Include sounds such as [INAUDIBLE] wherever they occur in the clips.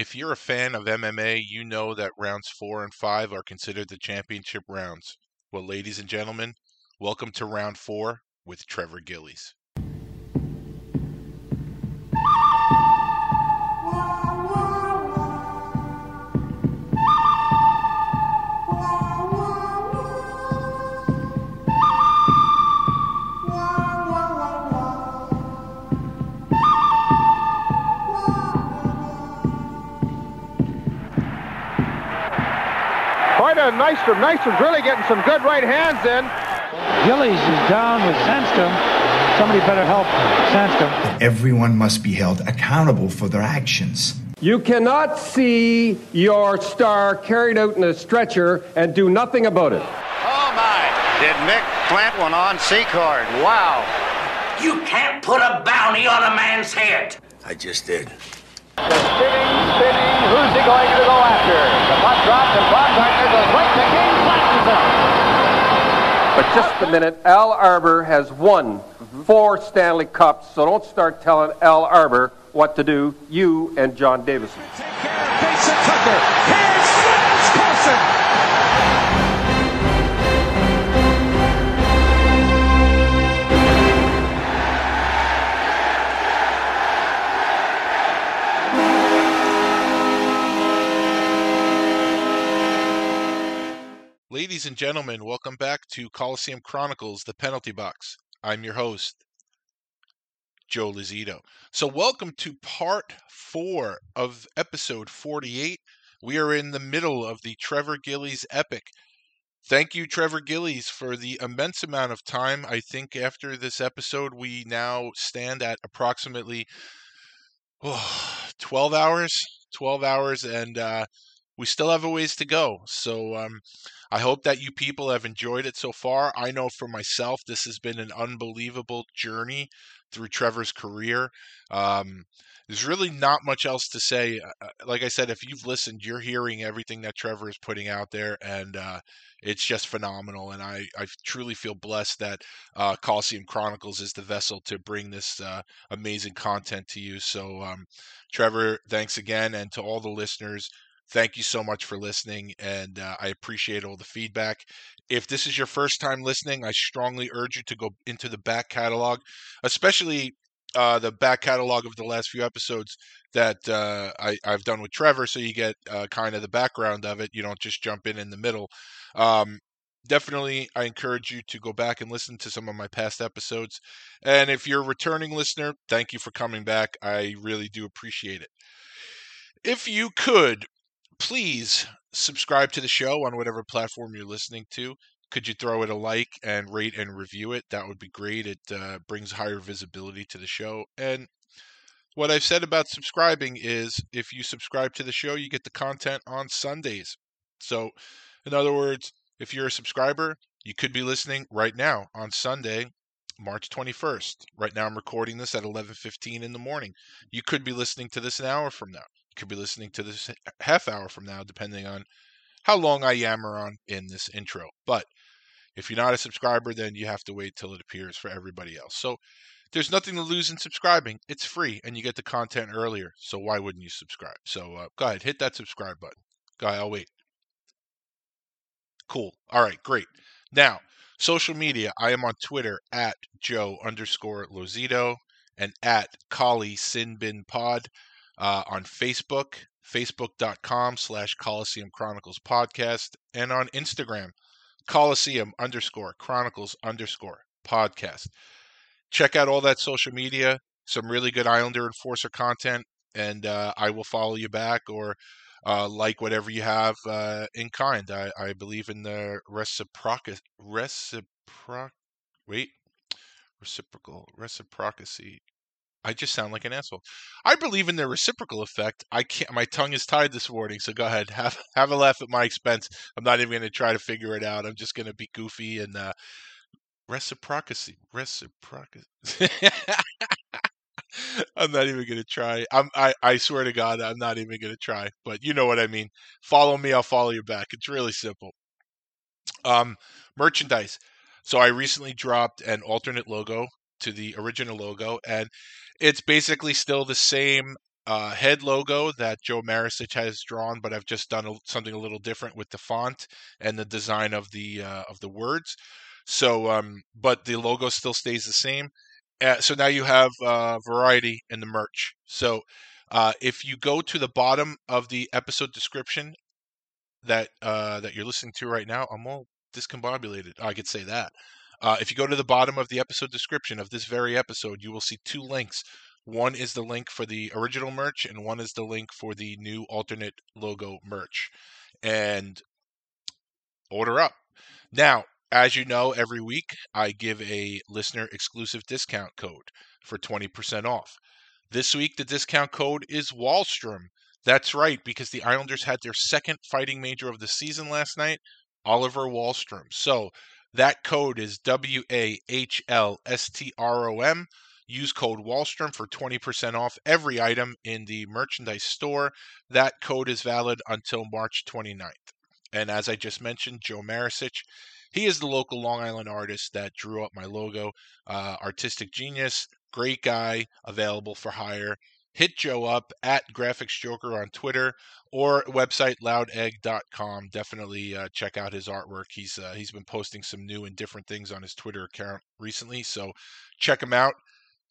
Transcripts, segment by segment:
If you're a fan of MMA, you know that rounds four and five are considered the championship rounds. Well, ladies and gentlemen, welcome to round four with Trevor Gillies. Quite a Nystrom. Nystrom's really getting some good right hands in. Gillies is down with Sandstrom. Somebody better help Sandstrom. Everyone must be held accountable for their actions. You cannot see your star carried out in a stretcher and do nothing about it. Oh my! Did Mick plant one on C-card? Wow! You can't put a bounty on a man's head. I just did. Spinning, spinning. Who's he going to go after? The puck drops and Baumgartner goes right to King, flashes him. But just a minute, Al Arbour has won mm-hmm. four Stanley Cups, so don't start telling Al Arbour what to do, you and John Davidson. Take care of Mason Tucker. Here's Carlson. Ladies and gentlemen, welcome back to Coliseum Chronicles, the penalty box. I'm your host, Joe Lozito. So, welcome to part four of episode 48. We are in the middle of the Trevor Gillies epic. Thank you, Trevor Gillies, for the immense amount of time. I think after this episode, we now stand at approximately oh, 12 hours. 12 hours, and uh, we still have a ways to go. So, um, I hope that you people have enjoyed it so far. I know for myself, this has been an unbelievable journey through Trevor's career. Um, there's really not much else to say. Uh, Like I said, if you've listened, you're hearing everything that Trevor is putting out there, and uh, it's just phenomenal. And I, I truly feel blessed that uh, Coliseum Chronicles is the vessel to bring this uh, amazing content to you. So, um, Trevor, thanks again. And to all the listeners, thank you so much for listening and uh, i appreciate all the feedback. If this is your first time listening i strongly urge you to go into the back catalog especially uh, the back catalog of the last few episodes that uh, I, i've done with trevor so you get uh, kind of the background of it. You don't just jump in in the middle. Um, definitely i encourage you to go back and listen to some of my past episodes and if you're a returning listener thank you for coming back. I really do appreciate it. If you could please subscribe to the show on whatever platform you're listening to. Could you throw it a like and rate and review it? That would be great. It uh, brings higher visibility to the show. And what I've said about subscribing is if you subscribe to the show, you get the content on Sundays. So, in other words, if you're a subscriber, you could be listening right now on Sunday, March 21st. Right now I'm recording this at 11:15 in the morning. You could be listening to this an hour from now. You could be listening to this half hour from now depending on how long I yammer on in this intro. But if you're not a subscriber, then you have to wait till it appears for everybody else. So there's nothing to lose in subscribing. It's free and you get the content earlier. So why wouldn't you subscribe? So uh, go ahead, hit that subscribe button. Ahead, I'll wait. Cool. All right, great. Now, social media. I am on Twitter at Joe underscore Lozito and at Kali Sinbin Pod. Uh, on Facebook, facebook.com slash Coliseum Chronicles Podcast, and on Instagram, Coliseum underscore Chronicles underscore podcast. Check out all that social media, some really good Islander Enforcer content, and uh, I will follow you back or uh, like whatever you have uh, in kind. I, I believe in the reciproc reciproc wait reciprocal reciprocity. I just sound like an asshole. I believe in the reciprocal effect. I can't. My tongue is tied this morning, so go ahead, [LAUGHS] have have a laugh at my expense. I'm not even going to try to figure it out. I'm just going to be goofy and uh, reciprocity. Reciprocity. [LAUGHS] I'm not even gonna try. I'm I, I swear to God, I'm not even gonna try. But you know what I mean. Follow me, I'll follow you back. It's really simple. Um, merchandise. So I recently dropped an alternate logo to the original logo, and it's basically still the same uh, head logo that Joe Marisic has drawn, but I've just done a, something a little different with the font and the design of the uh, of the words. So, um, but the logo still stays the same. Uh, so now you have uh, variety in the merch. So uh, if you go to the bottom of the episode description that uh, that you're listening to right now, I'm all discombobulated. I could say that. Uh, if you go to the bottom of the episode description of this very episode, you will see two links. One is the link for the original merch, and one is the link for the new alternate logo merch. And order up. Now, as you know, every week I give a listener exclusive discount code for 20% off. This week, the discount code is Wahlstrom. That's right, because the Islanders had their second fighting major of the season last night, Oliver Wahlstrom. So that code is W A H L S T R O M. Use code Wahlstrom for 20% off every item in the merchandise store. That code is valid until March 29th. And as I just mentioned, Joe Marisic he is the local Long Island artist that drew up my logo. Uh, artistic genius, great guy, available for hire. Hit Joe up at Graphics Joker on Twitter or website loudegg.com. Definitely uh, check out his artwork. He's uh, he's been posting some new and different things on his Twitter account recently, so check him out.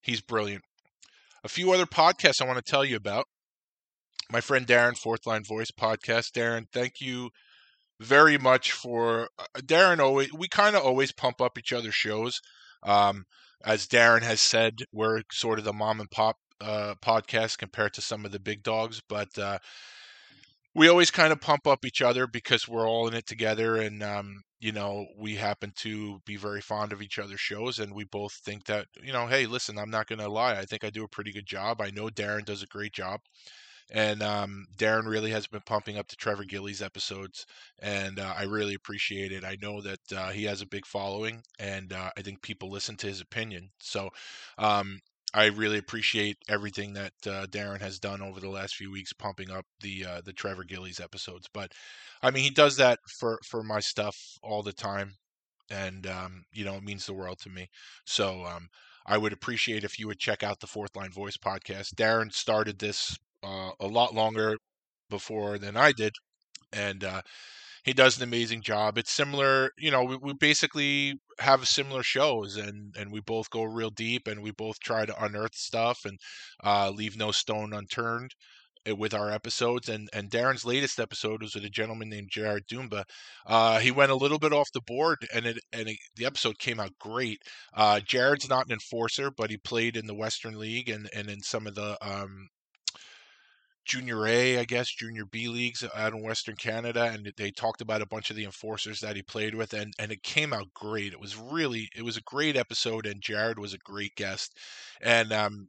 He's brilliant. A few other podcasts I want to tell you about. My friend Darren, Fourth Line Voice podcast. Darren, thank you very much for uh, Darren. Always, we kind of always pump up each other's shows. Um, as Darren has said, we're sort of the mom and pop uh, podcast compared to some of the big dogs, but uh, we always kind of pump up each other because we're all in it together, and um, you know we happen to be very fond of each other's shows, and we both think that you know, hey, listen, I'm not going to lie, I think I do a pretty good job. I know Darren does a great job. And um, Darren really has been pumping up the Trevor Gillies episodes, and uh, I really appreciate it. I know that uh, he has a big following, and uh, I think people listen to his opinion. So um, I really appreciate everything that uh, Darren has done over the last few weeks, pumping up the uh, the Trevor Gillies episodes. But I mean, he does that for for my stuff all the time, and um, you know, it means the world to me. So. Um, I would appreciate if you would check out the Fourth Line Voice podcast. Darren started this uh, a lot longer before than I did, and uh, he does an amazing job. It's similar, you know, we, we basically have similar shows, and and we both go real deep, and we both try to unearth stuff and uh, leave no stone unturned eh, with our episodes. And and Darren's latest episode was with a gentleman named Jared Doomba. Uh, he went a little bit off the board, and it and it, the episode came out great. Uh, Jared's not an enforcer, but he played in the Western League and and in some of the um, junior A, I guess, junior B leagues out in Western Canada, and they talked about a bunch of the enforcers that he played with, and and it came out great. It was really, it was a great episode, and Jared was a great guest, and um,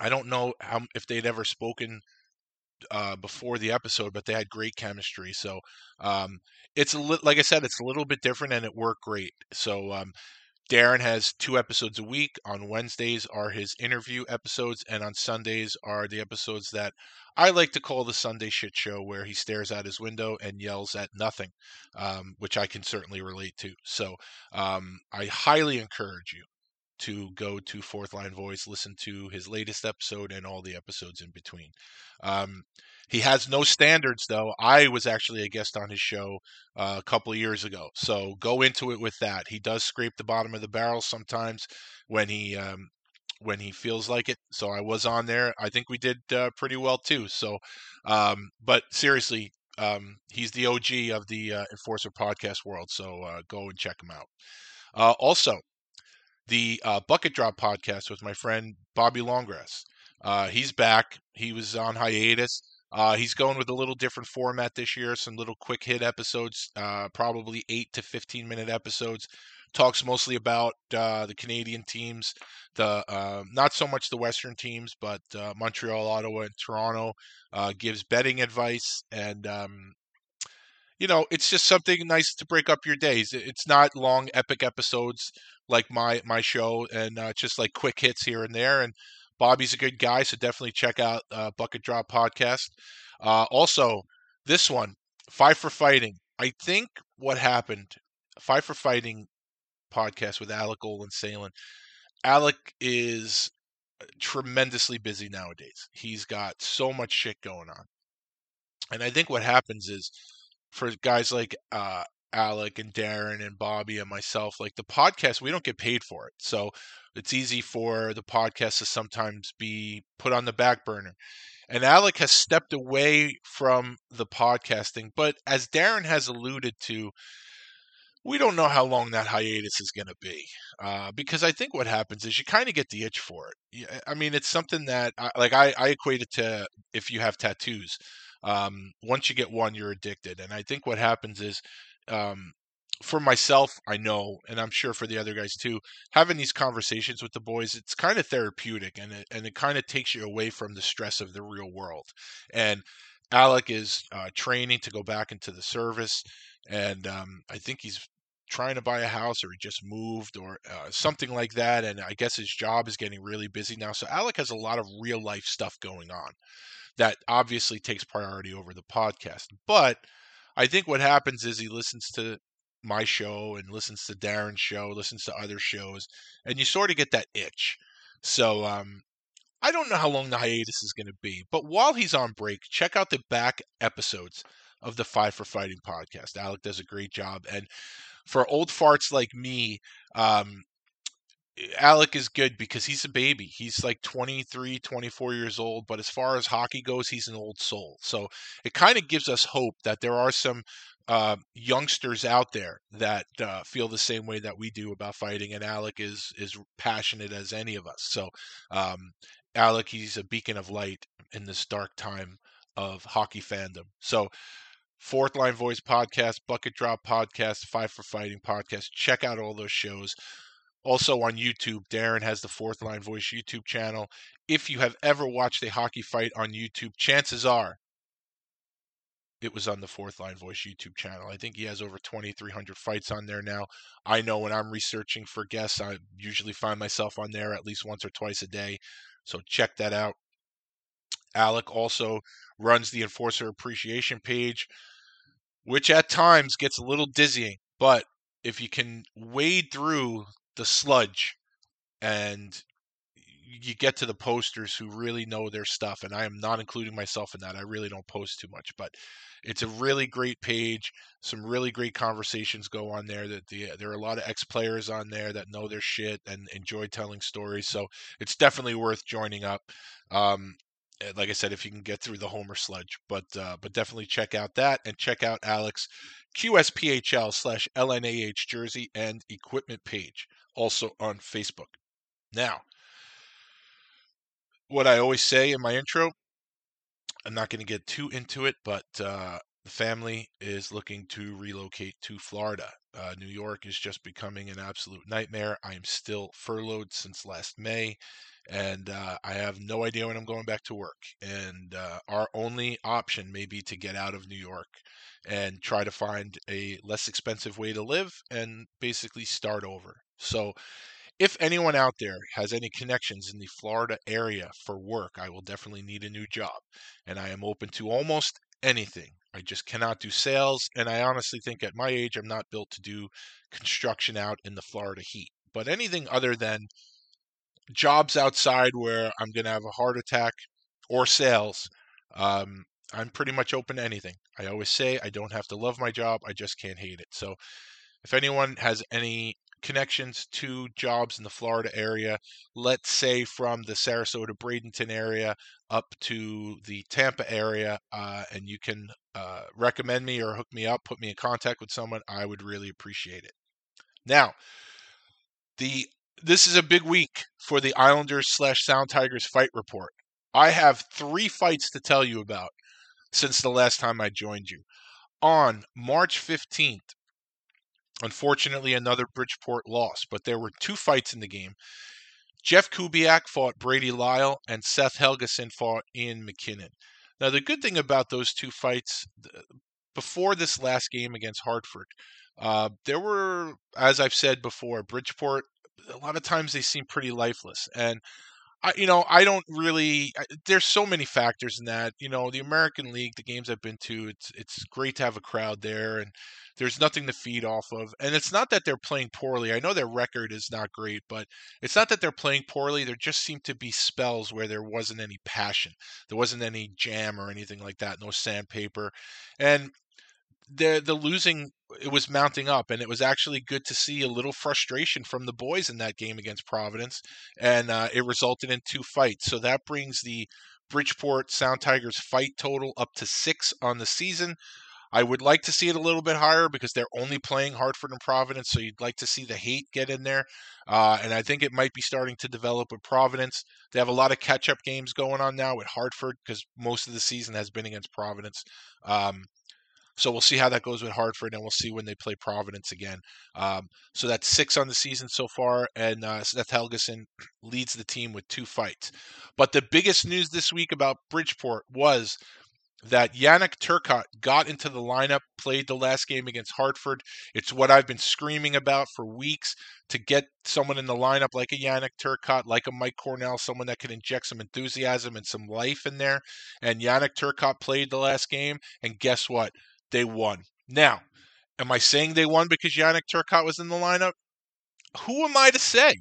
I don't know how if they'd ever spoken uh, before the episode, but they had great chemistry. So um, it's a li- like I said, it's a little bit different, and it worked great. So um, Darren has two episodes a week. On Wednesdays are his interview episodes, and on Sundays are the episodes that I like to call the Sunday shit show, where he stares out his window and yells at nothing, um, which I can certainly relate to. So um, I highly encourage you to go to Fourth Line Voice, listen to his latest episode and all the episodes in between. Um, he has no standards, though. I was actually a guest on his show uh, a couple of years ago, so go into it with that. He does scrape the bottom of the barrel sometimes when he um, when he feels like it. So I was on there. I think we did uh, pretty well too. So, um, but seriously, um, he's the OG of the uh, Enforcer podcast world. So uh, go and check him out. Uh, also, the uh, Bucket Drop podcast with my friend Bobby Longgrass. Uh, he's back. He was on hiatus. Uh, he's going with a little different format this year, some little quick hit episodes, uh, probably 8 to 15 minute episodes. Talks mostly about uh, the Canadian teams, the uh, not so much the Western teams, but uh, Montreal, Ottawa, and Toronto. Gives betting advice, and um, you know, it's just something nice to break up your days. It's not long, epic episodes like my my show, and just like quick hits here and there. And Bobby's a good guy, so definitely check out uh, Bucket Drop Podcast. Uh, also, this one, Five for Fighting. I think what happened, Five for Fighting podcast with Alec Olin Salen. Alec is tremendously busy nowadays. He's got so much shit going on. And I think what happens is for guys like uh, Alec and Darren and Bobby and myself, like the podcast, we don't get paid for it. So it's easy for the podcast to sometimes be put on the back burner. And Alec has stepped away from the podcasting, but as Darren has alluded to, we don't know how long that hiatus is going to be uh, because I think what happens is you kind of get the itch for it. I mean, it's something that, like, I, I equate it to if you have tattoos. Um, once you get one, you're addicted. And I think what happens is um, for myself, I know, and I'm sure for the other guys too, having these conversations with the boys, it's kind of therapeutic and it, and it kind of takes you away from the stress of the real world. And Alec is uh, training to go back into the service, and um, I think he's trying to buy a house or he just moved or uh, something like that. And I guess his job is getting really busy now. So Alec has a lot of real life stuff going on that obviously takes priority over the podcast. But I think what happens is he listens to my show and listens to Darren's show, listens to other shows, and you sort of get that itch. So um, I don't know how long the hiatus is going to be, but while he's on break, check out the back episodes of the Five for Fighting podcast. Alec does a great job, and for old farts like me, um, Alec is good because he's a baby. He's like 23, 24 years old, but as far as hockey goes, he's an old soul. So it kind of gives us hope that there are some uh, youngsters out there that uh, feel the same way that we do about fighting, and Alec is is passionate as any of us. So, um, Alec, he's a beacon of light in this dark time of hockey fandom. So, Fourth Line Voice podcast, Bucket Drop podcast, Five for Fighting podcast. Check out all those shows. Also on YouTube, Darren has the Fourth Line Voice YouTube channel. If you have ever watched a hockey fight on YouTube, chances are it was on the Fourth Line Voice YouTube channel. I think he has over 2,300 fights on there now. I know when I'm researching for guests, I usually find myself on there at least once or twice a day. So check that out. Alec also runs the Enforcer Appreciation page, which at times gets a little dizzying. But if you can wade through the sludge and you get to the posters who really know their stuff and i am not including myself in that i really don't post too much but it's a really great page some really great conversations go on there that the, there are a lot of ex-players on there that know their shit and enjoy telling stories so it's definitely worth joining up um, like i said if you can get through the homer sludge but uh, but definitely check out that and check out alex qsphl slash lnah jersey and equipment page also on Facebook. Now, what I always say in my intro, I'm not going to get too into it, but uh, the family is looking to relocate to Florida. Uh, New York is just becoming an absolute nightmare. I am still furloughed since last May, and uh, I have no idea when I'm going back to work. And uh, our only option may be to get out of New York and try to find a less expensive way to live and basically start over. So, if anyone out there has any connections in the Florida area for work, I will definitely need a new job. And I am open to almost anything. I just cannot do sales. And I honestly think at my age, I'm not built to do construction out in the Florida heat. But anything other than jobs outside where I'm going to have a heart attack or sales, um, I'm pretty much open to anything. I always say I don't have to love my job, I just can't hate it. So if anyone has any connections to jobs in the Florida area, let's say from the Sarasota Bradenton area up to the Tampa area, uh, and you can uh, recommend me or hook me up, put me in contact with someone, I would really appreciate it. Now, the this is a big week for the Islanders slash Sound Tigers fight report. I have three fights to tell you about since the last time I joined you. On March 15th, Unfortunately, another Bridgeport loss, but there were two fights in the game. Jeff Kubiak fought Brady Lyle, and Seth Helgeson fought Ian McKinnon. Now, the good thing about those two fights, before this last game against Hartford, uh, there were, as I've said before, Bridgeport, a lot of times they seem pretty lifeless. And I, you know, I don't really. There's so many factors in that. You know, the American League, the games I've been to, it's it's great to have a crowd there, and there's nothing to feed off of. And it's not that they're playing poorly. I know their record is not great, but it's not that they're playing poorly. There just seem to be spells where there wasn't any passion, there wasn't any jam or anything like that, no sandpaper, and the the losing it was mounting up and it was actually good to see a little frustration from the boys in that game against Providence and uh, it resulted in two fights so that brings the Bridgeport Sound Tigers fight total up to 6 on the season I would like to see it a little bit higher because they're only playing Hartford and Providence, so you'd like to see the hate get in there. Uh, and I think it might be starting to develop with Providence. They have a lot of catch up games going on now with Hartford because most of the season has been against Providence. Um, so we'll see how that goes with Hartford, and we'll see when they play Providence again. Um, so that's six on the season so far, and uh, Seth Helgeson leads the team with two fights. But the biggest news this week about Bridgeport was that Yannick Turcotte got into the lineup, played the last game against Hartford. It's what I've been screaming about for weeks to get someone in the lineup like a Yannick Turcotte, like a Mike Cornell, someone that can inject some enthusiasm and some life in there. And Yannick Turcotte played the last game, and guess what? They won. Now, am I saying they won because Yannick Turcotte was in the lineup? Who am I to say?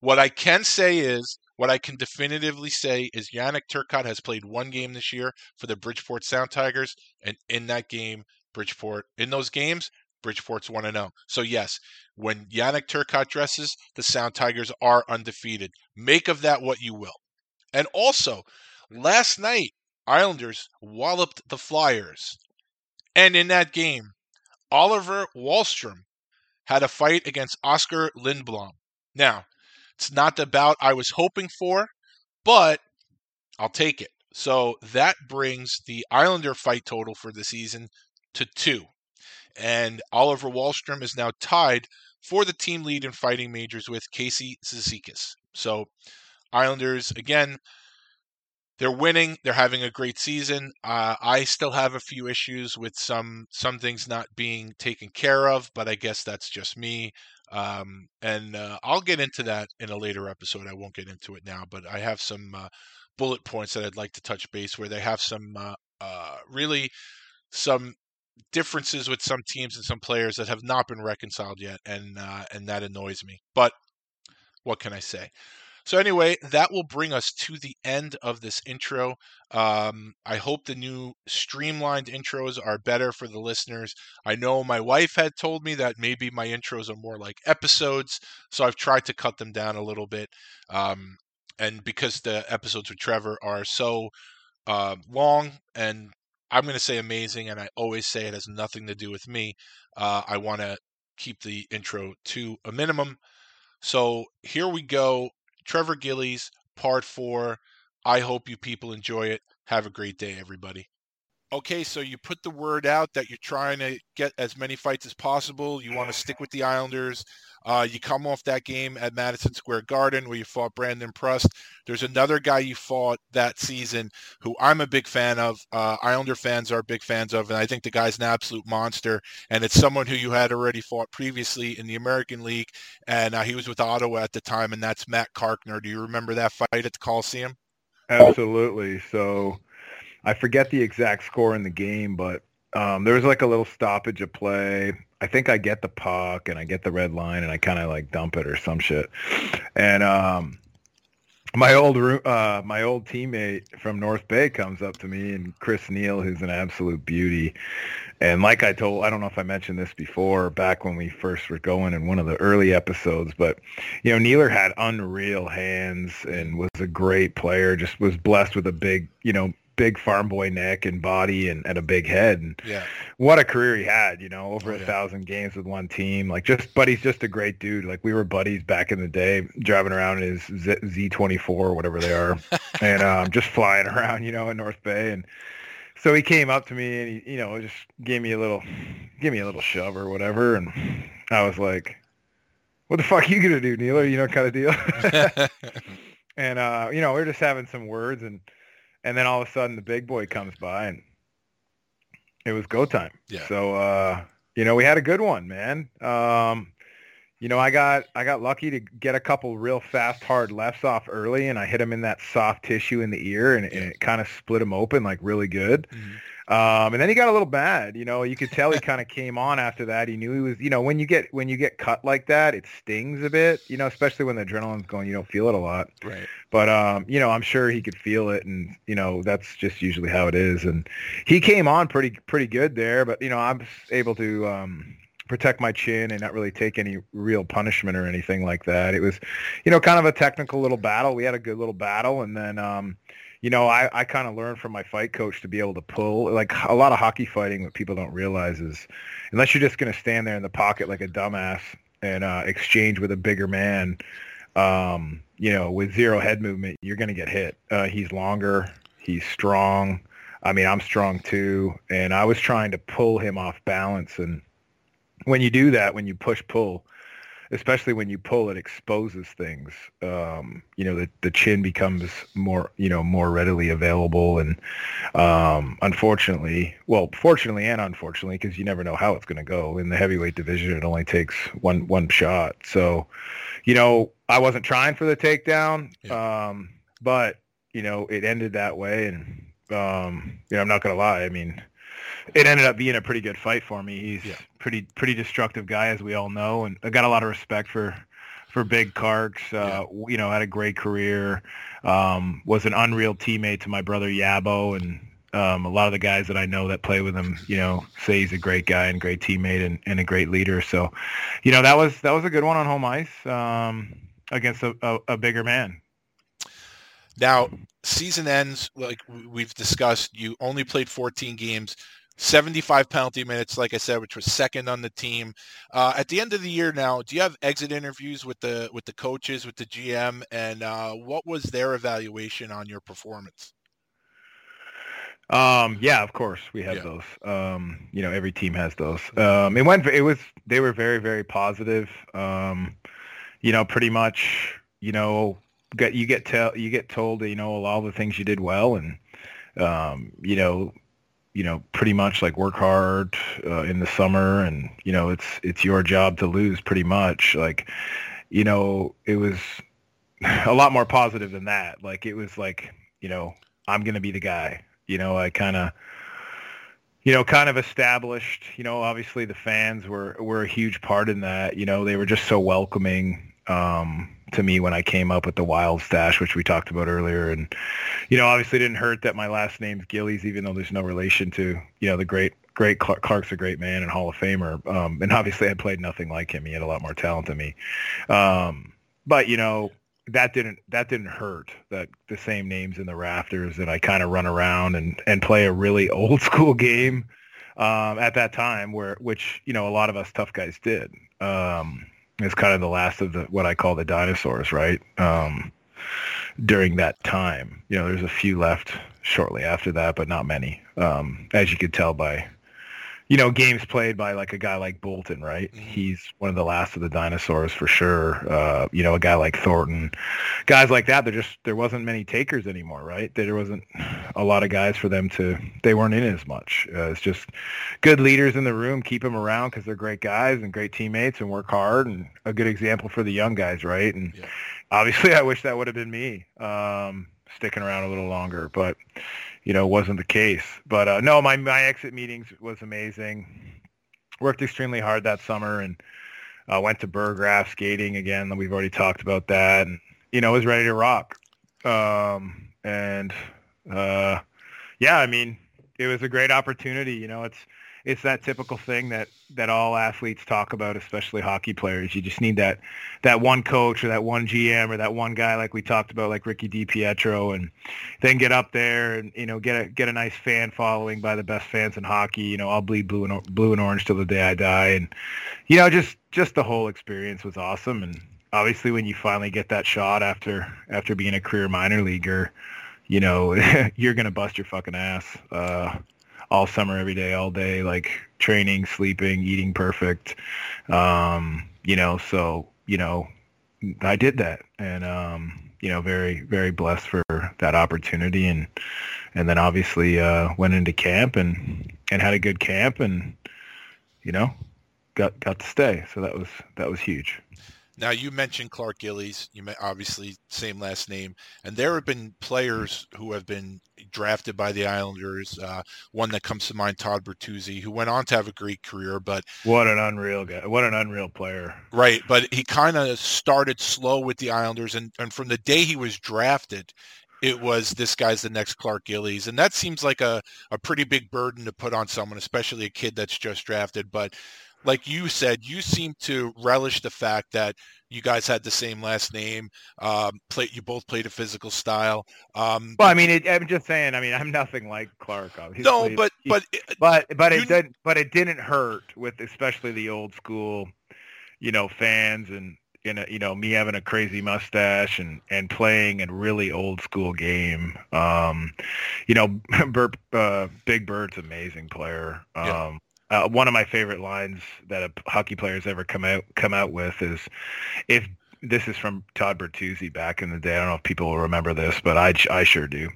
What I can say is, what I can definitively say is Yannick Turcotte has played one game this year for the Bridgeport Sound Tigers, and in that game, Bridgeport, in those games, Bridgeport's 1 0. So, yes, when Yannick Turcotte dresses, the Sound Tigers are undefeated. Make of that what you will. And also, last night, Islanders walloped the Flyers and in that game, Oliver Wahlstrom had a fight against Oscar Lindblom. Now, it's not the bout I was hoping for, but I'll take it. So that brings the Islander fight total for the season to two. And Oliver Wahlstrom is now tied for the team lead in fighting majors with Casey Cizikas. So Islanders, again, they're winning. They're having a great season. Uh, I still have a few issues with some some things not being taken care of, but I guess that's just me. Um, and uh, I'll get into that in a later episode. I won't get into it now, but I have some uh, bullet points that I'd like to touch base where they have some uh, uh, really some differences with some teams and some players that have not been reconciled yet, and uh, and that annoys me. But what can I say? So anyway, that will bring us to the end of this intro. Um, I hope the new streamlined intros are better for the listeners. I know my wife had told me that maybe my intros are more like episodes, so I've tried to cut them down a little bit. Um, and because the episodes with Trevor are so uh, long and I'm going to say amazing, and I always say it has nothing to do with me. Uh, I want to keep the intro to a minimum. So here we go. Trevor Gillies, part four. I hope you people enjoy it. Have a great day, everybody. Okay, so you put the word out that you're trying to get as many fights as possible. You want to stick with the Islanders. Uh, you come off that game at Madison Square Garden where you fought Brandon Prust. There's another guy you fought that season who I'm a big fan of. Uh, Islander fans are big fans of, and I think the guy's an absolute monster. And it's someone who you had already fought previously in the American League, and uh, he was with Ottawa at the time, and that's Matt Carkner. Do you remember that fight at the Coliseum? Absolutely. So I forget the exact score in the game, but um, there was like a little stoppage of play. I think I get the puck and I get the red line and I kind of like dump it or some shit. And um, my old uh, my old teammate from North Bay comes up to me and Chris Neil, who's an absolute beauty. And like I told, I don't know if I mentioned this before, back when we first were going in one of the early episodes, but you know, Nealer had unreal hands and was a great player. Just was blessed with a big, you know, big farm boy neck and body and, and a big head. And yeah. what a career he had, you know, over Oh, a yeah. thousand games with one team. Like just, but he's just a great dude. Like we were buddies back in the day, driving around in his Z- Z24 or whatever they are, [LAUGHS] and um, just flying around, you know, in North Bay. And so he came up to me and he, you know, just gave me a little, give me a little shove or whatever. And I was like, what the fuck you gonna do, Neil? You know, kind of deal. [LAUGHS] [LAUGHS] and uh, you know, we are just having some words and and then all of a sudden the big boy comes by and it was go time. Yeah. So uh, you know, we had a good one, man. Um, you know, I got I got lucky to get a couple real fast, hard lefts off early, and I hit him in that soft tissue in the ear, and, and it kind of split him open like really good. Mm-hmm. Um, and then he got a little bad. You know, you could tell he kind of came on after that. He knew he was. You know, when you get when you get cut like that, it stings a bit. You know, especially when the adrenaline's going. You don't feel it a lot. Right. But um, you know, I'm sure he could feel it, and you know, that's just usually how it is. And he came on pretty pretty good there. But you know, I was able to. Um, protect my chin and not really take any real punishment or anything like that. It was, you know, kind of a technical little battle. We had a good little battle, and then, um, you know, I, I kind of learned from my fight coach to be able to pull. Like a lot of hockey fighting, what people don't realize is, unless you're just going to stand there in the pocket like a dumbass and uh, exchange with a bigger man, um, you know, with zero head movement, you're going to get hit. Uh, he's longer. He's strong. I mean, I'm strong too, and I was trying to pull him off balance and when you do that, when you push pull, especially when you pull, it exposes things. Um, you know, the, the chin becomes more, you know, more readily available. And um, unfortunately, well, fortunately and unfortunately, because you never know how it's going to go in the heavyweight division, it only takes one one shot. So, you know, I wasn't trying for the takedown, yeah. um, but you know, it ended that way. And um, you know, I'm not going to lie. I mean it ended up being a pretty good fight for me. He's yeah. pretty pretty destructive guy, as we all know, and I got a lot of respect for for Big Karks. Uh, yeah. You know, had a great career. Um, was an unreal teammate to my brother Yabo, and um, a lot of the guys that I know that play with him, you know, say he's a great guy and great teammate and, and a great leader. So, you know, that was that was a good one on home ice um, against a, a, a bigger man. Now, season ends like we've discussed. You only played 14 games. 75 penalty minutes, like I said, which was second on the team. Uh, at the end of the year now, do you have exit interviews with the with the coaches, with the GM, and uh, what was their evaluation on your performance? Um, yeah, of course we have yeah. those. Um, you know, every team has those. Um, it went. It was. They were very, very positive. Um, you know, pretty much. You know, get you get tell you get told you know all the things you did well, and um, you know you know, pretty much like work hard uh, in the summer, and you know, it's it's your job to lose, pretty much. Like, you know, it was [LAUGHS] a lot more positive than that. Like, it was like, you know, I'm gonna be the guy. You know, I kind of, you know, kind of established. You know, obviously the fans were were a huge part in that. You know, they were just so welcoming. Um, to me when I came up with the wild stash, which we talked about earlier. And, you know, obviously didn't hurt that my last name's Gillies, even though there's no relation to, you know, the great, great Clark, Clark's a great man and Hall of Famer. Um, and obviously I played nothing like him. He had a lot more talent than me. Um, but, you know, that didn't that didn't hurt that the same names in the rafters and I kind of run around and and play a really [LAUGHS] old school game um, at that time where which you know a lot of us tough guys did um, it's kind of the last of the what I call the dinosaurs, right? Um, during that time, you know, there's a few left shortly after that, but not many, um, as you could tell by you know, games played by like a guy like Boulton, right? Mm-hmm. He's one of the last of the dinosaurs for sure. Uh, you know, a guy like Thornton, guys like that. There just there wasn't many takers anymore, right? There wasn't a lot of guys for them to. They weren't in as much. Uh, it's just good leaders in the room, keep them around because they're great guys and great teammates and work hard and a good example for the young guys, right? And yeah. obviously, [LAUGHS] I wish that would have been me. Um, sticking around a little longer, but you know, wasn't the case. But uh, no, my my exit meetings was amazing. Worked extremely hard that summer and uh, went to Burggraff skating again. We've already talked about that, and you know, was ready to rock. Um, and uh, yeah, I mean, it was a great opportunity. You know, it's it's that typical thing that that all athletes talk about, especially hockey players. You just need that that one coach or that one GM or that one guy like we talked about, like Ricky DiPietro, and then get up there and you know get a get a nice fan following by the best fans in hockey. You know, I'll bleed blue and blue and orange till the day I die, and you know just just the whole experience was awesome. And obviously, when you finally get that shot after after being a career minor leaguer, you know [LAUGHS] you're gonna bust your fucking ass. Uh, all summer, every day, all day, like training, sleeping, eating perfect. Um, you know, so, you know, I did that and, um, you know, very, very blessed for that opportunity. And, and then obviously, uh, went into camp and, and had a good camp and, you know, got got to stay. So that was that was huge. Now you mentioned Clark Gillies. You may, obviously same last name, and there have been players who have been drafted by the Islanders. Uh, one that comes to mind, Todd Bertuzzi, who went on to have a great career, but what an unreal guy! What an unreal player! Right, but he kind of started slow with the Islanders, and and from the day he was drafted, it was this guy's the next Clark Gillies. And that seems like a, a pretty big burden to put on someone, especially a kid that's just drafted. But like you said, you seem to relish the fact that you guys had the same last name. Um, play, you both played a physical style. Um, well, I mean, it, I'm just saying. I mean, I'm nothing like Clark. Obviously. No, but but but but it didn't. But it didn't hurt with especially the old school, you know, fans and in a, you know me having a crazy mustache and and playing a really old school game. Um, you know, [LAUGHS] Bert, uh, Big Bird's amazing player. Um, yeah. Uh, one of my favorite lines that a hockey player has ever come out come out with is, if this is from Todd Bertuzzi back in the day. I don't know if people will remember this, but I I sure do.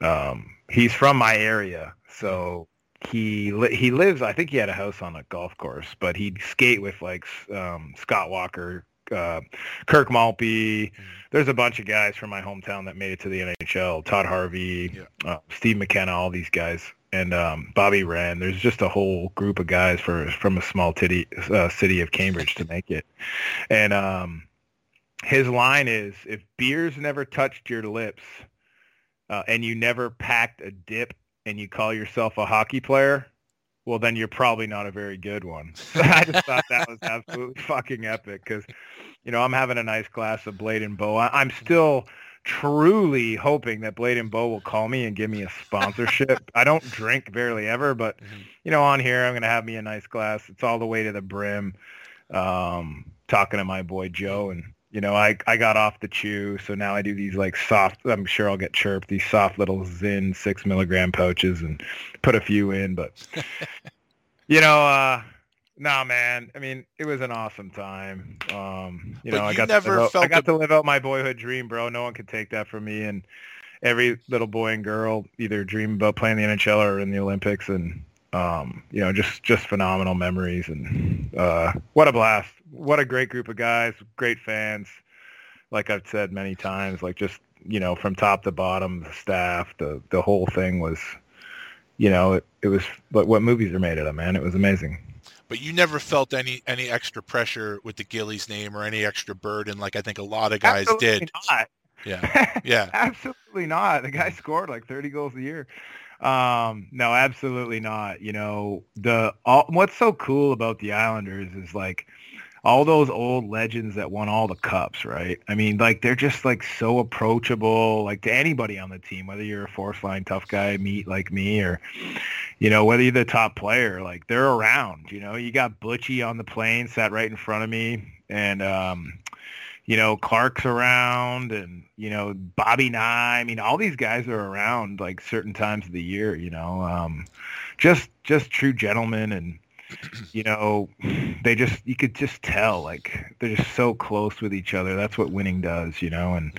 Um, he's from my area, so he li- he lives. I think he had a house on a golf course, but he'd skate with like um, Scott Walker, uh, Kirk Maltby. Mm-hmm. There's a bunch of guys from my hometown that made it to the NHL. Todd Harvey, yeah. uh, Steve McKenna, all these guys and um, Bobby Wren. There's just a whole group of guys for from a small titty, uh, city of Cambridge to make it. And um, his line is, "If beers never touched your lips, uh, and you never packed a dip, and you call yourself a hockey player." Well, then you're probably not a very good one. [LAUGHS] I just thought that was absolutely fucking epic because, you know, I'm having a nice glass of Blade and Bow. I- I'm still truly hoping that Blade and Bow will call me and give me a sponsorship. [LAUGHS] I don't drink barely ever, but mm-hmm. you know, on here I'm gonna have me a nice glass. It's all the way to the brim. Um, talking to my boy Joe, and you know, I I got off the chew, so now I do these like soft. I'm sure I'll get chirped. These soft little Zyn six milligram pouches, and put a few in, but [LAUGHS] you know. uh no, man. I mean, it was an awesome time. Um, you but know, you I got to live out, I got the... to live out my boyhood dream, bro. No one could take that from me. And every little boy and girl either dream about playing the NHL or in the Olympics, and um, you know, just just phenomenal memories. And uh, what a blast! What a great group of guys, great fans. Like I've said many times, like just you know, from top to bottom, the staff, the the whole thing was, you know, it, it was like what movies are made out of, man. It was amazing but you never felt any any extra pressure with the Gillies name or any extra burden like I think a lot of guys Absolutely did. Not. Yeah, [LAUGHS] yeah, absolutely not. The guy scored like 30 goals a year. Um, no, absolutely not. You know, the all, what's so cool about the Islanders is like all those old legends that won all the cups, right? I mean, like they're just like so approachable, like to anybody on the team, whether you're a force line tough guy, meat like me, or you know, whether you're the top player, like they're around. You know, you got Butchie on the plane, sat right in front of me, and um, you know, Clark's around, and you know, Bobby Nye. I mean, all these guys are around like certain times of the year. You know, um, just just true gentlemen and you know, they just you could just tell like they're just so close with each other. That's what winning does, you know, and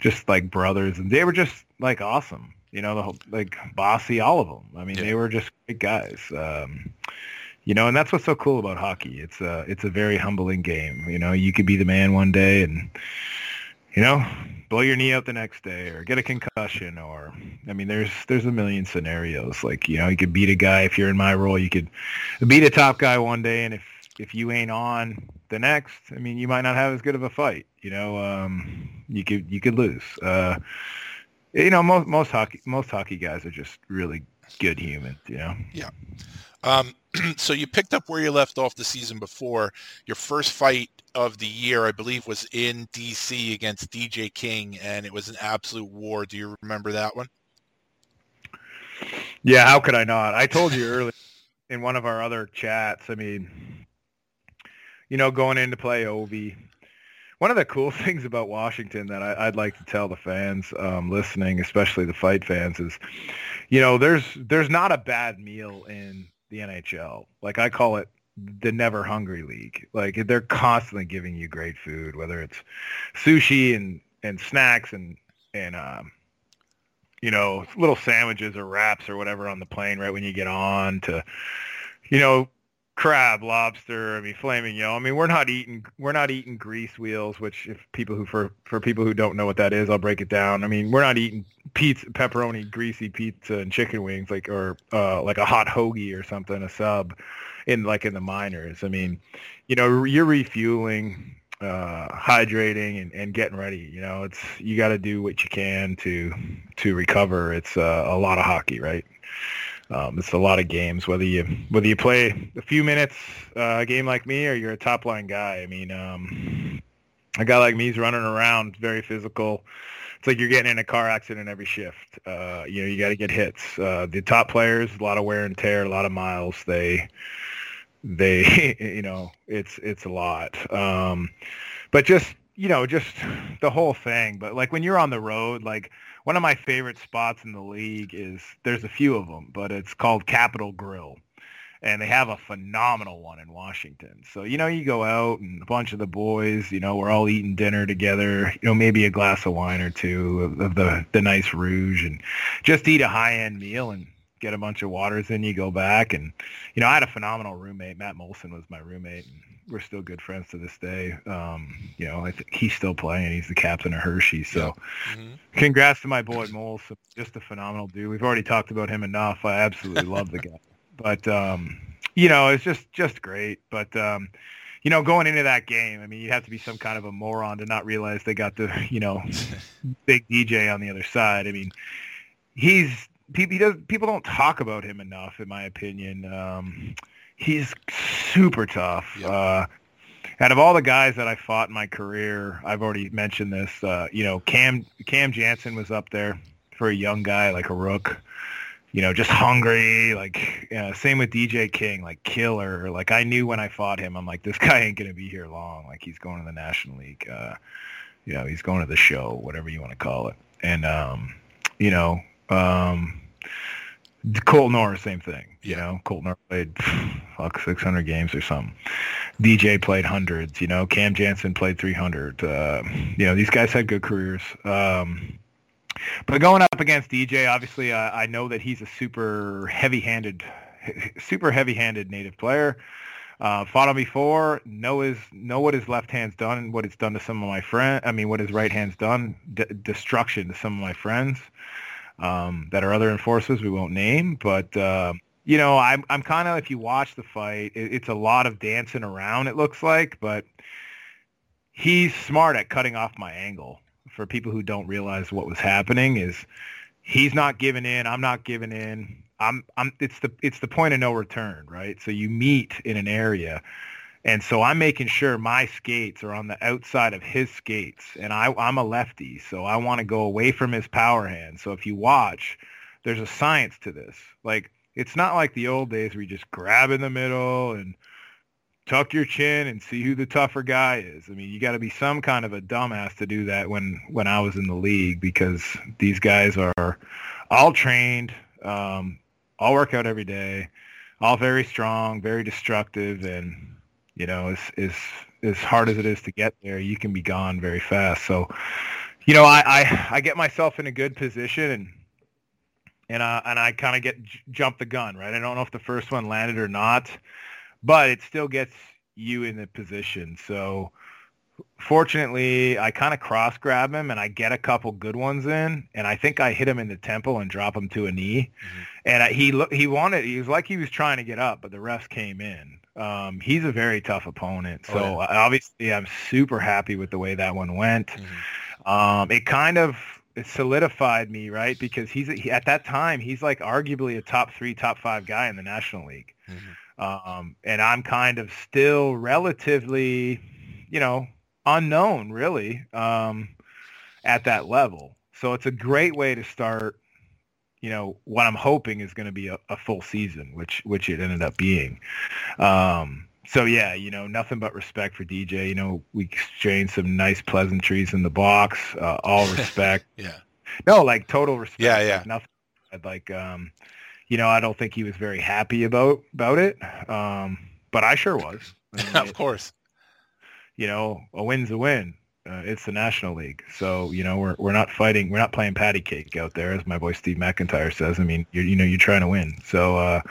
just like brothers, and they were just like awesome, you know, the whole, like bossy, all of them. I mean, yeah. they were just great guys. Um, you know, and that's what's so cool about hockey. It's a it's a very humbling game. You know, you could be the man one day, and you know, blow your knee out the next day or get a concussion or I mean there's there's a million scenarios. Like you know you could beat a guy if you're in my role you could beat a top guy one day and if if you ain't on the next I mean you might not have as good of a fight you know um you could you could lose. Uh you know most most hockey most hockey guys are just really good humans you know? Yeah. Um [CLEARS THROAT] so you picked up where you left off the season before. Your first fight of the year, I believe, was in DC against DJ King, and it was an absolute war. Do you remember that one? Yeah, how could I not? I told you earlier in one of our other chats. I mean, you know, going in to play Ovi. One of the cool [LAUGHS] things about Washington that I, would like to tell the fans um, listening, especially the fight fans, is, you know, there's there's not a bad meal in the NHL. Like I call it the never hungry league. Like they're constantly giving you great food, whether it's sushi and and snacks and and um, you know little sandwiches or wraps or whatever on the plane right when you get on to you know crab, lobster. I mean, flaming yo. I mean, we're not eating we're not eating grease wheels. Which, if people who for for people who don't know what that is, I'll break it down. I mean, we're not eating pizza, pepperoni, greasy pizza and chicken wings like or uh, like a hot hoagie or something, a sub, in like in the minors. I mean, you know, you're refueling. Uh, hydrating and, and getting ready. You know, it's you got to do what you can to to recover. It's uh, a lot of hockey, right? Um, it's a lot of games. Whether you whether you play a few minutes uh, a game like me or you're a top line guy. I mean, um, a guy like me is running around, very physical. It's like you're getting in a car accident every shift. Uh, you know, you got to get hits. Uh, the top players, a lot of wear and tear, a lot of miles. They they [LAUGHS] you know it's it's a lot. Um, but just you know just the whole thing. But like when you're on the road, like one of my favorite spots in the league is there's a few of them, but it's called Capital Grille. And they have a phenomenal one in Washington. So, you know, you go out and a bunch of the boys, you know, we're all eating dinner together, you know, maybe a glass of wine or two of, of the, the nice rouge and just eat a high-end meal and get a bunch of waters in you, go back. And, you know, I had a phenomenal roommate. Matt Moulson was my roommate. And we're still good friends to this day. Um, you know, I think he's still playing. He's the captain of Hershey. So, mm-hmm. congrats to my boy Moles. Just a phenomenal dude. We've already talked about him enough. I absolutely love the guy. But um, you know, it's just just great. But um, you know, going into that game, I mean, you have to be some kind of a moron to not realize they got the you know [LAUGHS] big DJ on the other side. I mean, he's people. He does. People don't talk about him enough, in my opinion. Um, he's super tough. Yep. Uh, out of all the guys that I fought in my career, I've already mentioned this. Uh, you know, Cam Cam Janssen was up there for a young guy like a rook. You know, just hungry. Like same with DJ King, like killer. Like I knew when I fought him, I'm like, this [LAUGHS] guy ain't gonna be here long. Like he's going to the National League. Uh, you know, he's going to the show, whatever you want to call it. And um, you know, um, Colt Norris, same thing. You know, Colt Norris played [SIGHS] fuck 600 games or something. DJ played hundreds. You know, Cam Janssen played 300. Uh, you know, these guys had good careers. Um, but going up against DJ, obviously, uh, I know that he's a super heavy-handed, [LAUGHS] super heavy-handed native player. Uh, fought him before. Know his know what his left hand's done and what it's done to some of my friends. I mean, what his right hand's done. D- destruction to some of my friends um, that are other enforcers we won't name. But uh, you know, I'm I'm kind of if you watch the fight, it, it's a lot of dancing around. It looks like, but he's smart at cutting off my angle. For people who don't realize what was happening, is he's not giving in. I'm not giving in. I'm I'm. It's the it's the point of no return, right? So you meet in an area and so I'm making sure my skates are on the outside of his skates. And I, I'm a lefty, so I want to go away from his power hand. So if you watch, there's a science to this. Like, it's not like the old days where you just grab in the middle and tuck your chin and see who the tougher guy is. I mean, you got to be some kind of a dumbass to do that when, when I was in the league because these guys are all trained, um, all work out every day, all very strong, very destructive, and you know, as as as hard as it is to get there, you can be gone very fast. So, you know, I I, I get myself in a good position and and uh, and I kind of get j- jump the gun, right? I don't know if the first one landed or not, but it still gets you in the position. So fortunately, I kind of cross grab him and I get a couple good ones in, and I think I hit him in the temple and drop him to a knee. Mm-hmm. And I, he he wanted he was like he was trying to get up, but the refs came in. Um, he's a very tough opponent. So oh, yeah. obviously, I'm super happy with the way that one went. Mm-hmm. Um, it kind of it solidified me, right? Because he's he, at that time he's like arguably a top three, top five guy in the National League, mm-hmm. Um, and I'm kind of still relatively, you know, unknown really um, at that level. So it's a great way to start you know what I'm hoping is going to be a, a, full season, which which it ended up being. Um, so yeah, you know, nothing but respect for DJ. You know, we exchanged some nice pleasantries in the box. Uh, all [LAUGHS] respect. yeah. No, like total respect. Yeah, yeah. Like, nothing. Like, um, you know, I don't think he was very happy about about it. Um, but I sure was. I [LAUGHS] mean, of course. You know, a win's a win uh, it's the National League. So you know we're we're not fighting, we're not playing patty cake out there, as my boy Steve McIntyre says. I mean, you you know you're trying to win. So uh,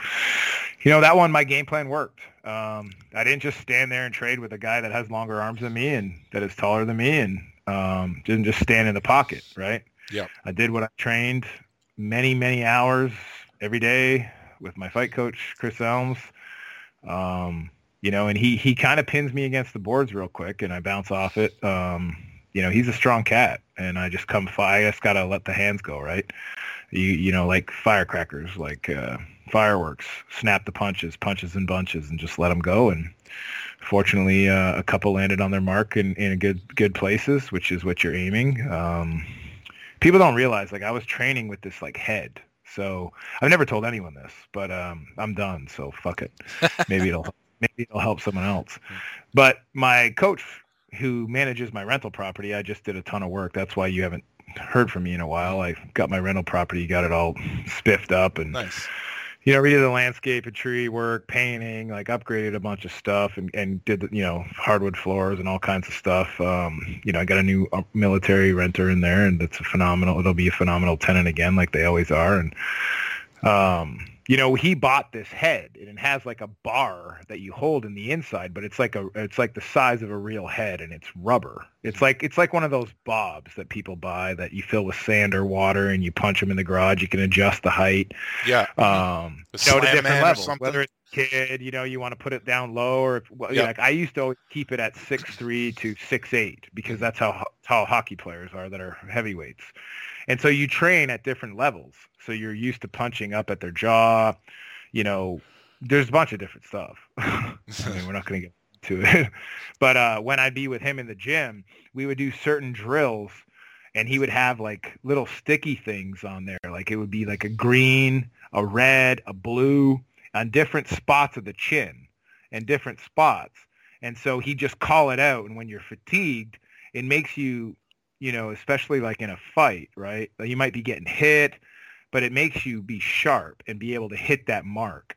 you know, that one, my game plan worked. Um, I didn't just stand there and trade with a guy that has longer arms than me and that is taller than me and um, didn't just stand in the pocket, right? Yeah. I did what I trained many, many hours every day with my fight coach, Chris Elms. Um, you know, and he, he kind of pins me against the boards real quick and I bounce off it. Um, you know, he's a strong cat and I just come, fight. I just got to let the hands go, right? You, you know, like firecrackers, like, uh, fireworks, snap the punches, punches and bunches, and just let them go. And fortunately, uh, a couple landed on their mark in, in good good places, which is what you're aiming. Um, people don't realize, like I was training with this like head. So I've never told anyone this, but um, I'm done. So fuck it. Maybe it'll [LAUGHS] maybe it'll help someone else. But my coach, who manages my rental property, I just did a ton of work. That's why you haven't heard from me in a while. I got my rental property, got it all spiffed up, and Nice. You know, redid the landscape and tree work, painting, like upgraded a bunch of stuff and, and did, the, you know, hardwood floors and all kinds of stuff. Um, you know, I got a new uh, military renter in there and it's a phenomenal, it'll be a phenomenal tenant again, like they always are. And, um, you know, he bought this head and it has like a bar that you hold in the inside, but it's like a, it's like the size of a real head and it's rubber. It's like, it's like one of those bobs that people buy that you fill with sand or water and you punch them in the garage. You can adjust the height Yeah. um, A you know, to slam different levels. Whether it's a kid, you know, you want to put it down low, or if, well, Yeah. like I used to always keep it at six three to six eight because that's how ho- tall hockey players are that are heavyweights. And so you train at different levels. So you're used to punching up at their jaw. You know, there's a bunch of different stuff. [LAUGHS] I mean, we're not going to get to it. [LAUGHS] but uh, when I'd be with him in the gym, we would do certain drills and he would have like little sticky things on there. Like it would be like a green, a red, a blue on different spots of the chin and different spots. And so he just call it out. And when you're fatigued, it makes you, you know, especially like in a fight, right? Like, You might be getting hit, but it makes you be sharp and be able to hit that mark.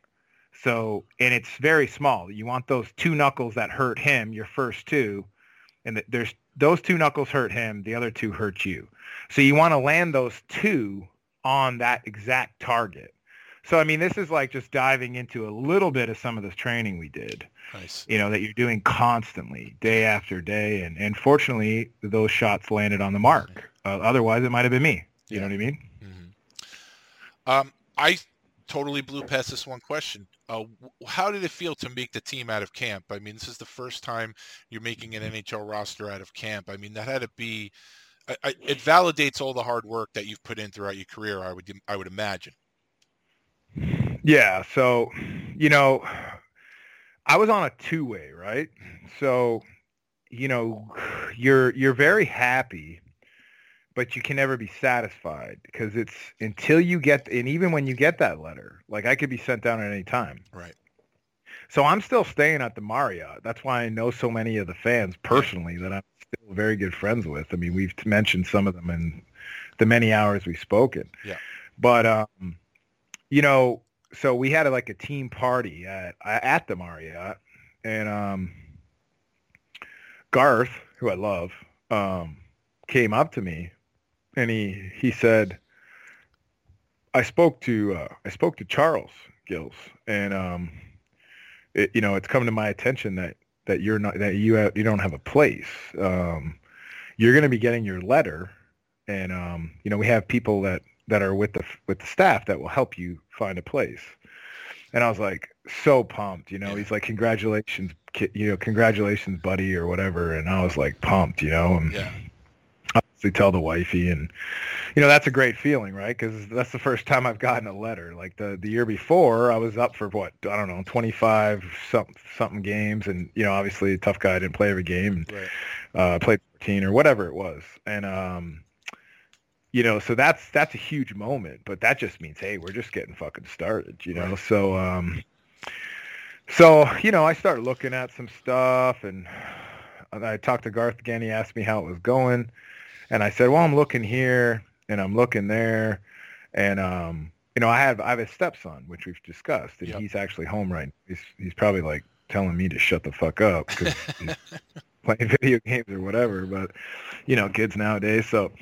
So, and it's very small. You want those two knuckles that hurt him, your first two, and there's those two knuckles hurt him, the other two hurt you. So you want to land those two on that exact target. So I mean, this is like just diving into a little bit of some of this training we did. Nice. You know that you're doing constantly, day after day, and and fortunately, those shots landed on the mark. Uh, otherwise, it might have been me. You know what I mean? Um, I totally blew past this one question. Uh, how did it feel to make the team out of camp? I mean, this is the first time you're making an NHL roster out of camp. I mean, that had to be. I, I, it validates all the hard work that you've put in throughout your career. I would. I would imagine. Yeah. So, you know, I was on a two-way, right? So, you know, you're you're very happy, but you can never be satisfied because it's until you get, and even when you get that letter, like I could be sent down at any time. Right. So I'm still staying at the Marriott. That's why I know so many of the fans personally that I'm still very good friends with. I mean, we've mentioned some of them in the many hours we've spoken. Yeah. But um, you know, so we had a, like a team party at at the Marriott, and um, Garth, who I love, um, came up to me, and he he said, "I spoke to uh, I spoke to Charles Gills, and um, it, you know, it's come to my attention that that you're not that you have, you don't have a place. Um, you're going to be getting your letter, and um, you know, we have people that that are with the with the staff that will help you find a place. And I was like so pumped, you know. He's like, "Congratulations, ki- you know, congratulations, buddy, or whatever." And I was like pumped, you know. And Yeah. obviously tell the wifey, and you know that's a great feeling, right? Because that's the first time I've gotten a letter. Like the the year before, I was up for what I don't know, 25 something something games, and you know, obviously a tough guy didn't play every game, and Right. uh, played 14 or whatever it was, and um, you know, so that's that's a huge moment. But that just means, hey, we're just getting fucking started, you know. So um, so you know, I started looking at some stuff, and I talked to Garth again. He asked me how it was going, and I said, well, I'm looking here and I'm looking there, and um, you know, I have I have a stepson, which we've discussed, and Yep. he's actually home right. Now. He's he's probably like telling me to shut the fuck up because [LAUGHS] playing [LAUGHS] video games or whatever. But you know, kids nowadays. So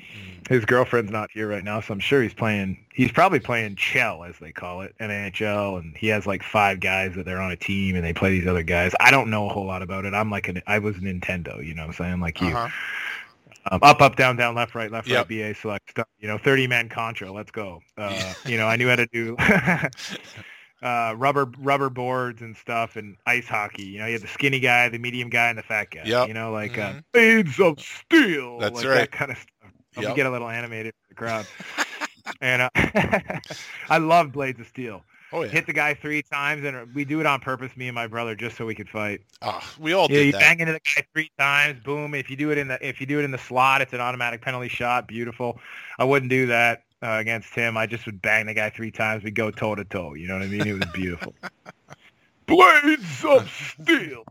his girlfriend's not here right now, so I'm sure he's playing. He's probably playing Chel, as they call it, NHL, and he has like five guys that they're on a team, and they play these other guys. I don't know a whole lot about it. I'm like an, I was Nintendo, you know, what I'm saying like you. Uh-huh. Um, up, up, down, down, left, right, left, Yep. right, BA, select, stuff. You know, 30 man contra. Let's go. Uh, you know, I knew how to do [LAUGHS] [LAUGHS] uh, rubber rubber boards and stuff and ice hockey. You know, you had the skinny guy, the medium guy, and the fat guy. Yep. You know, like uh, Mhm. blades of steel. That's like right. That kind of stuff. Let me get a little animated for the crowd. [LAUGHS] and uh, [LAUGHS] I love Blades of Steel. Oh yeah. Hit the guy three times, and we do it on purpose, me and my brother, just so we could fight. Oh, we all Yeah, did you that. bang into the guy three times, boom. If you do it in the if you do it in the slot, it's an automatic penalty shot. Beautiful. I wouldn't do that uh, against him. I just would bang the guy three times. We'd go toe to toe. You know what I mean? It was beautiful. [LAUGHS] Blades of steel.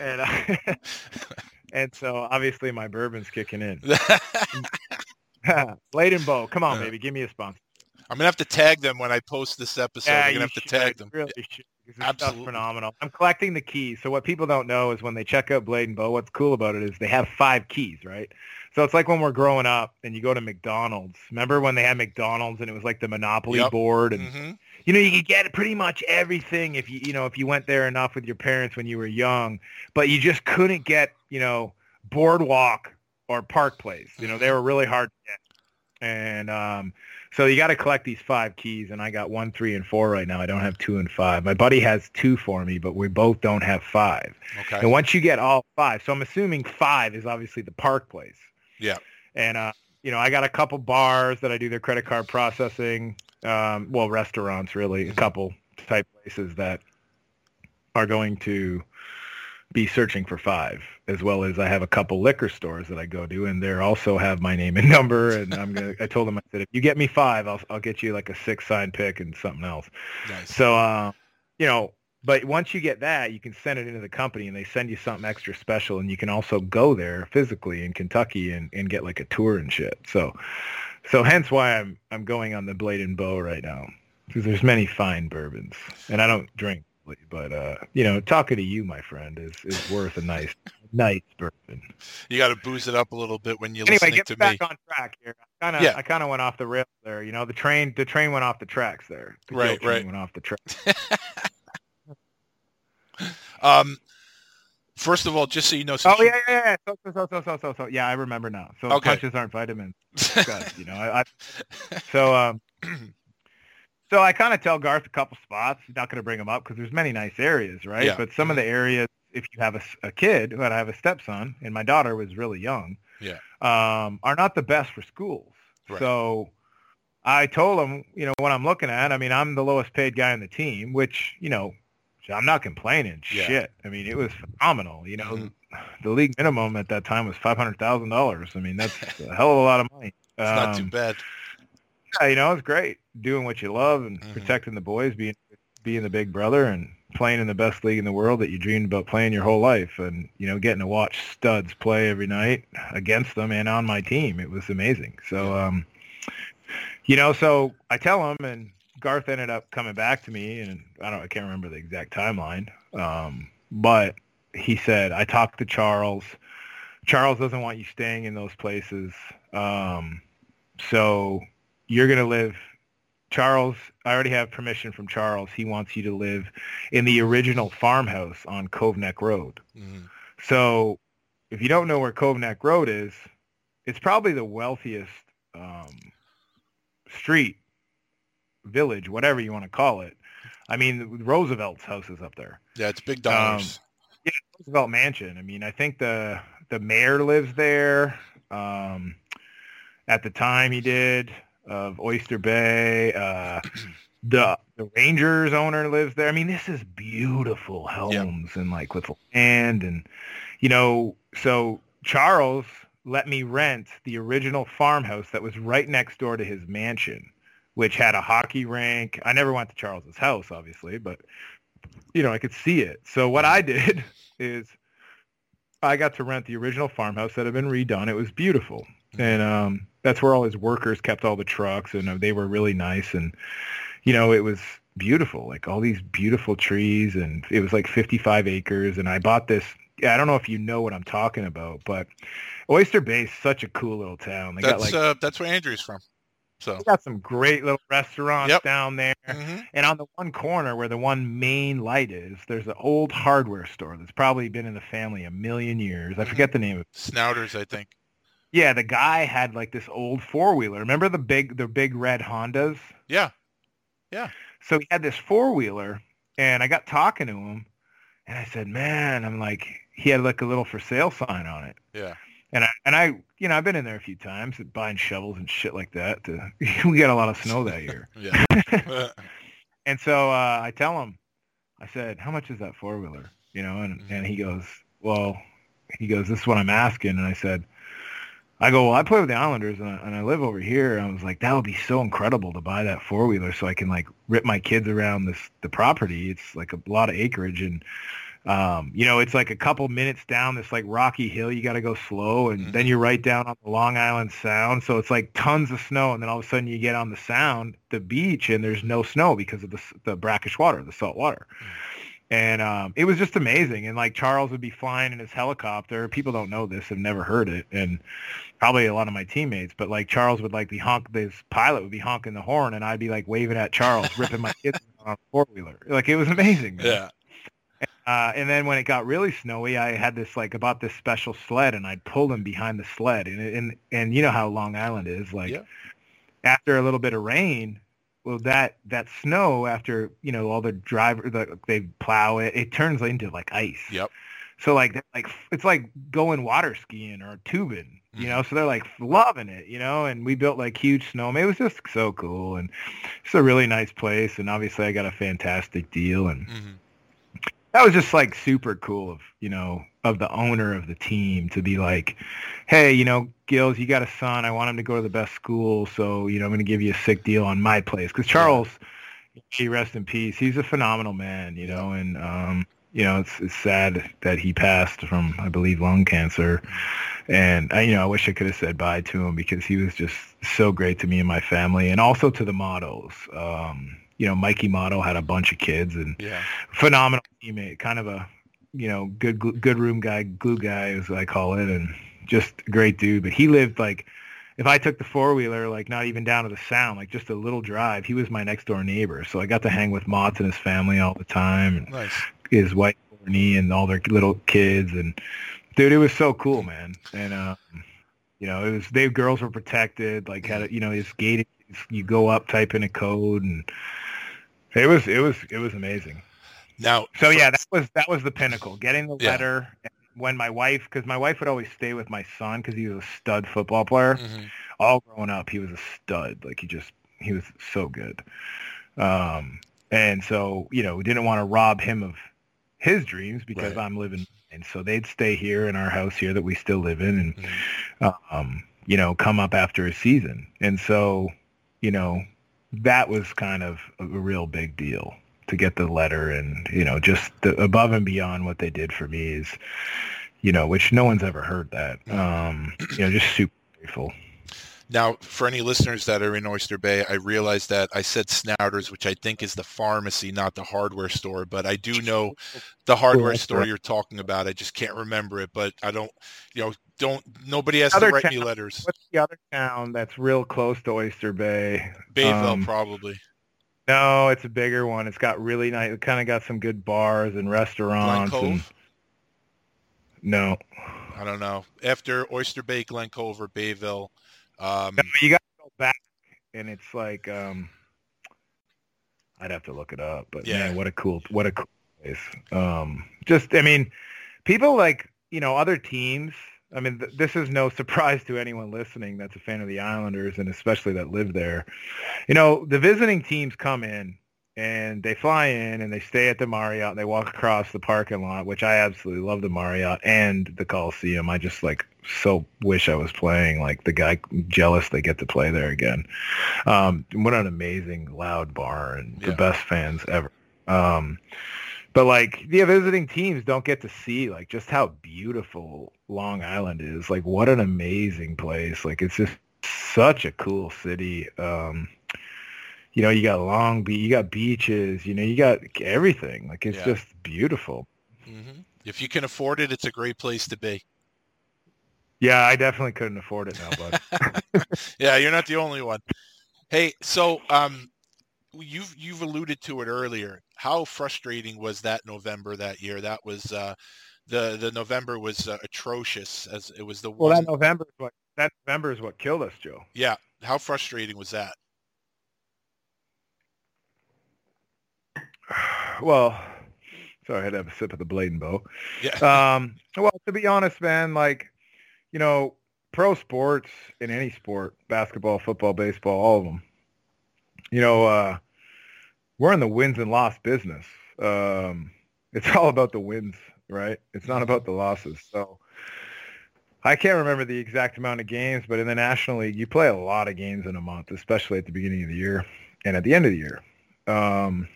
And uh, [LAUGHS] and so obviously my bourbon's kicking in. [LAUGHS] Blade and Bow, come on, baby, give me a sponsor. I'm gonna have to tag them when I post this episode. Yeah, We're gonna have to tag them. Really should. Absolutely. phenomenal. I'm collecting the keys. So what people don't know is when they check out Blade and Bow, what's cool about it is they have five keys, right? So it's like when we're growing up and you go to McDonald's. Remember when they had McDonald's and it was like the Monopoly Yep. board and hmm you know you could get pretty much everything if you you know if you went there enough with your parents when you were young, but you just couldn't get you know Boardwalk or Park Place. You know they were really hard to get, and um, so you got to collect these five keys. And I got one, three, and four right now. I don't have two and five. My buddy has two for me, but we both don't have five. Okay. And once you get all five, so I'm assuming five is obviously the Park Place. Yeah. And uh, you know, I got a couple bars that I do their credit card processing. Um, well, restaurants really, a couple type places that are going to be searching for five, as well as I have a couple liquor stores that I go to, and they also have my name and [LAUGHS] number. And I'm gonna. I told them I said if you get me five, I'll I'll get you like a six sign pick and something else. Nice. So, uh, you know, but once you get that, you can send it into the company and they send you something extra special. And you can also go there physically in Kentucky and, and get like a tour and shit. So, so hence why I'm, I'm going on the Blade and Bow right now because there's many fine bourbons and I don't drink, but, uh, you know, talking to you, my friend, is, is worth a nice, nice bourbon. You got to booze it up a little bit when you're Anyway, listening get to back me. on track here. I kind of, Yeah. I kind of went off the rail there. You know, the train, the train went off the tracks there. The Right, train right. Went off the [LAUGHS] track. Um, first of all, just so you know, Oh yeah, yeah, yeah. So, so, so, so, so, so. Yeah, I remember now. So Okay. punches aren't vitamins. [LAUGHS] You know, I, I so um, [CLEARS THROAT] so I kind of tell Garth a couple spots. Not going to bring them up because there's many nice areas, right? Yeah. But some of the areas, if you have a, a kid, who I have a stepson, and my daughter was really young, Yeah. um, are not the best for schools. Right. So I told him, you know, what I'm looking at. I mean, I'm the lowest paid guy on the team, which you know. I'm not complaining. Yeah. Shit. I mean, it was phenomenal. You know, Mhm. the league minimum at that time was five hundred thousand dollars. I mean, that's [LAUGHS] a hell of a lot of money. it's not too Um, bad. Yeah, you know, it's great doing what you love and Mhm. protecting the boys, being being the big brother, and playing in the best league in the world that you dreamed about playing your whole life, and you know, getting to watch studs play every night against them and on my team. It was amazing. So, um, you know, so I tell them and Garth ended up coming back to me, and I don't, I can't remember the exact timeline, um, but he said I talked to Charles. Charles doesn't want you staying in those places. Um, so you're going to live Charles, I already have permission from Charles. He wants you to live in the original farmhouse on Cove Neck Road. Mhm. So if you don't know where Cove Neck Road is, it's probably the wealthiest um, street, village, whatever you want to call it. I mean, Roosevelt's house is up there. Yeah, it's big Um, dollars. Yeah, Roosevelt Mansion. I mean, I think the the mayor lives there. Um, at the time, he did of Oyster Bay. Uh, [CLEARS THROAT] the the Rangers owner lives there. I mean, this is beautiful homes and like with land and you know. So Charles let me rent the original farmhouse that was right next door to his mansion, which had a hockey rink. I never went to Charles's house, obviously, but you know, I could see it. So what I did [LAUGHS] is I got to rent the original farmhouse that had been redone. It was beautiful. And um, that's where all his workers kept all the trucks and uh, they were really nice. And, you know, it was beautiful, like all these beautiful trees and it was like 55 acres. And I bought this I don't know if you know what I'm talking about, but Oyster Bay is such a cool little town. They That's got like uh, that's where Andrew's from. So they got some great little restaurants Yep. down there. Mhm. And on the one corner where the one main light is, there's an old hardware store that's probably been in the family a million years. I Mhm. forget the name of it. Snouder's, I think. Yeah, the guy had like this old four wheeler. Remember the big the big red Hondas? Yeah. Yeah. So he had this four wheeler, and I got talking to him, and I said, "Man, I'm like," he had like a little for sale sign on it, Yeah. And I and I, you know, I've been in there a few times buying shovels and shit like that. To, [LAUGHS] we got a lot of snow that year, [LAUGHS] Yeah. Uh, [LAUGHS] and so uh, I tell him, I said, "How much is that four wheeler?" You know, and Mhm. and he goes, "Well," he goes, "This is what I'm asking," and I said. I go, well, I play with the Islanders and I, and I live over here. I was like, that would be so incredible to buy that four wheeler so I can like rip my kids around this the property. It's like a lot of acreage and um, you know, it's like a couple minutes down this like rocky hill. You got to go slow, and then you're right down on the Long Island Sound. So it's like tons of snow, and then all of a sudden you get on the Sound, the beach, and there's no snow because of the the brackish water, the salt water. And um, it was just amazing. And like Charles would be flying in his helicopter. People don't know this, have never heard it, and probably a lot of my teammates. But like Charles would like be honk, this pilot would be honking the horn, and I'd be like waving at Charles, ripping my kids [LAUGHS] on a four wheeler. Like it was amazing. Man. yeah. Uh, and then when it got really snowy, I had this like about this special sled, and I'd pull them behind the sled. And and and you know how Long Island is. Like Yeah. after a little bit of rain, well, that that snow after you know all the driver the, they plow it, it turns into like ice. Yep. So like like it's like going water skiing or tubing, you Mhm. know. So they're like loving it, you know. And we built like huge snowmen. It was just so cool, and it's a really nice place. And obviously, I got a fantastic deal, and hmm that was just like super cool of you know of the owner of the team to be like hey you know gills you got a son. I want him to go to the best school so you know i'm going to give you a sick deal on my place. Because charles he rest in peace he's a phenomenal man you know and um you know it's, it's sad that he passed from i believe lung cancer. And I, you know i wish i could have said bye to him because he was just so great to me and my family and also to the models. Um you know mikey Mottau had a bunch of kids and Yeah. phenomenal teammate, kind of a you know good good room guy, glue guy as I call it, and just a great dude. But he lived like if I took the four wheeler, like not even down to the sound, like just a little drive, he was my next door neighbor. So I got to hang with Mott and his family all the time, and Nice. his wife Courtney and all their little kids, and dude, it was so cool, man. And um, you know, it was they girls were protected, like had a, you know his gated. You go up, type in a code, and it was it was it was amazing. Now, So yeah, that was that was the pinnacle. Getting the Yeah. letter when my wife, because my wife would always stay with my son because he was a stud football player. Mhm. All growing up, he was a stud. Like he just he was so good. Um, and so you know, we didn't want to rob him of his dreams because Right. I'm living. And so they'd stay here in our house here that we still live in, and Mhm. um, you know, come up after a season. And so, you know, that was kind of a, real big deal to get the letter and, you know, just the, above and beyond what they did for me is, you know, which no one's ever heard that. Um, you know, just super grateful. Now, for any listeners that are in Oyster Bay, I realize that I said Snouder's, which I think is the pharmacy, not the hardware store. But I do know [LAUGHS] the hardware store you're talking about. I just can't remember it. But I don't, you know, don't. Nobody has to Other write me letters. What's the other town that's real close to Oyster Bay? Bayville, Um, probably. No, it's a bigger one. It's got really nice. It kind of got some good bars and Glen restaurants. And, no, I don't know. After Oyster Bay, Glen Cove, or Bayville. Um, No, you got to go back, and it's like um, I'd have to look it up. But Yeah. man, what a cool, what a cool place. Um, just, I mean, people like you know other teams. I mean, th- this is no [LAUGHS] surprise to anyone listening that's a fan of the Islanders and especially that live there. You know, the visiting teams come in and they fly in and they stay at the Marriott and they walk across the parking lot, which I absolutely love the Marriott and the Coliseum. I just like so wish I was playing like the guy jealous they get to play there again. Um, what an amazing loud bar and the best fans ever. Um, but like the visiting teams don't get to see like just how beautiful Long Island is. Like what an amazing place. Like it's just such a cool city. Um, you know, you got Long Beach, you got beaches, you know, you got everything. Like it's Yeah. just beautiful. hmm If you can afford it, it's a great place to be. Yeah, I definitely couldn't afford it now, bud. [LAUGHS] yeah, you're not the only one. Hey, so um, you've you've alluded to it earlier. How frustrating was that November that year? That was uh, the the November was uh, atrocious as it was the well, one. that November is what that November is what killed us, Joe. Yeah, how frustrating was that? [SIGHS] well, sorry, I had to have a sip of the Blade and Bow. Yeah. [LAUGHS] Um, well, to be honest, man, like, you know, pro sports in any sport, basketball, football, baseball, all of them, you know, uh, we're in the wins and loss business. Um, it's [LAUGHS] all about the wins, right? It's not about the losses. So I can't remember the exact amount of games, but in the National League, you play a lot of games in a month, especially at the beginning of the year and at the end of the year. Um,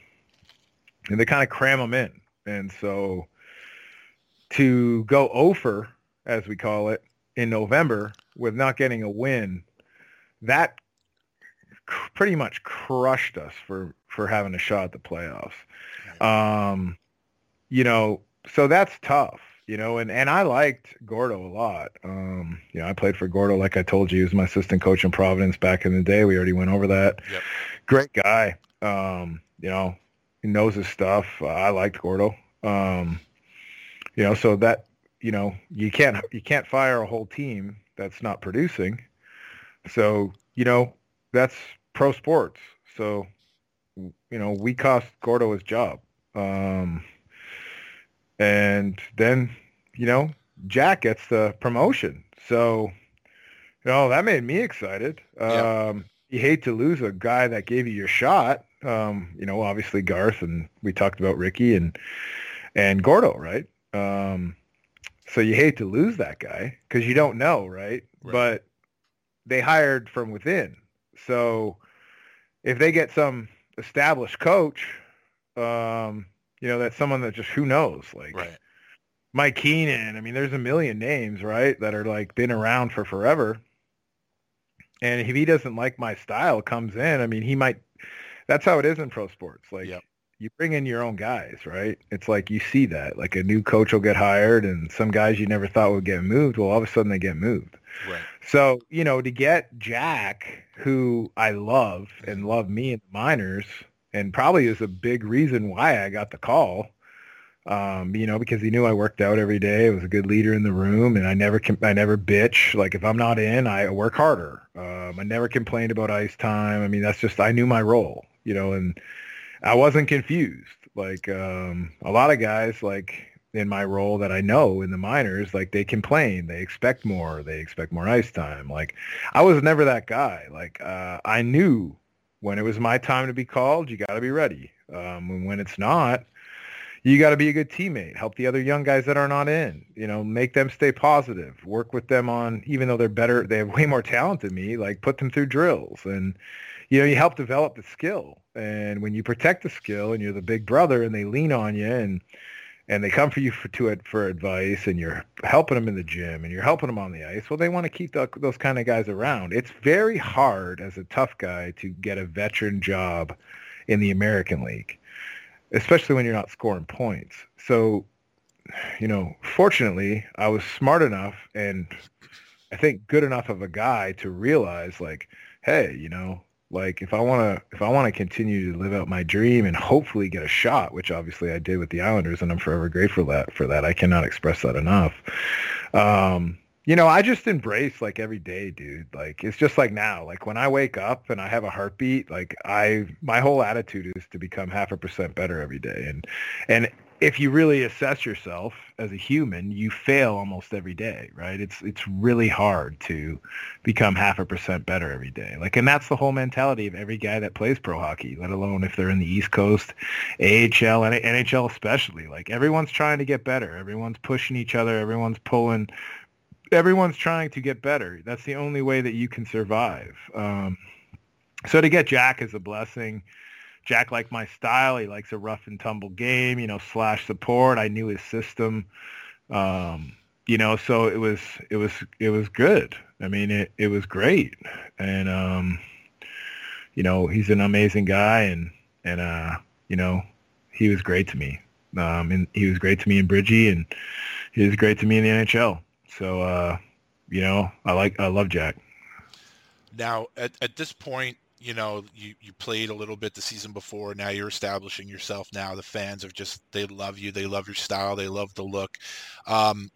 and they kind of cram them in. And so to go over, as we call it, in November with not getting a win, that pretty much crushed us for, for having a shot at the playoffs. Um, you know, so that's tough, you know, and, and I liked Gordo a lot. Um, you know, I played for Gordo, like I told you, he was my assistant coach in Providence back in the day. We already went over that. Yep. Great guy. Um, you know, he knows his stuff. Uh, I liked Gordo. Um, you know, so that you know you can't you can't fire a whole team that's not producing. So you know that's pro sports. So you know we cost Gordo his job, um, and then you know Jack gets the promotion. So you know that made me excited. Yeah. Um, you hate to lose a guy that gave you your shot. Um, you know, obviously Garth and we talked about Ricky and and Gordo, right? Um, so you hate to lose that guy because you don't know, right? Right. But they hired from within. So if they get some established coach, um, you know, that's someone that just who knows, like Right. Mike Keenan. I mean, there's a million names, right, that are like been around for forever. And if he doesn't like my style, comes in. I mean, he might. That's how it is in pro sports. Like Yep. You bring in your own guys, right? It's like you see that. Like a new coach will get hired, and some guys you never thought would get moved. Well, all of a sudden they get moved. Right. So you know, to get Jack, who I love and love me in the minors, and probably is a big reason why I got the call. Um, you know, because he knew I worked out every day. I was a good leader in the room, and I never, I never bitch. Like if I'm not in, I work harder. Um, I never complained about ice time. I mean, that's just I knew my role. You know, and I wasn't confused. Like um, a lot of guys, like in my role that I know in the minors, like they complain, they expect more, they expect more ice time. Like I was never that guy. Like uh, I knew when it was my time to be called, you got to be ready. Um, and when it's not, you got to be a good teammate. Help the other young guys that are not in. You know, make them stay positive. Work with them on, even though they're better, they have way more talent than me. Like put them through drills, and you know, you help develop the skill. And when you protect the skill, and you're the big brother, and they lean on you, and and they come for you for to it for advice, and you're helping them in the gym, and you're helping them on the ice. Well, they want to keep the, those kind of guys around. It's very hard as a tough guy to get a veteran job in the American League especially when you're not scoring points. So, you know, fortunately, I was smart enough and I think good enough of a guy to realize like, hey, you know, like if I want to if I want to continue to live out my dream and hopefully get a shot, which obviously I did with the Islanders and I'm forever grateful for that for that. I cannot express that enough. Um, you know, I just embrace like every day, dude. Like it's just like now. Like when I wake up and I have a heartbeat, like I my whole attitude is to become half a percent better every day. And and if you really assess yourself as a human, you fail almost every day, right? It's it's really hard to become half a percent better every day. Like and that's the whole mentality of every guy that plays pro hockey, let alone if they're in the East Coast, AHL and NHL especially. Like everyone's trying to get better. Everyone's pushing each other, everyone's pulling everyone's trying to get better. That's the only way that you can survive. Um, so to get Jack is a blessing. Jack liked my style. He likes a rough and tumble game, you know, slash support. I knew his system. Um, you know, so it was it was it was good. I mean, it it was great. And um, you know, he's an amazing guy and and uh, you know, he was great to me. Um, and he was great to me in Bridgie, and he was great to me in the NHL. So, uh, you know, I like, I love Jack. Now, at, at this point, you know, you, you played a little bit the season before. Now you're establishing yourself. Now the fans are just, they love you. They love your style. They love the look. Um,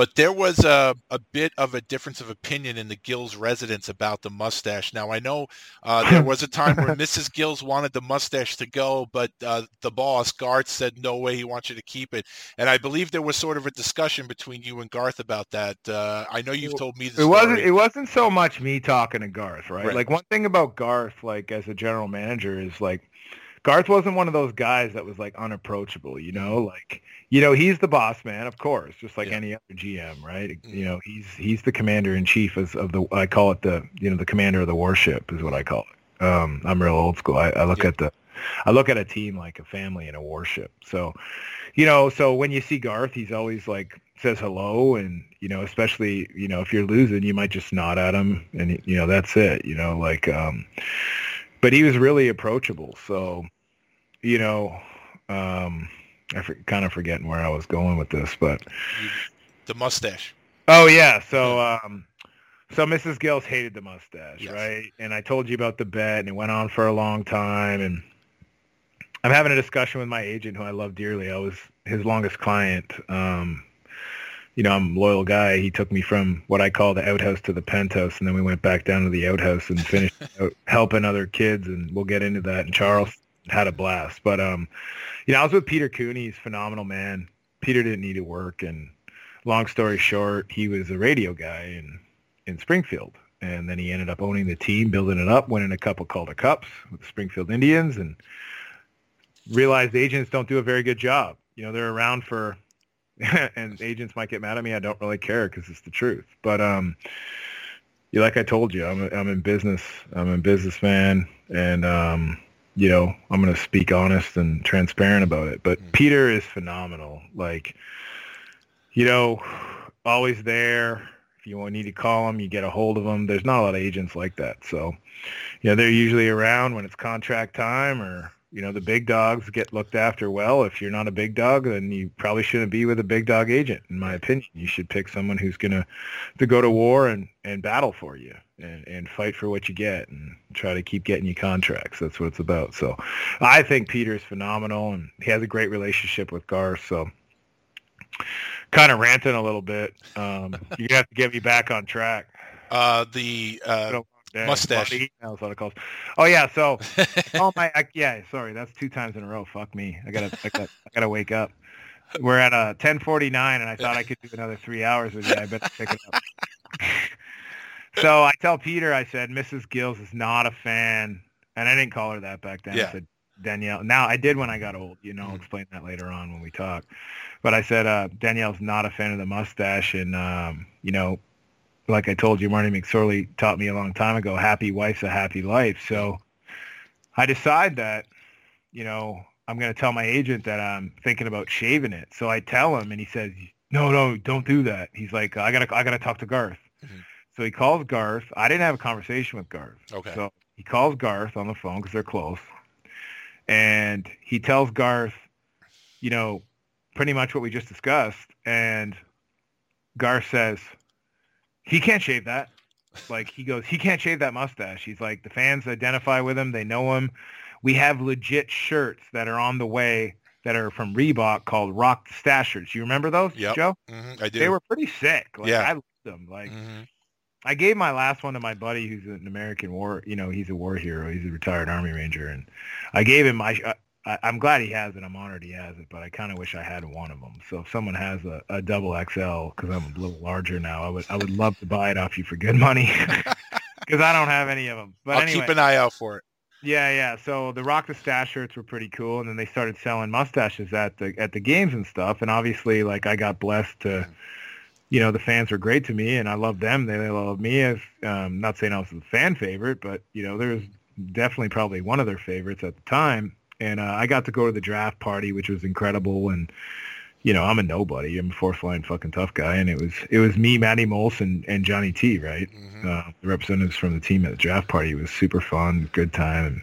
but there was a, a bit of a difference of opinion in the Gills residents about the mustache. Now, I know uh, there was a time where [LAUGHS] Mrs. Gills wanted the mustache to go, but uh, the boss, Garth, said, no way, he wants you to keep it. And I believe there was sort of a discussion between you and Garth about that. Uh, I know you've told me this. It wasn't, it wasn't so much me talking to Garth, right? Right. Like one thing about Garth, like as a general manager is like, Garth wasn't one of those guys that was like unapproachable, you know, like, you know, he's the boss man, of course, just like Yeah. any other GM, right? Mhm. You know, he's, he's the commander in chief of, of the, I call it the, you know, the commander of the warship is what I call it. Um, I'm real old school. I, I look Yeah. at the, I look at a team like a family in a warship. So, you know, so when you see Garth, he's always like says hello, and you know, especially you know if you're losing, you might just nod at him, and you know that's it. You know, like, um, but he was really approachable. So, you know, um, I for, kind of forgetting where I was going with this, but the mustache. Oh yeah, so um, so Mrs. Gills hated the mustache, Yes. right? And I told you about the bet, and it went on for a long time. And I'm having a discussion with my agent, who I love dearly. I was his longest client. Um, you know, I'm a loyal guy. He took me from what I call the outhouse to the penthouse, and then we went back down to the outhouse and finished [LAUGHS] out helping other kids. And we'll get into that. And Charles had a blast. But um, you know, I was with Peter Cooney. He's a phenomenal man. Peter didn't need to work, and long story short, he was a radio guy in in Springfield, and then he ended up owning the team, building it up, winning a couple Calder Cups with the Springfield Indians, and realized agents don't do a very good job. You know, they're around for, [LAUGHS] and agents might get mad at me. I don't really care because it's the truth. But um, you like I told you, I'm a, I'm in business. I'm a businessman, and um, you know, I'm going to speak honest and transparent about it. But Mm. Peter is phenomenal. Like, you know, always there. If you need to call him, you get a hold of him. There's not a lot of agents like that. So, you know, they're usually around when it's contract time or, you know, the big dogs get looked after well. If you're not a big dog, then you probably shouldn't be with a big dog agent, in my opinion. You should pick someone who's going to to go to war and, and battle for you and, and fight for what you get and try to keep getting you contracts. That's what it's about. So I think Peter's phenomenal and he has a great relationship with Garth. So kind of ranting a little bit. Um, [LAUGHS] you're have to get me back on track. Uh, the uh, Don't- Mustache. a emails, a lot of calls. Oh yeah, so [LAUGHS] oh my, I, yeah, sorry, that's two times in a row. Fuck me, I gotta, I gotta, I gotta wake up. We're at uh, 10:49, and I thought I could do another three hours with you. I better pick it up. [LAUGHS] so I tell Peter, I said, Mrs. Gills is not a fan, and I didn't call her that back then. Yeah. I said Danielle. Now I did when I got old. You know, I'll Mhm. explain that later on when we talk. But I said uh, Danielle's not a fan of the mustache, and um, you know, like I told you, Marty McSorley taught me a long time ago, happy wife's a happy life. So I decide that, you know, I'm going to tell my agent that I'm thinking about shaving it. So I tell him and he says, no, no, don't do that. He's like, I got to, I got to talk to Garth. Mhm. So he calls Garth. I didn't have a conversation with Garth. Okay. So he calls Garth on the phone because they're close. And he tells Garth, you know, pretty much what we just discussed. And Garth says, he can't shave that. Like he goes, he can't shave that mustache. He's like, the fans identify with him. They know him. We have legit shirts that are on the way that are from Reebok called Rock the Stash. You remember those, Yep. Joe? Mhm, I do. They were pretty sick. Like Yeah. I loved them. Like Mhm. I gave my last one to my buddy who's an American war, you know, he's a war hero. He's a retired army ranger and I gave him my I, I, I'm glad he has it. I'm honored he has it, but I kind of wish I had one of them. So if someone has a, a double XL cuz I'm a little larger now, I would I would love to buy it off you for good money [LAUGHS] cuz I don't have any of them. But I'll anyway, keep an eye out for it. yeah, yeah. So the Rock the Stash shirts were pretty cool, and then they started selling mustaches at the at the games and stuff. And obviously, like I got blessed to, you know, the fans were great to me, and I love them. They, they loved me. As um, not saying I was a fan favorite, but you know, there was definitely probably one of their favorites at the time. And uh, I got to go to the draft party, which was incredible. And you know, I'm a nobody. I'm a fourth line fucking tough guy, and it was it was me, Matty Moulson, and and Johnny T. Right Mhm. uh, the representatives from the team at the draft party. It was super fun, good time. And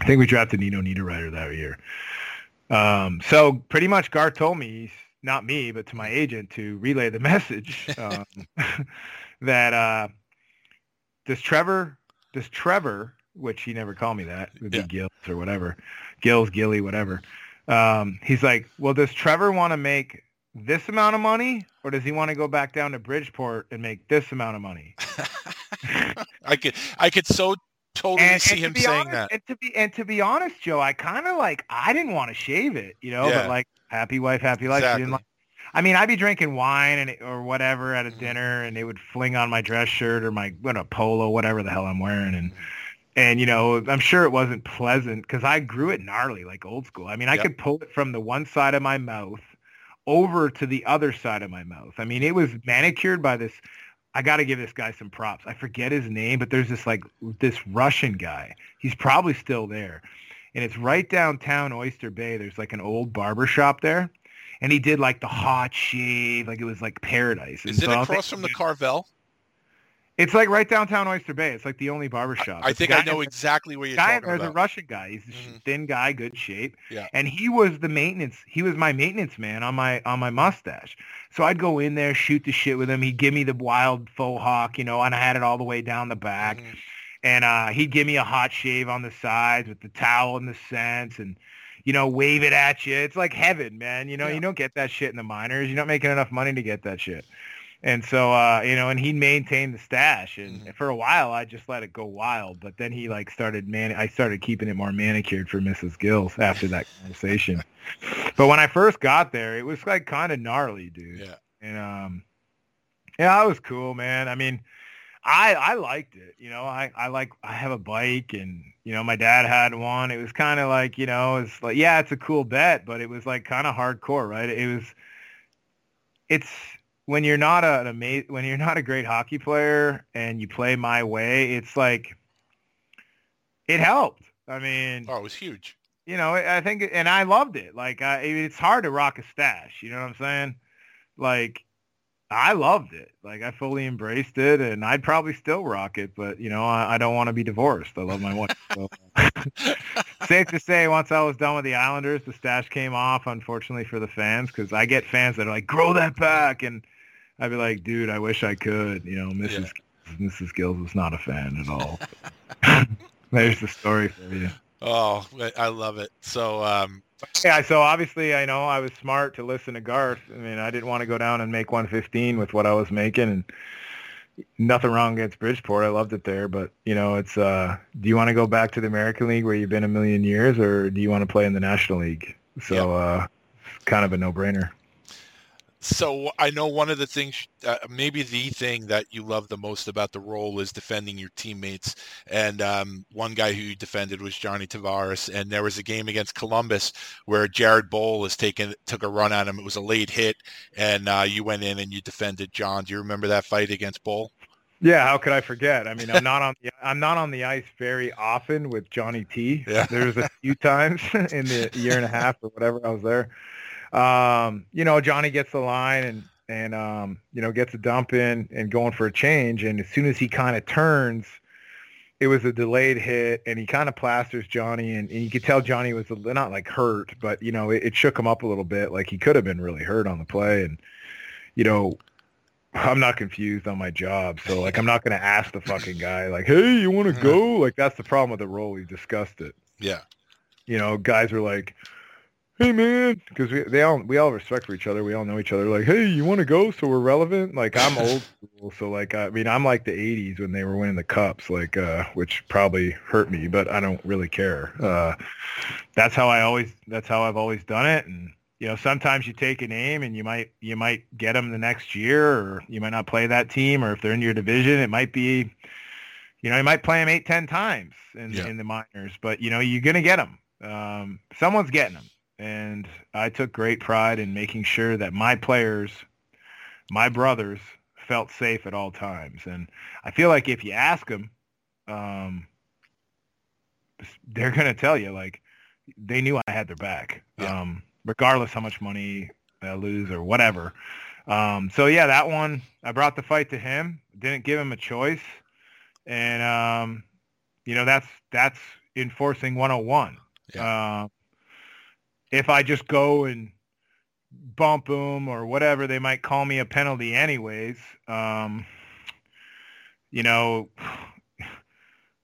I think we drafted Nino Niederreiter that year. Um, so pretty much Garth told me, not me, but to my agent to relay the [LAUGHS] message um, [LAUGHS] that uh, does Trevor, does Trevor, which he never called me that, it would Yeah. be Gills or whatever, Gills, Gilly, whatever. Um, he's like, well, does Trevor want to make this amount of money, or does he want to go back down to Bridgeport and make this amount of money? [LAUGHS] [LAUGHS] I could I could so totally see to him be saying honest, that. And to be and to be honest, Joe, I kind of like I didn't want to shave it, you know, Yeah. but like happy wife, happy life. Exactly. like. I mean, I'd be drinking wine and or whatever at a Mhm. dinner, and they would fling on my dress shirt or my what a polo, whatever the hell I'm wearing, and and you know, I'm sure it wasn't pleasant because I grew it gnarly, like old school. I mean, I Yep. could pull it from the one side of my mouth over to the other side of my mouth. I mean, it was manicured by this. I got to give this guy some props. I forget his name, but there's this like this Russian guy. He's probably still there. And it's right downtown Oyster Bay. There's like an old barber shop there. And he did like the hot shave, like it was like paradise. And Is it so across from the Carvel? It's like right downtown Oyster Bay. It's like the only barber shop. I think I know exactly where you're guy, talking there's a. Russian guy. He's a Mhm. thin guy, good shape. Yeah. And he was the maintenance. He was my maintenance man on my on my mustache. So I'd go in there, shoot the shit with him. He'd give me the wild faux hawk, you know, and I had it all the way down the back. Mhm. And uh, he'd give me a hot shave on the sides with the towel and the scents and you know, wave it at you. It's like heaven, man. You know, Yeah. you don't get that shit in the minors. You're not making enough money to get that shit. And so, uh, you know, and he maintained the stash, and Mhm. for a while, I just let it go wild. But then he like started man, I started keeping it more manicured for Mrs. Gills after that conversation. [LAUGHS] But when I first got there, it was like kind of gnarly, dude. Yeah. And um, yeah, it was cool, man. I mean, I I liked it. You know, I I like I have a bike, and you know, my dad had one. It was kind of like you know, it's like yeah, it's a cool bet, but it was like kind of hardcore, right? It was. It's when you're not a, an ama- when you're not a great hockey player and you play my way. It's like it helped. I mean, Oh, it was huge. you know, I think, and I loved it. Like, I, it's hard to rock a stash. You know what I'm saying? Like, I loved it. Like, I fully embraced it, and I'd probably still rock it. But you know, I, I don't want to be divorced. I love my wife. So. [LAUGHS] Safe to say, once I was done with the Islanders, the stash came off. Unfortunately for the fans, because I get fans that are like, "Grow that back," and I'd be like, "Dude, I wish I could." You know, Mrs. Mrs. Gills was not a fan at all. [LAUGHS] [LAUGHS] There's the story for you. Oh, I- I love it. So, um, Yeah, so obviously I know I was smart to listen to Garth. I mean, I didn't want to go down and make 115 with what I was making and nothing wrong against Bridgeport. I loved it there, but you know, it's uh do you want to go back to the American League where you've been a million years or do you want to play in the National League? So uh it's kind of a no-brainer. So I know one of the things, uh, maybe the thing that you love the most about the role is defending your teammates. And um, one guy who you defended was Johnny Tavares. And there was a game against Columbus where Jared Boll has taken took a run at him. It was a late hit, and uh, you went in and you defended John. Do you remember that fight against Boll? Yeah, how could I forget? I mean, I'm not on the, I'm not on the ice very often with Johnny T. Yeah. There's a few times [LAUGHS] in the year and a half or whatever I was there. Um, you know, Johnny gets the line and and um, you know, gets a dump in and going for a change and as soon as he kind of turns it was a delayed hit and he kind of plasters Johnny and, and you could tell Johnny was a, not like hurt, but you know, it, it shook him up a little bit. Like he could have been really hurt on the play and you know, I'm not confused on my job. So like, I'm not going to ask the fucking guy like, Hey, you want to [LAUGHS] go? Like that's the problem with the role. We've discussed it. Yeah. You know, guys are like, Hey man, because we, they all, we all respect for each other. We all know each other. Like, Hey, you want to go? So we're relevant. Like I'm [LAUGHS] old school. So like, I mean, I'm like the eighties when they were winning the cups, like, uh, which probably hurt me, but I don't really care. Uh, that's how I always, that's how I've always done it. And, you know, sometimes you take a name and you might you might get them the next year, or you might not play that team, or if they're in your division, it might be, you know, you might play them eight, ten times in Yeah. in the minors, but you know, you're gonna get them. Um, someone's getting them, and I took great pride in making sure that my players, my brothers, felt safe at all times, and I feel like if you ask them, um, they're gonna tell you like they knew I had their back, Yeah. um, regardless how much money I lose or whatever. Um, so yeah, that one I brought the fight to him. Didn't give him a choice, and um, you know that's that's enforcing 101. Yeah. Uh, if I just go and bump them or whatever, they might call me a penalty anyways. Um, you know,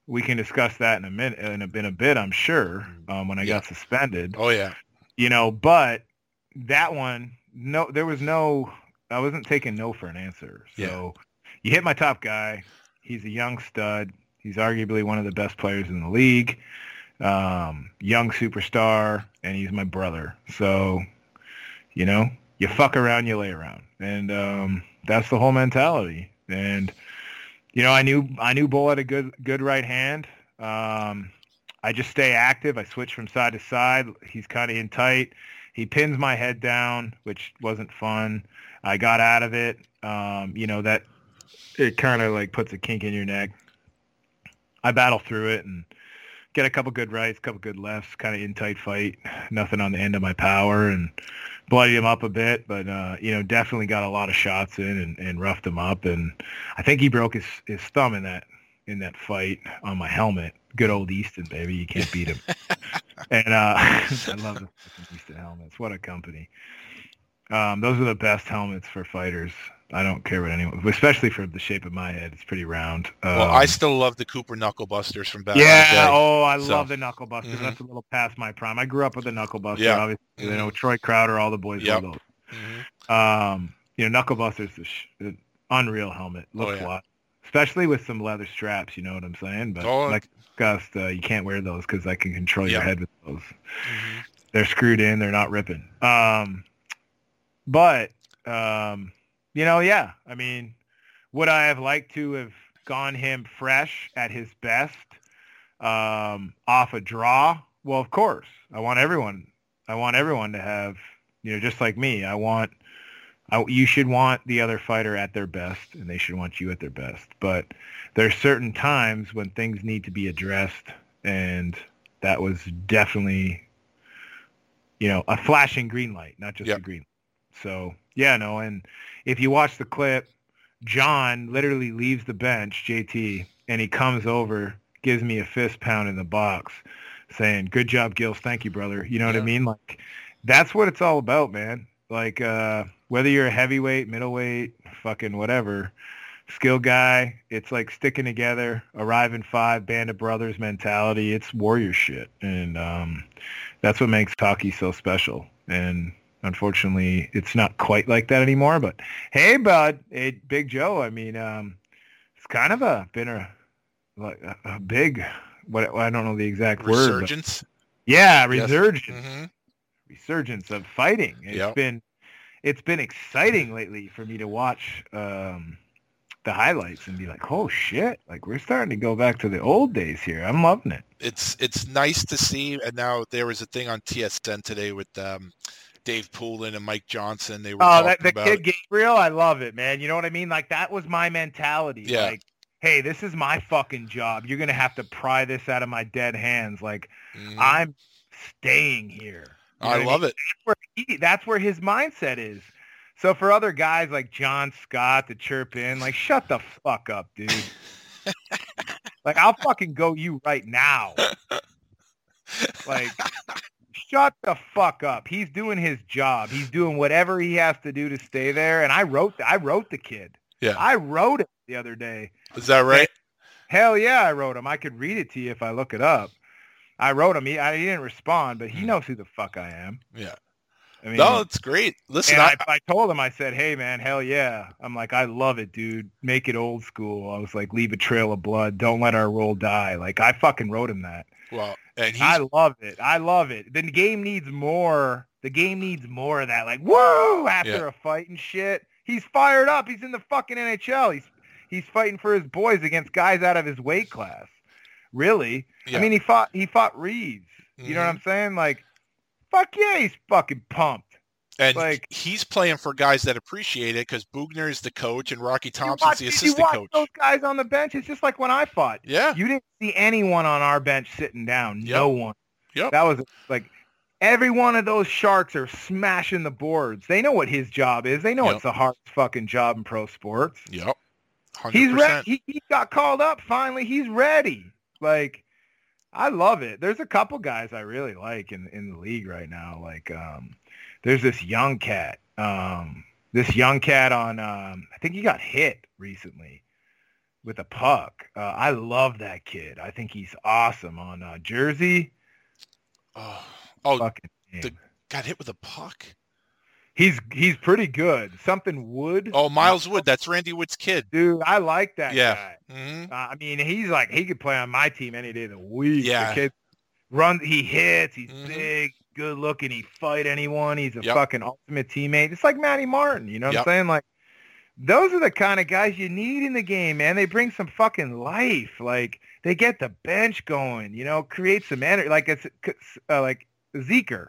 we can discuss that in a minute, in a, in a bit, I'm sure, um, when I Yeah. got suspended. Oh yeah. You know, but that one, no, there was no, I wasn't taking no for an answer. So you hit my top guy. He's a young stud. He's arguably one of the best players in the league. Um, young superstar, and he's my brother. So, you know, you fuck around, you lay around, and um, that's the whole mentality. And you know, I knew I knew Boll had a good good right hand. Um, I just stay active. I switch from side to side. He's kind of in tight. He pins my head down, which wasn't fun. I got out of it. Um, you know that it kind of like puts a kink in your neck. I battle through it and get a couple good rights, couple good lefts, kind of in tight fight. Nothing on the end of my power and bloodied him up a bit, but uh, you know definitely got a lot of shots in and, and roughed him up. And I think he broke his, his thumb in that in that fight on my helmet. Good old Easton, baby. You can't beat him. [LAUGHS] and uh, [LAUGHS] I love the Easton helmets. What a company. Um, those are the best helmets for fighters. I don't care what anyone, especially for the shape of my head. It's pretty round. Um, Well, I still love the Cooper Knuckle Busters from back yeah. day. Oh, I So- love the knuckle busters. Mhm. That's a little past my prime. I grew up with the knuckle buster. Yeah. Obviously, you Mhm. know Troy Crowder, all the boys Yep. love those. Mhm. Um, you know, knuckle busters is sh- an unreal helmet. Looks Oh, yeah. a lot, especially with some leather straps. You know what I'm saying? But Oh, like discussed, uh, you can't wear those because I can control your head with those. Mhm. They're screwed in. They're not ripping. Um, but um, you know, yeah. I mean, would I have liked to have gone him fresh at his best um, off a draw? Well, of course. I want everyone. I want everyone to have, you know, just like me. I want. I, you should want the other fighter at their best, and they should want you at their best. But there's certain times when things need to be addressed, and that was definitely, you know, a flashing green light, not just Yep. a green. So yeah, no, and if you watch the clip, John literally leaves the bench, JT, and he comes over, gives me a fist pound in the box, saying, "Good job, Gills. Thank you, brother." You know what I mean? Like that's what it's all about, man. Like uh, whether you're a heavyweight, middleweight, fucking whatever, skill guy, it's like sticking together, arriving five, band of brothers mentality. It's warrior shit, and um, that's what makes hockey so special. And unfortunately, it's not quite like that anymore. But hey, bud, hey, Big Joe. I mean, um, it's kind of a been a like a, a big what I don't know the exact word. but- Resurgence. yeah, Yes. resurgence resurgence of fighting. It's Yep. been it's been exciting lately for me to watch um, the highlights and be like, oh shit, like we're starting to go back to the old days here. I'm loving it. It's it's nice to see. And now there was a thing on TSN today with um, Dave Poulin and Mike Johnson. They were Oh, that the about kid Gabriel, I love it, man. You know what I mean? Like that was my mentality. Yeah. Like, hey, this is my fucking job. You're gonna have to pry this out of my dead hands. Like Mhm. I'm staying here. You know I love it. where he, that's where his mindset is. So for other guys like John Scott to chirp in, like shut the fuck up, dude. [LAUGHS] like I'll fucking go you right now. [LAUGHS] Like shut the fuck up. He's doing his job. He's doing whatever he has to do to stay there. And I wrote I wrote the kid. Yeah. I wrote it the other day. Is that right? Hell yeah, I wrote him. I could read it to you if I look it up. I wrote him. He, I, he didn't respond, but he Hmm. knows who the fuck I am. Yeah. I mean, No, it's great. Listen, I, I, I told him, I said, hey, man, hell yeah. I'm like, I love it, dude. Make it old school. I was like, leave a trail of blood. Don't let our role die. Like, I fucking wrote him that. well, and I love it. I love it. The game needs more. The game needs more of that. Like, whoa, after Yeah. a fight and shit. He's fired up. He's in the fucking NHL. He's he's fighting for his boys against guys out of his weight class. Really? Yeah. I mean, he fought he fought Reeves. You know what Mhm. I'm saying? Like, fuck yeah, he's fucking pumped. And like- he's playing for guys that appreciate it because Boughner is the coach and Rocky You Thompson's watch, the you assistant watch coach. those guys on the bench. It's just like when I fought. Yeah. You didn't see anyone on our bench sitting down. No one. Yep. That was like every one of those sharks are smashing the boards. They know what his job is. They know Yep. it's the hardest fucking job in pro sports. Yep. 100%. He's ready. He, he got called up finally. He's ready. Like I love it. There's a couple guys I really like in in the league right now. Like um, there's this young cat. Um, this young cat on um, I think he got hit recently with a puck. Uh, I love that kid. I think he's awesome on uh, Jersey. Oh, oh the, got hit with a puck. he's he's pretty good. Something Wood. Oh, Miles Wood. That's Randy Wood's kid. dude, I like that Yeah. guy. hmm Uh, I mean, he's like he could play on my team any day of the week. Yeah. the kid run. He hits. He's Mhm. big, good looking. He fight anyone. He's a Yep. fucking ultimate teammate. It's like Matty Martin. You know what Yep. I'm saying? Like those are the kind of guys you need in the game, man. They bring some fucking life. Like they get the bench going. You know, create some energy. Like it's uh, like Zeker,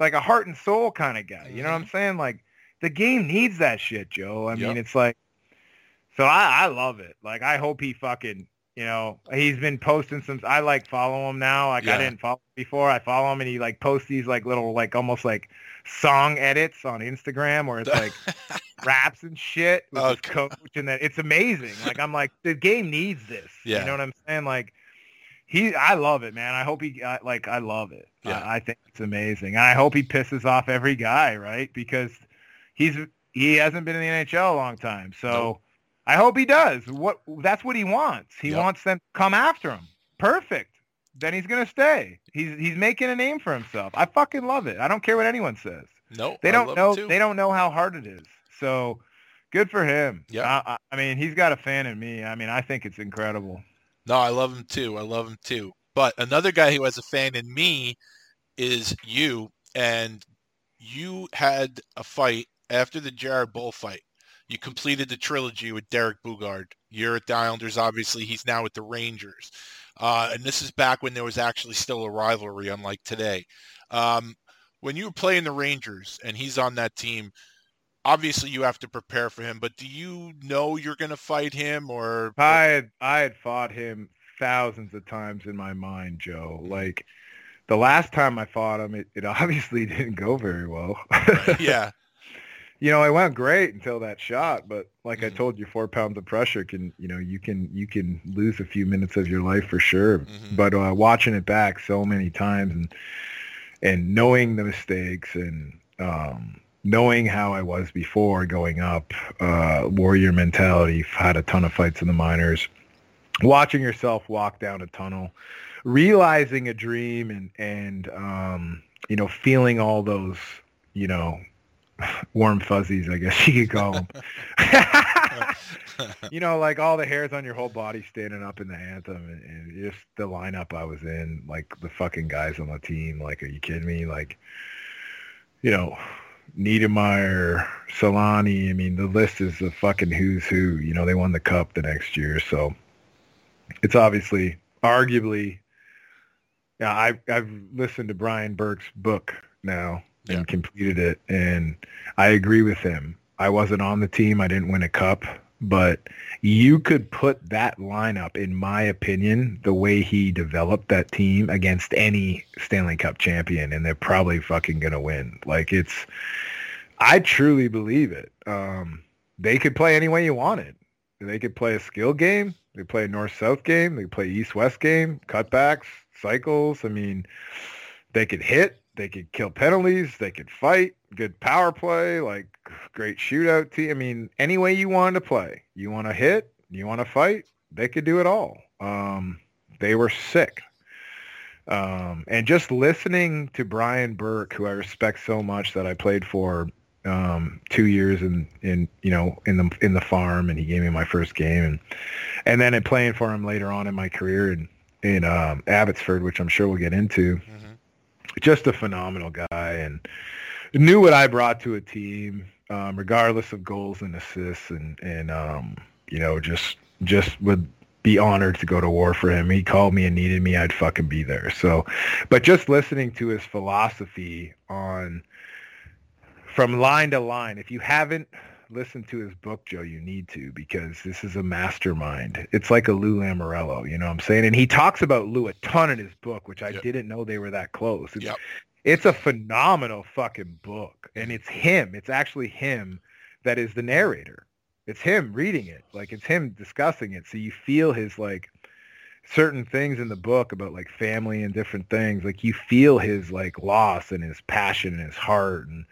like a heart and soul kind of guy. You know what I'm saying? Like the game needs that shit, Joe. I Mm-hmm. Yep. mean, it's like so I, I love it. Like I hope he fucking you know he's been posting some. I like follow him now. Like Yeah. I didn't follow him before. I follow him and he like posts these like little like almost like song edits on Instagram where it's like [LAUGHS] raps and shit with his coach and that it's amazing. Like I'm like the game needs this. Yeah. You know what I'm saying? Like he I love it, man. I hope he I, like I love it. Yeah. I, I think it's amazing. And I hope he pisses off every guy, right? Because he's he hasn't been in the NHL a long time. So Nope. I hope he does. What that's what he wants. He Yep. wants them to come after him. Perfect. Then he's gonna stay. He's he's making a name for himself. I fucking love it. I don't care what anyone says. No, They don't know. They don't know how hard it is. So good for him. Yeah, I, I, I mean, he's got a fan in me. I mean, I think it's incredible. No, I love him too. I love him too. But another guy who has a fan in me is you. And you had a fight after the Jared Boll fight. You completed the trilogy with Derek Boogaard. You're at the Islanders, obviously. He's now at the Rangers. Uh, and this is back when there was actually still a rivalry, unlike today. Um, when you were playing the Rangers and he's on that team, obviously you have to prepare for him. But do you know you're going to fight him or? I had I had fought him thousands of times in my mind, Joe. Like the last time I fought him, it, it obviously [LAUGHS] didn't go very well. yeah. You know, it went great until that shot, but like I Mhm. told you, four pounds of pressure can, you know, you can you can lose a few minutes of your life for sure. Mhm. But uh, watching it back so many times and and knowing the mistakes and um, knowing how I was before going up, uh, warrior mentality, had a ton of fights in the minors, watching yourself walk down a tunnel, realizing a dream and and um, you know feeling all those you know warm fuzzies, I guess you could call them. [LAUGHS] you know, like all the hairs on your whole body standing up in the anthem and, and just the lineup I was in, like the fucking guys on the team. Like, are you kidding me? Like, you know, Niedermayer, Selanne. I mean, the list is the fucking who's who. You know, they won the cup the next year, so it's obviously, arguably, yeah. I I've listened to Brian Burke's book now and Yeah. completed it, and I agree with him. I wasn't on the team. I didn't win a cup, but you could put that lineup, in my opinion, the way he developed that team against any Stanley Cup champion, and they're probably fucking gonna win. Like it's, I truly believe it. Um, they could play any way you wanted. They could play a skill game. They play a north-south game. They could play east-west game, cutbacks, cycles. I mean, they could hit. They could kill penalties. They could fight. Good power play. Like great shootout team. I mean, any way you wanted to play. You want to hit. You want to fight. They could do it all. Um, they were sick. Um, and just listening to Brian Burke, who I respect so much, that I played for um, two years in, in you know in the in the farm, and he gave me my first game, and and then in playing for him later on in my career in in um, Abbotsford, which I'm sure we'll get into. Mhm. Just a phenomenal guy, and knew what I brought to a team, um, regardless of goals and assists, and and um, you know just just would be honored to go to war for him. He called me and needed me, I'd fucking be there. So, but just listening to his philosophy on from line to line, if you haven't listened to his book, Joe, you need to because this is a mastermind. It's like a Lou Lamoriello, you know what I'm saying? And he talks about Lou a ton in his book, which I Yep. didn't know they were that close. It's, Yep. it's a phenomenal fucking book. And it's him. It's actually him that is the narrator. It's him reading it. Like it's him discussing it. So you feel his like certain things in the book about like family and different things, like you feel his like loss and his passion and his heart and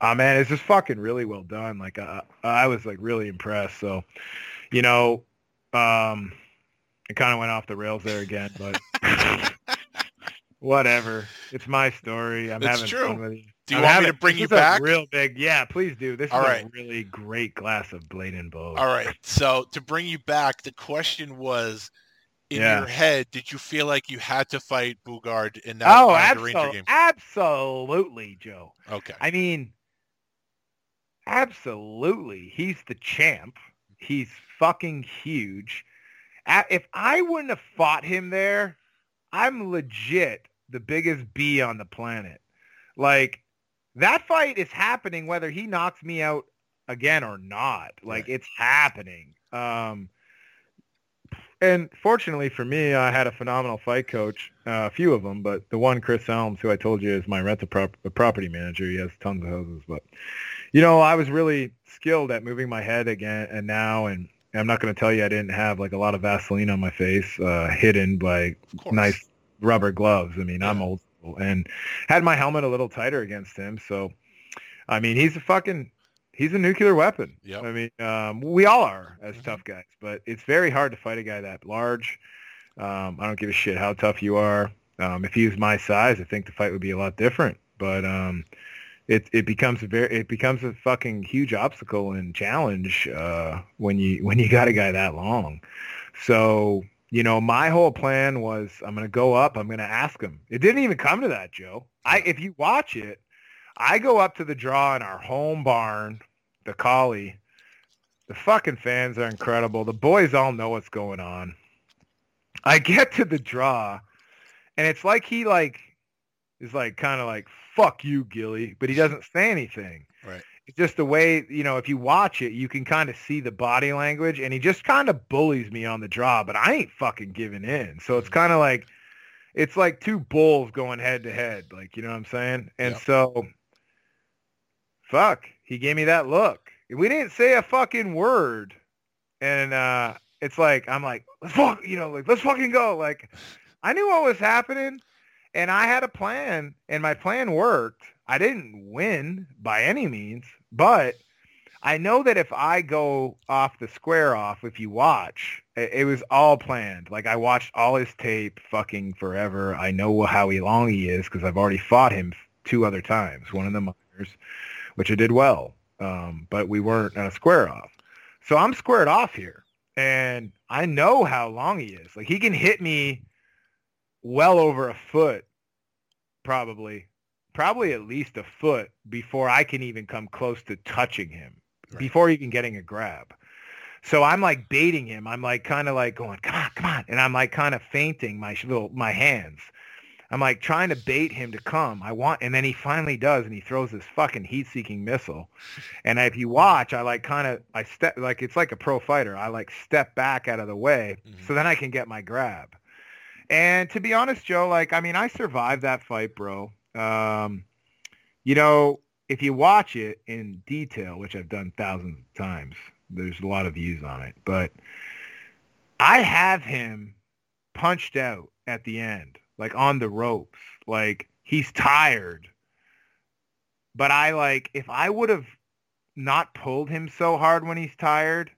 uh, man, it's just fucking really well done. Like uh, I was like really impressed. So, you know, um, it kind of went off the rails there again, but [LAUGHS] whatever. It's my story. I'm It's having true. fun with you. Do you I'm want me to bring you back? Real big, yeah. Please do. This All is right. a really great glass of Blade and Bow. All right. So to bring you back, the question was, in Yeah. your head, did you feel like you had to fight Boogaard in that Oh, absolutely, game? absolutely, Joe. Okay. I mean, absolutely. He's the champ. He's fucking huge. If I wouldn't have fought him there, I'm legit the biggest B on the planet. Like that fight is happening whether he knocks me out again or not. Like Right. it's happening. Um and fortunately for me, I had a phenomenal fight coach, uh, a few of them, but the one, Chris Elms, who I told you is my rental prop- property manager, he has tons of houses. But, you know, I was really skilled at moving my head again and now, and I'm not going to tell you I didn't have like a lot of Vaseline on my face, uh, hidden by nice rubber gloves. I mean, I'm old school and had my helmet a little tighter against him. So, I mean, he's a fucking, he's a nuclear weapon. Yep. I mean, um, we all are as Mhm. tough guys, but it's very hard to fight a guy that large. Um, I don't give a shit how tough you are. Um, if he was my size, I think the fight would be a lot different. But um, it it becomes a very it becomes a fucking huge obstacle and challenge uh, when you [LAUGHS] when you got a guy that long. So you know, my whole plan was I'm gonna go up. I'm gonna ask him. It didn't even come to that, Joe. I if you watch it, I go up to the draw in our home barn, the Coli. The fucking fans are incredible. The boys all know what's going on. I [LAUGHS] get to the draw, and it's like he like is like kind of like fuck you, Gilly, but he doesn't say anything. Right. It's just the way you know if you watch it, you can kind of see the body language, and he just kind of bullies me on the draw, but I ain't fucking giving in. So it's kind of like it's like two bulls going head to head, like you know what I'm saying. And Yep. so, fuck, he gave me that look. We didn't say a fucking word, and uh it's like I'm like let's fuck, you know, like let's fucking go. Like I knew what was happening, and I had a plan, and my plan worked. I didn't win by any means, but I know that if I go off the square off, if you watch, it, it was all planned. Like I watched all his tape fucking forever. I know how long he is because I've already fought him two other times, one in the minors, which I did well. Um, but we weren't square off. So I'm squared off here. And I know how long he is. Like he can hit me well over a foot, probably, probably at least a foot before I can even come close to touching him, Right. before even getting a grab. So I'm like baiting him. I'm like kind of like going, come on, come on, and I'm like kind of fainting my little my hands. I'm like trying to bait him to come. I want, and then he finally does, and he throws this fucking heat-seeking missile. And if you watch, I like kind of, I step like it's like a pro fighter. I like step back out of the way, Mhm. so then I can get my grab. And to be honest, Joe, like I mean, I survived that fight, bro. Um, you know, if you watch it in detail, which I've done thousands of times, there's a lot of views on it, but I have him punched out at the end, like on the ropes, like he's tired. But I like if I would have not pulled him so hard when he's tired,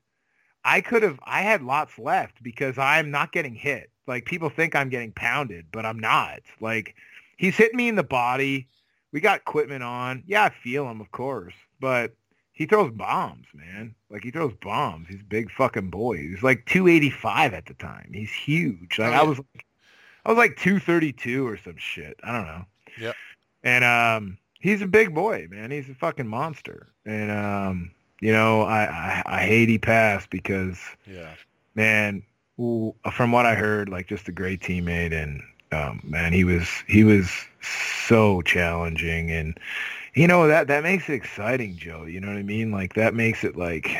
I could have I had lots left because I'm not getting hit. Like people think I'm getting pounded, but I'm not. Like he's hitting me in the body. We got equipment on. Yeah, I feel him, of course, but he throws bombs, man. Like he throws bombs. He's a big fucking boy. He's like 285 at the time. He's huge. Like Oh, I was like I was like 232 or some shit. I don't know. Yeah. And um he's a big boy, man. He's a fucking monster. And um you know, I I, I hate he passed because Yeah. man, from what I heard, like just a great teammate, and um, man, he was he was so challenging, and you know that that makes it exciting, Joe. You know what I mean? Like that makes it like,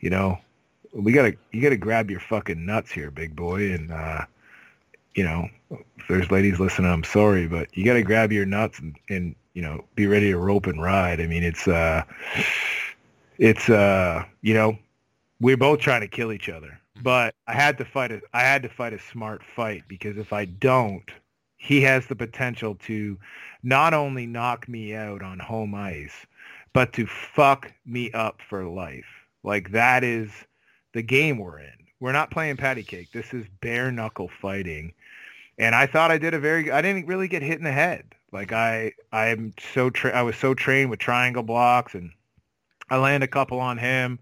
you know, we gotta you gotta grab your fucking nuts here, big boy, and uh, you know, if there's ladies listening, I'm sorry, but you gotta grab your nuts and and you know be ready to rope and ride. I mean, it's uh, it's uh, you know we're both trying to kill each other. but I had to fight a I had to fight a smart fight because if I don't, he has the potential to not only knock me out on home ice, but to fuck me up for life. Like that is the game we're in. We're not playing patty cake. This is bare knuckle fighting. And I thought I did a very I didn't really get hit in the head. Like I I'm so tra- I was so trained with triangle blocks and I land a couple on him.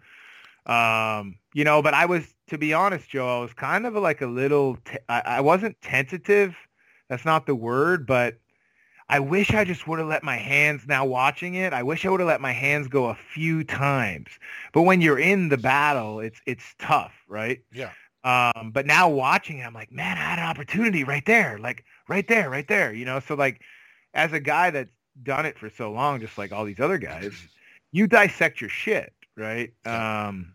Um, you know, but I was to be honest, Joe, I was kind of like a little t- I, I wasn't tentative. That's not the word, but I wish I just would have let my hands now watching it. I wish I would have let my hands go a few times. But when you're in the battle, it's it's tough, right? Yeah. Um, but now watching it, I'm like, man, I had an opportunity right there, like right there, right there. You know, so like as a guy that's done it for so long, just like all these other guys, you dissect your shit, right? Um,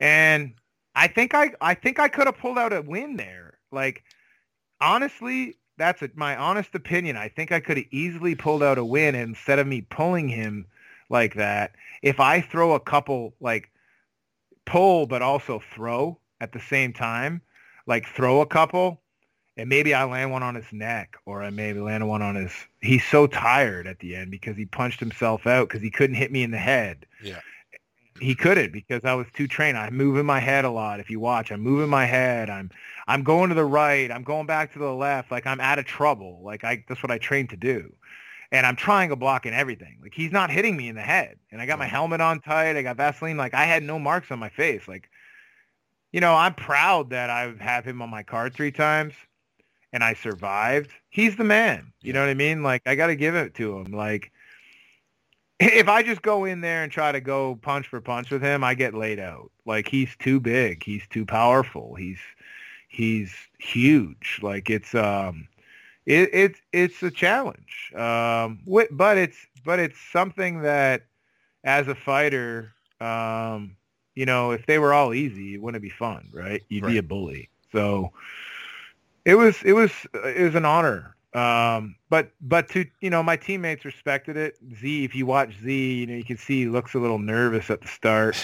and I think I I think I could have pulled out a win there. Like honestly, that's a, my honest opinion. I think I could have easily pulled out a win instead of me pulling him like that. If I throw a couple like pull but also throw at the same time, like throw a couple, and maybe I land one on his neck or I maybe land one on his. He's so tired at the end because he punched himself out because he couldn't hit me in the head. Yeah. He couldn't because I was too trained. I'm moving my head a lot. If you watch, I'm moving my head. I'm I'm going to the right. I'm going back to the left. Like I'm out of trouble. Like I that's what I trained to do. And I'm trying to block and everything. Like he's not hitting me in the head. And I got my helmet on tight. I got Vaseline. Like I had no marks on my face. Like, you know, I'm proud that I have him on my card three times and I survived. He's the man. You know what I mean? Like I got to give it to him. Like if I just go in there and try to go punch for punch with him, I get laid out. Like he's too big. He's too powerful. He's he's huge. Like it's um it, it it's a challenge. Um but it's but it's something that as a fighter um you know, if they were all easy, it wouldn't be fun, right? You'd Right. be a bully. So it was it was it was an honor. Um, but but to you know, my teammates respected it. Z, if you watch Z, you know you can see he looks a little nervous at the start.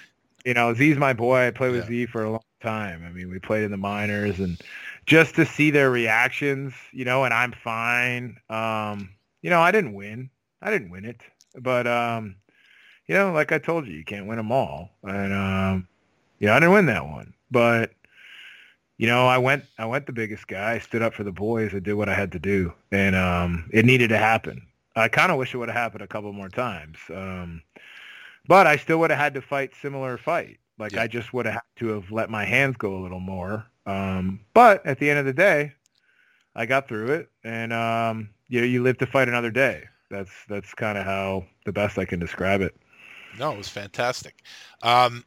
[LAUGHS] you know, Z's my boy. I played with Yeah. Z for a long time. I mean, we played in the minors, and just to see their reactions, you know, and I'm fine. Um, you know, I didn't win. I didn't win it, but um, you know, like I told you, you can't win them all, and um, yeah, I didn't win that one, but you know, I went I went the biggest guy. I stood up for the boys. I did what I had to do, and um, it needed to happen. I kind of wish it would have happened a couple more times, um, but I still would have had to fight similar fight. Like Yeah. I just would have had to have let my hands go a little more. Um, but at the end of the day, I got through it, and um, you know, you live to fight another day. That's that's kind of how the best I can describe it. No, it was fantastic. Um,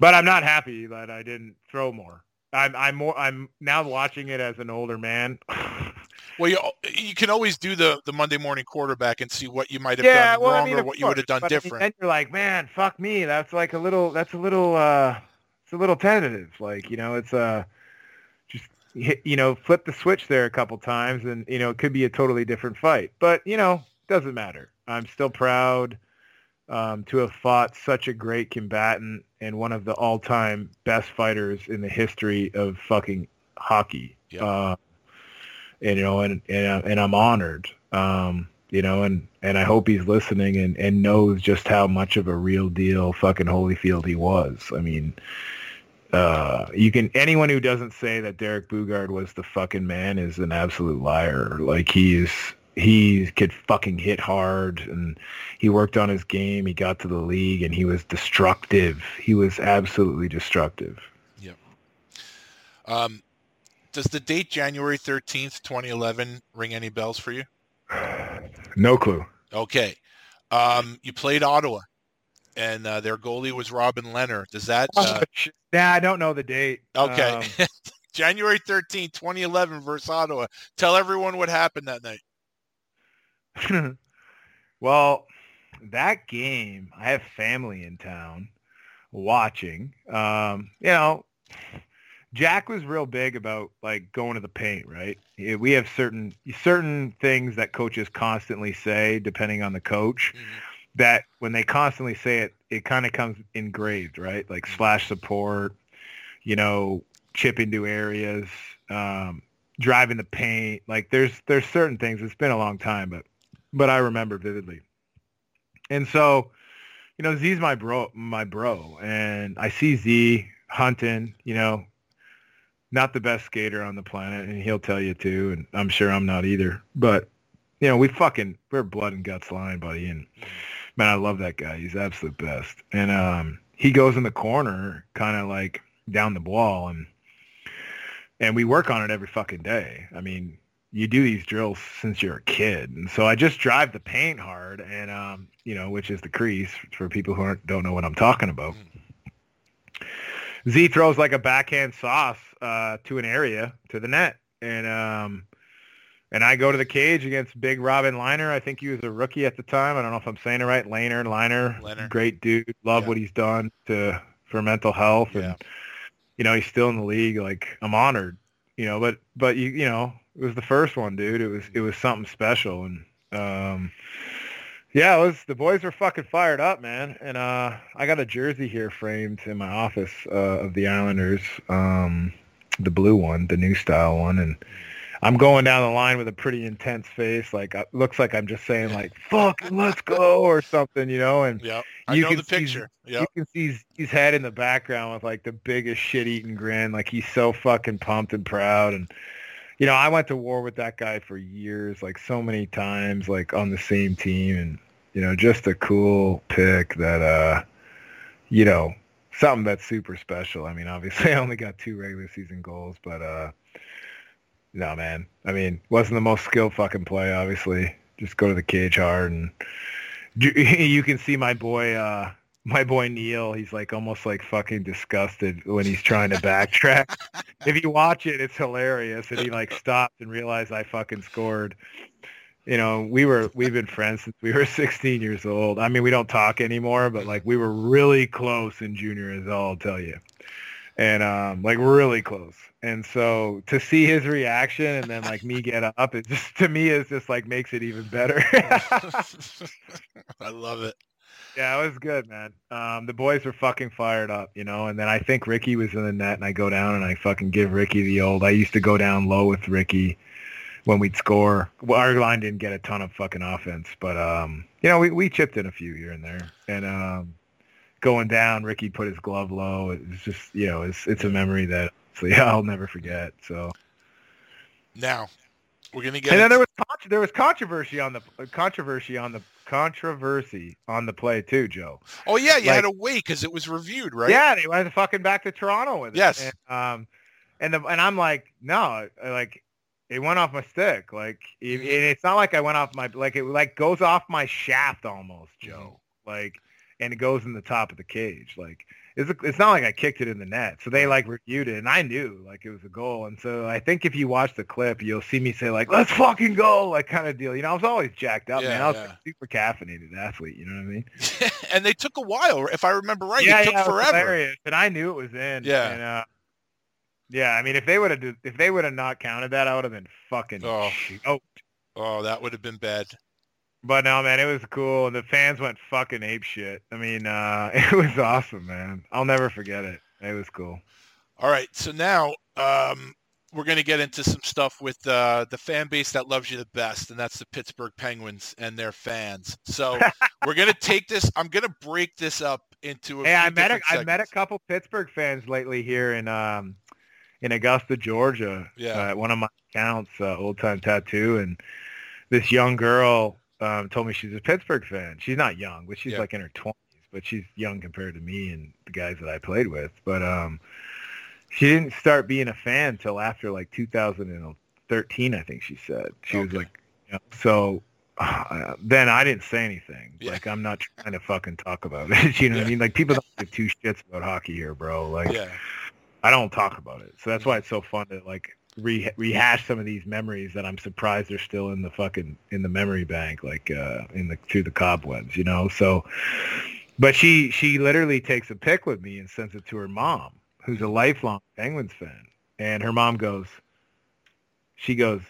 But I'm not happy that I didn't throw more. I'm I'm more I'm now watching it as an older man. [SIGHS] well, you you can always do the the Monday morning quarterback and see what you might have yeah, done well, wrong I mean, or what you would have course, done but I mean, different. then you're like, man, fuck me. That's like a little. That's a little. uh It's a little tentative. Like you know, it's uh just you know flip the switch there a couple times, and you know it could be a totally different fight. But you know, doesn't matter. I'm still proud um, to have fought such a great combatant and one of the all-time best fighters in the history of fucking hockey. Yeah. Uh, and you know, and and, uh, and I'm honored. Um, you know, and and I hope he's listening and and knows just how much of a real deal fucking Holyfield he was. I mean, uh, you can anyone who doesn't say that Derek Boogaard was the fucking man is an absolute liar. Like he is. He could fucking hit hard, and he worked on his game. He got to the league, and he was destructive. He was absolutely destructive. Yep. Um, does the date January thirteenth, twenty eleven, ring any bells for you? No clue. Okay. Um, you played Ottawa, and uh, their goalie was Robin Leonard. Does that uh, nah, I don't know the date. okay? Um, [LAUGHS] January thirteenth, 2011 versus Ottawa. Tell everyone what happened that night. [LAUGHS] well, that game, I have family in town watching. Um, you know, Jack was real big about like going to the paint, right? We have certain certain things that coaches constantly say, depending on the coach, that when they constantly say it, it kind of comes engraved, right? Like slash support, you know, chip into areas, um, driving the paint. Like there's there's certain things. It's been a long time, but but I remember vividly. And so, you know, Z's my bro, my bro, and I see Z hunting. You know, not the best skater on the planet, and he'll tell you too. And I'm sure I'm not either. But you know, we fucking we're blood and guts line, buddy. And man, I love that guy. He's absolute best. And um, he goes in the corner, kind of like down the wall, and and we work on it every fucking day. I mean, you do these drills since you're a kid, and so I just drive the paint hard, and um, you know, which is the crease for people who aren't, don't know what I'm talking about. Z throws like a backhand sauce uh, to an area to the net, and um, and I go to the cage against Big Robin Liner. I think he was a rookie at the time. I don't know if I'm saying it right. Lehner, Liner, Lehner. great dude. Love Yeah. what he's done to for mental health, and Yeah. you know he's still in the league. Like I'm honored, you know. But but you you know it was the first one, dude. It was it was something special, and um, yeah, it was the boys were fucking fired up, man. And uh, I got a jersey here framed in my office uh, of the Islanders, um, the blue one, the new style one, and I'm going down the line with a pretty intense face. Like uh, looks like I'm just saying like [LAUGHS] "fuck, let's go" or something, you know. And Yep. I You know can the see- picture. you can see his, his head in the background with like the biggest shit-eating grin. Like he's so fucking pumped and proud. And you know, I went to war with that guy for years, like so many times, like on the same team, and you know, just a cool pick that, uh, you know, something that's super special. I mean, obviously, [LAUGHS] I only got two regular season goals, but uh, no, man. I mean, wasn't the most skilled fucking play, obviously. Just go to the cage hard and [LAUGHS] you can see my boy uh my boy Neil, he's like almost like fucking disgusted when he's trying to backtrack. if you watch it, it's hilarious. And he like stopped and realized I fucking scored. You know, we were we've been friends since we were [LAUGHS] 16 years old. I mean, we don't talk anymore, but like we were really close in junior as I'll tell you. And um like really close. And so to see his reaction and then like me get up, it just to me is just like makes it even better. [LAUGHS] I love it. Yeah, it was good, man. Um, the boys were fucking fired up, you know. And then I think Ricky was in the net, and I go down and I fucking give Ricky the old. I used to go down low with Ricky when we'd score. Well, our line didn't get a ton of fucking offense, but um, you know, we we chipped in a few here and there. And um, going down, Ricky put his glove low. It's just, you know, it's it's a memory that so yeah, [LAUGHS] I'll never forget. So. Now, we're gonna get. And then there was there was controversy on the controversy on the controversy on the play too, Joe. oh yeah, you like- had to wait because it was reviewed, right? Yeah, they went fucking back to Toronto with it. Yes. And, um, and the, and I'm like, no, like it went off my stick. Like it, Mm-hmm. it's not like I went off my like it like goes off my shaft almost, Joe. Mm-hmm. Like, and it goes in the top of the cage. Like it's it's not like I kicked it in the net. So they like reviewed it, and I knew like it was a goal. And so I think if you watch the clip, you'll see me say like, "Let's fucking go," like kind of deal. You know, I was always jacked up, man. I was yeah. like, a super caffeinated athlete. You know what I mean? [LAUGHS] and they took a while, if I remember right. yeah, it took yeah, forever. hilarious, and I knew it was in. Yeah. And, uh, yeah, I mean, if they would have if they would have not counted that, I would have been fucking Oh. choked. Oh, that would have been bad. But no, man, it was cool. and The fans went fucking ape shit. I mean, uh, [LAUGHS] it was awesome, man. I'll never forget it. It was cool. All right, so now um, we're going to get into some stuff with uh, the fan base that loves you the best, and that's the Pittsburgh Penguins and their fans. So [LAUGHS] we're going to take this. I'm going to break this up into. A Hey, few I met a, I met a couple Pittsburgh fans lately here in um in Augusta, Georgia. Yeah. Uh, at one of my accounts, uh, Old Time Tattoo, and this young girl um, told me she's a Pittsburgh fan. She's not young, but she's Yeah. like in her twenties, but she's young compared to me and the guys that I played with. But um, she didn't start being a fan till after like 2013, I think she said. She was like, you know, so. Uh, then I didn't say anything. Yeah. Like I'm not trying to fucking talk about it. [LAUGHS] you know what I mean? Like people [LAUGHS] don't give two shits about hockey here, bro. Like Yeah, I don't talk about it. So that's why it's so fun to like re- rehash some of these memories that I'm surprised are still in the fucking in the memory bank, like uh, in the through the cobwebs, you know. So, but she she literally takes a pic with me and sends it to her mom, who's a lifelong Penguins fan, and her mom goes, she goes,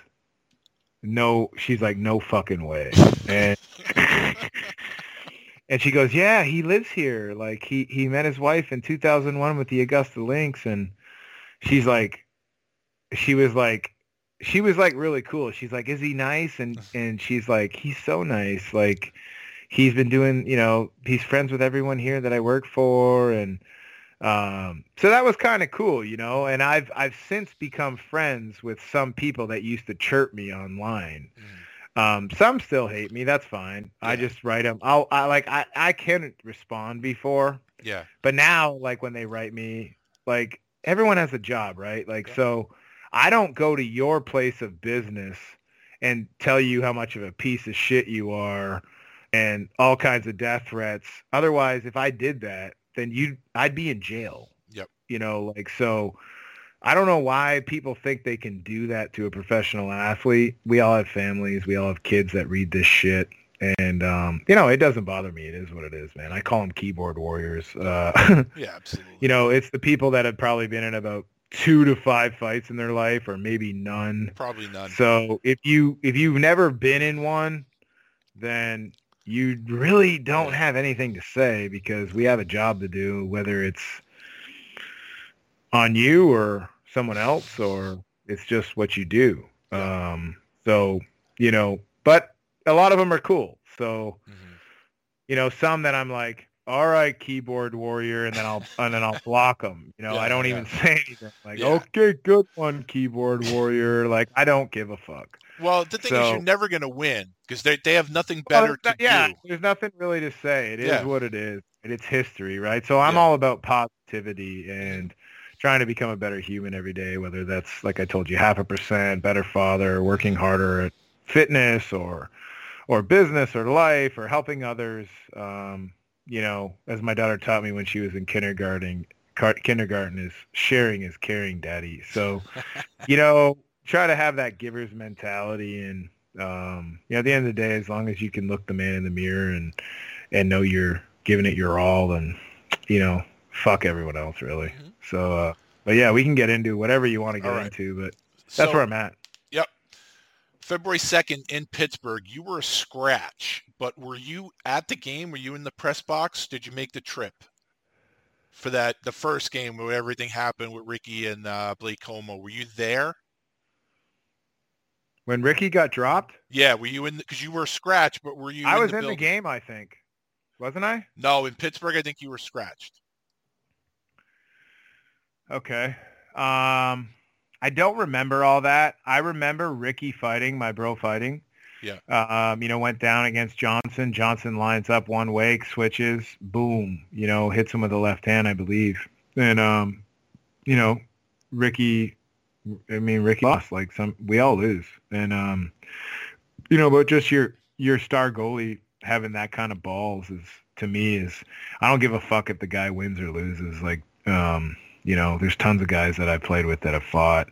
no, she's like, no fucking way, and. [LAUGHS] And she goes, yeah, he lives here. Like he, he met his wife in 2001 with the Augusta Lynx, and she's like, she was like, she was like really cool. She's like, is he nice? And [SIGHS] and she's like, he's so nice. Like, he's been doing, you know, he's friends with everyone here that I work for, and um, so that was kind of cool, you know. And I've I've since become friends with some people that used to chirp me online. Um, some still hate me. That's fine. I just write them. I'll I like I I couldn't respond before, Yeah. but now like when they write me, like everyone has a job, right? Like so, I don't go to your place of business and tell you how much of a piece of shit you are and all kinds of death threats. Otherwise, if I did that, then you I'd be in jail. Yep. You know, like so I don't know why people think they can do that to a professional athlete. We all have families, we all have kids that read this shit. And um, you know, it doesn't bother me. It is what it is, man. I call them keyboard warriors. Uh, [LAUGHS] Yeah, absolutely. you know, it's the people that have probably been in about two to five fights in their life, or maybe none. Probably none. So if you if you've never been in one, then you really don't have anything to say because we have a job to do, whether it's on you or someone else, or it's just what you do. Um, so you know, but a lot of them are cool. So you know, some that I'm like, all right, keyboard warrior, and then I'll and then I'll block them. You know, Yeah, I don't yeah. even [LAUGHS] say anything. Like, Yeah. okay, good one, keyboard warrior. Like, I don't give a fuck. Well, the thing is, you're never going to win because they they have nothing Well, better to that- yeah, do. there's nothing really to say. It is what it is. And it's history, right? So I'm all about positivity and trying to become a better human every day, whether that's like I told you, half a percent, better father, working harder at fitness or or business or life or helping others. Um, you know, as my daughter taught me when she was in kindergarten, kindergarten is sharing is caring, daddy. So, [LAUGHS] you know, try to have that giver's mentality and um, you know, at the end of the day, as long as you can look the man in the mirror and and know you're giving it your all, and, you know, fuck everyone else, really. Mhm. So, uh, but yeah, we can get into whatever you want to get right. into, but that's So, where I'm at. Yep. February 2nd in Pittsburgh, you were a scratch, but were you at the game? Were you in the press box? Did you make the trip for that, the first game where everything happened with Ricky and uh, Blake Comeau? Were you there? When Ricky got dropped, Yeah, were you in, because you were scratched, but were you I in was the in the game, I think, wasn't I? No, in Pittsburgh, I think you were scratched. Okay. Um, I don't remember all that. I remember Ricky fighting, my bro fighting. Yeah. Um, you know, went down against Johnson. Johnson lines up one way, switches, boom, you know, hits him with the left hand, I believe. And, um, you know, Ricky, I mean, Ricky lost. Like some, we all lose. And, um, you know, but just your, your star goalie having that kind of balls is, to me, is, I don't give a fuck if the guy wins or loses. Like, um, you know, there's tons of guys that I've played with that have fought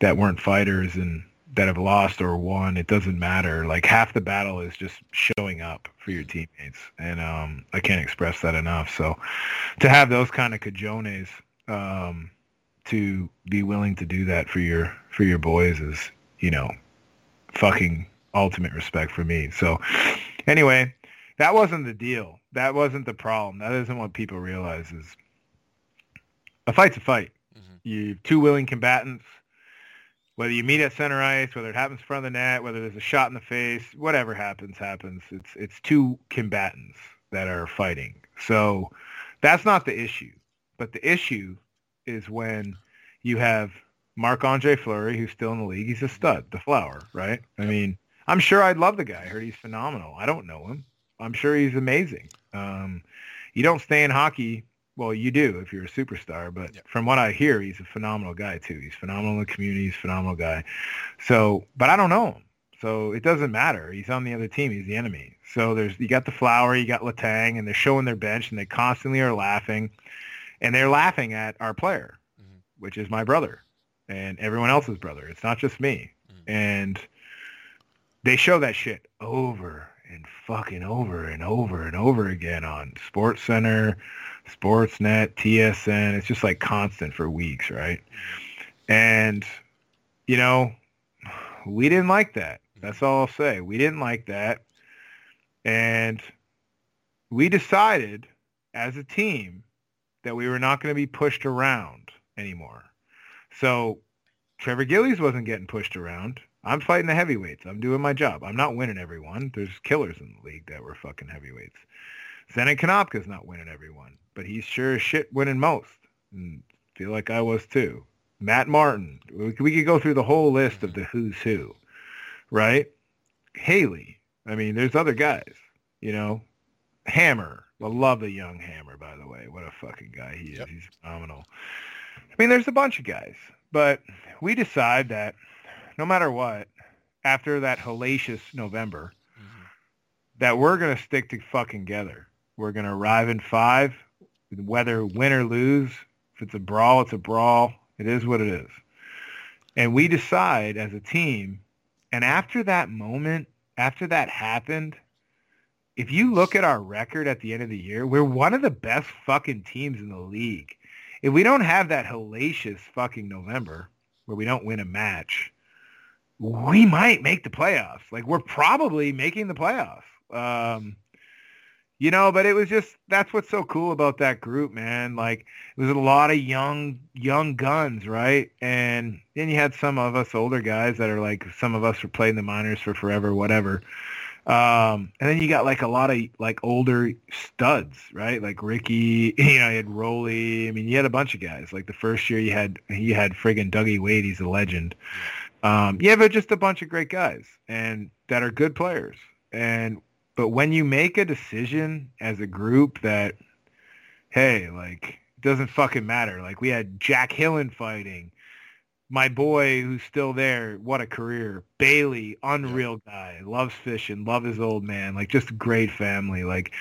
that weren't fighters and that have lost or won. It doesn't matter. Like half the battle is just showing up for your teammates. And um, I can't express that enough. So to have those kind of cajones um, to be willing to do that for your for your boys is, you know, fucking ultimate respect for me. So anyway, that wasn't the deal. That wasn't the problem. That isn't what people realize is a fight's a fight. Mhm. You two willing combatants, whether you meet at center ice, whether it happens in front of the net, whether there's a shot in the face, whatever happens, happens. It's it's two combatants that are fighting. So that's not the issue. But the issue is when you have Marc Andre Fleury, who's still in the league. He's a stud, the flower, right? I mean, I'm sure I'd love the guy. I heard he's phenomenal. I don't know him. I'm sure he's amazing. Um, you don't stay in hockey. Well, you do if you're a superstar, but Yeah. from what I hear, he's a phenomenal guy too. He's phenomenal in the community. He's a phenomenal guy. So, but I don't know him. So it doesn't matter. He's on the other team. He's the enemy. So there's you got the flower, you got Letang, and they're showing their bench, and they constantly are laughing, and they're laughing at our player, Mhm. which is my brother, and everyone else's brother. It's not just me. Mhm. And they show that shit over and fucking over and over and over again on Sports Center, Sportsnet, TSN. It's just like constant for weeks, right? And you know, we didn't like that. That's all I'll say. We didn't like that. And we decided as a team that we were not going to be pushed around anymore. So Trevor Gillies wasn't getting pushed around. I'm fighting the heavyweights. I'm doing my job. I'm not winning everyone. There's killers in the league that were fucking heavyweights. Zenon Konopka's not winning everyone, but he's sure as shit winning most. And feel like I was too. Matt Martin. We, we could go through the whole list of the who's who, right? Haley. I mean, there's other guys, you know. Hammer. I love the young Hammer, by the way. What a fucking guy he is. Yep. He's phenomenal. I mean, there's a bunch of guys, but we decide that no matter what, after that hellacious November, mm-hmm. that we're going to stick to fucking together. We're going to arrive in five, whether win or lose. If it's a brawl, it's a brawl. It is what it is. And we decide as a team, and after that moment, after that happened, if you look at our record at the end of the year, we're one of the best fucking teams in the league. If we don't have that hellacious fucking November where we don't win a match, we might make the playoffs. Like we're probably making the playoffs. Um, you know, but it was just that's what's so cool about that group, man. Like it was a lot of young young guns, right? And then you had some of us older guys that are like some of us were playing the minors for forever, whatever. Um, and then you got like a lot of like older studs, right? Like Ricky, [LAUGHS] you know, you had Rolly. I mean, you had a bunch of guys. Like the first year you had you had friggin' Dougie Weight. He's a legend. Um, yeah, but just a bunch of great guys and that are good players. And but when you make a decision as a group that, hey, like it doesn't fucking matter. Like we had Jack Hillen fighting, my boy who's still there. What a career, Bailey, unreal guy, loves fishing, love his old man. Like just a great family. Like.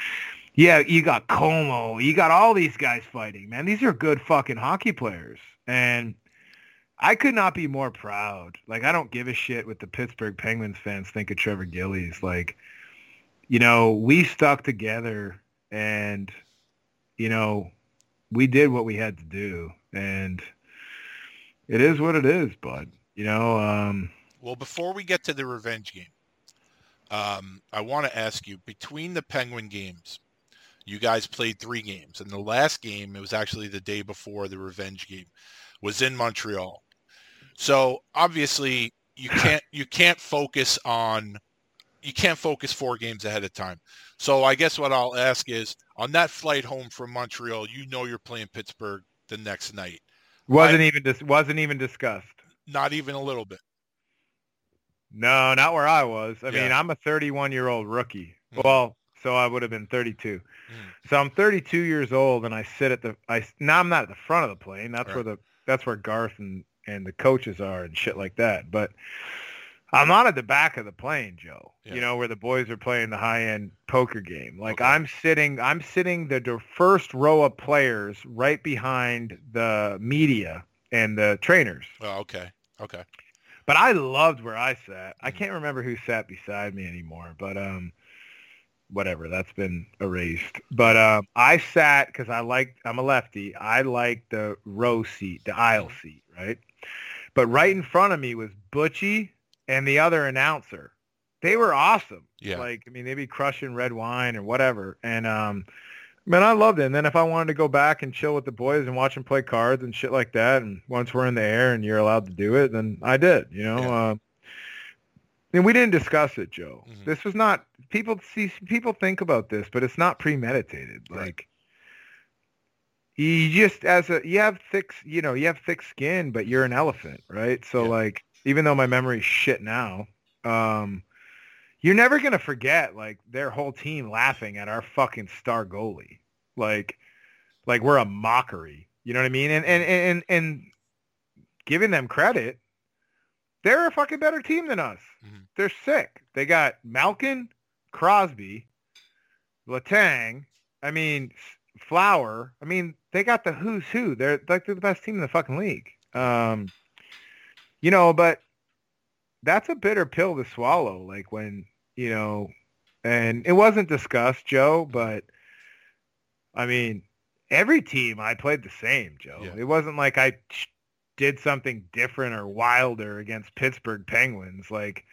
Yeah, you got Comeau. You got all these guys fighting, man. These are good fucking hockey players. And I could not be more proud. Like I don't give a shit what the Pittsburgh Penguins fans think of Trevor Gillies. Like, you know, we stuck together and you know, we did what we had to do and it is what it is, bud. You know, um Well, before we get to the revenge game, um, I want to ask you between the Penguin games, you guys played three games, and the last game it was actually the day before the revenge game was in Montreal. So obviously you can't you can't focus on you can't focus four games ahead of time. So I guess what I'll ask is on that flight home from Montreal, you know you're playing Pittsburgh the next night. wasn't even dis- wasn't even discussed. Not even a little bit. No, not where I was. I mean, I'm a 31 year old rookie. Mhm. Well, so I would have been 32. Mm. So I'm 32 years old, and I sit at the. I now I'm not at the front of the plane. That's where the that's where Garth and and the coaches are and shit like that. But I'm not at the back of the plane, Joe. Yeah. You know where the boys are playing the high end poker game. Like Okay. I'm sitting. I'm sitting the, first row of players right behind the media and the trainers. Oh, okay. Okay. But I loved where I sat. I Mhm. can't remember who sat beside me anymore, but um, whatever. That's been erased. But um, I sat because I like. I'm a lefty. I like the row seat, the aisle seat, right? But right in front of me was Butchie and the other announcer. They were awesome. Yeah. Like I mean, they'd be crushing red wine or whatever, and um. Man, I loved it. And then if I wanted to go back and chill with the boys and watch them play cards and shit like that, and once we're in the air and you're allowed to do it, then I did. You know, Yeah. um, and we didn't discuss it, Joe. Mhm. This was not people see people think about this, but it's not premeditated. Right. Like you just as a you have thick, you know, you have thick skin, but you're an elephant, right? So Yeah. like, even though my memory's shit now, um, you're never gonna forget like their whole team laughing at our fucking star goalie, like, like we're a mockery. You know what I mean? And and and and giving them credit, they're a fucking better team than us. Mhm. They're sick. They got Malkin, Crosby, Letang. I mean, Flower. I mean, they got the who's who. They're like they're the best team in the fucking league. Um, you know, but that's a bitter pill to swallow. Like when you know, and it wasn't discussed, Joe. But I mean, every team I played the same, Joe. Yeah. It wasn't like I did something different or wilder against Pittsburgh Penguins. Like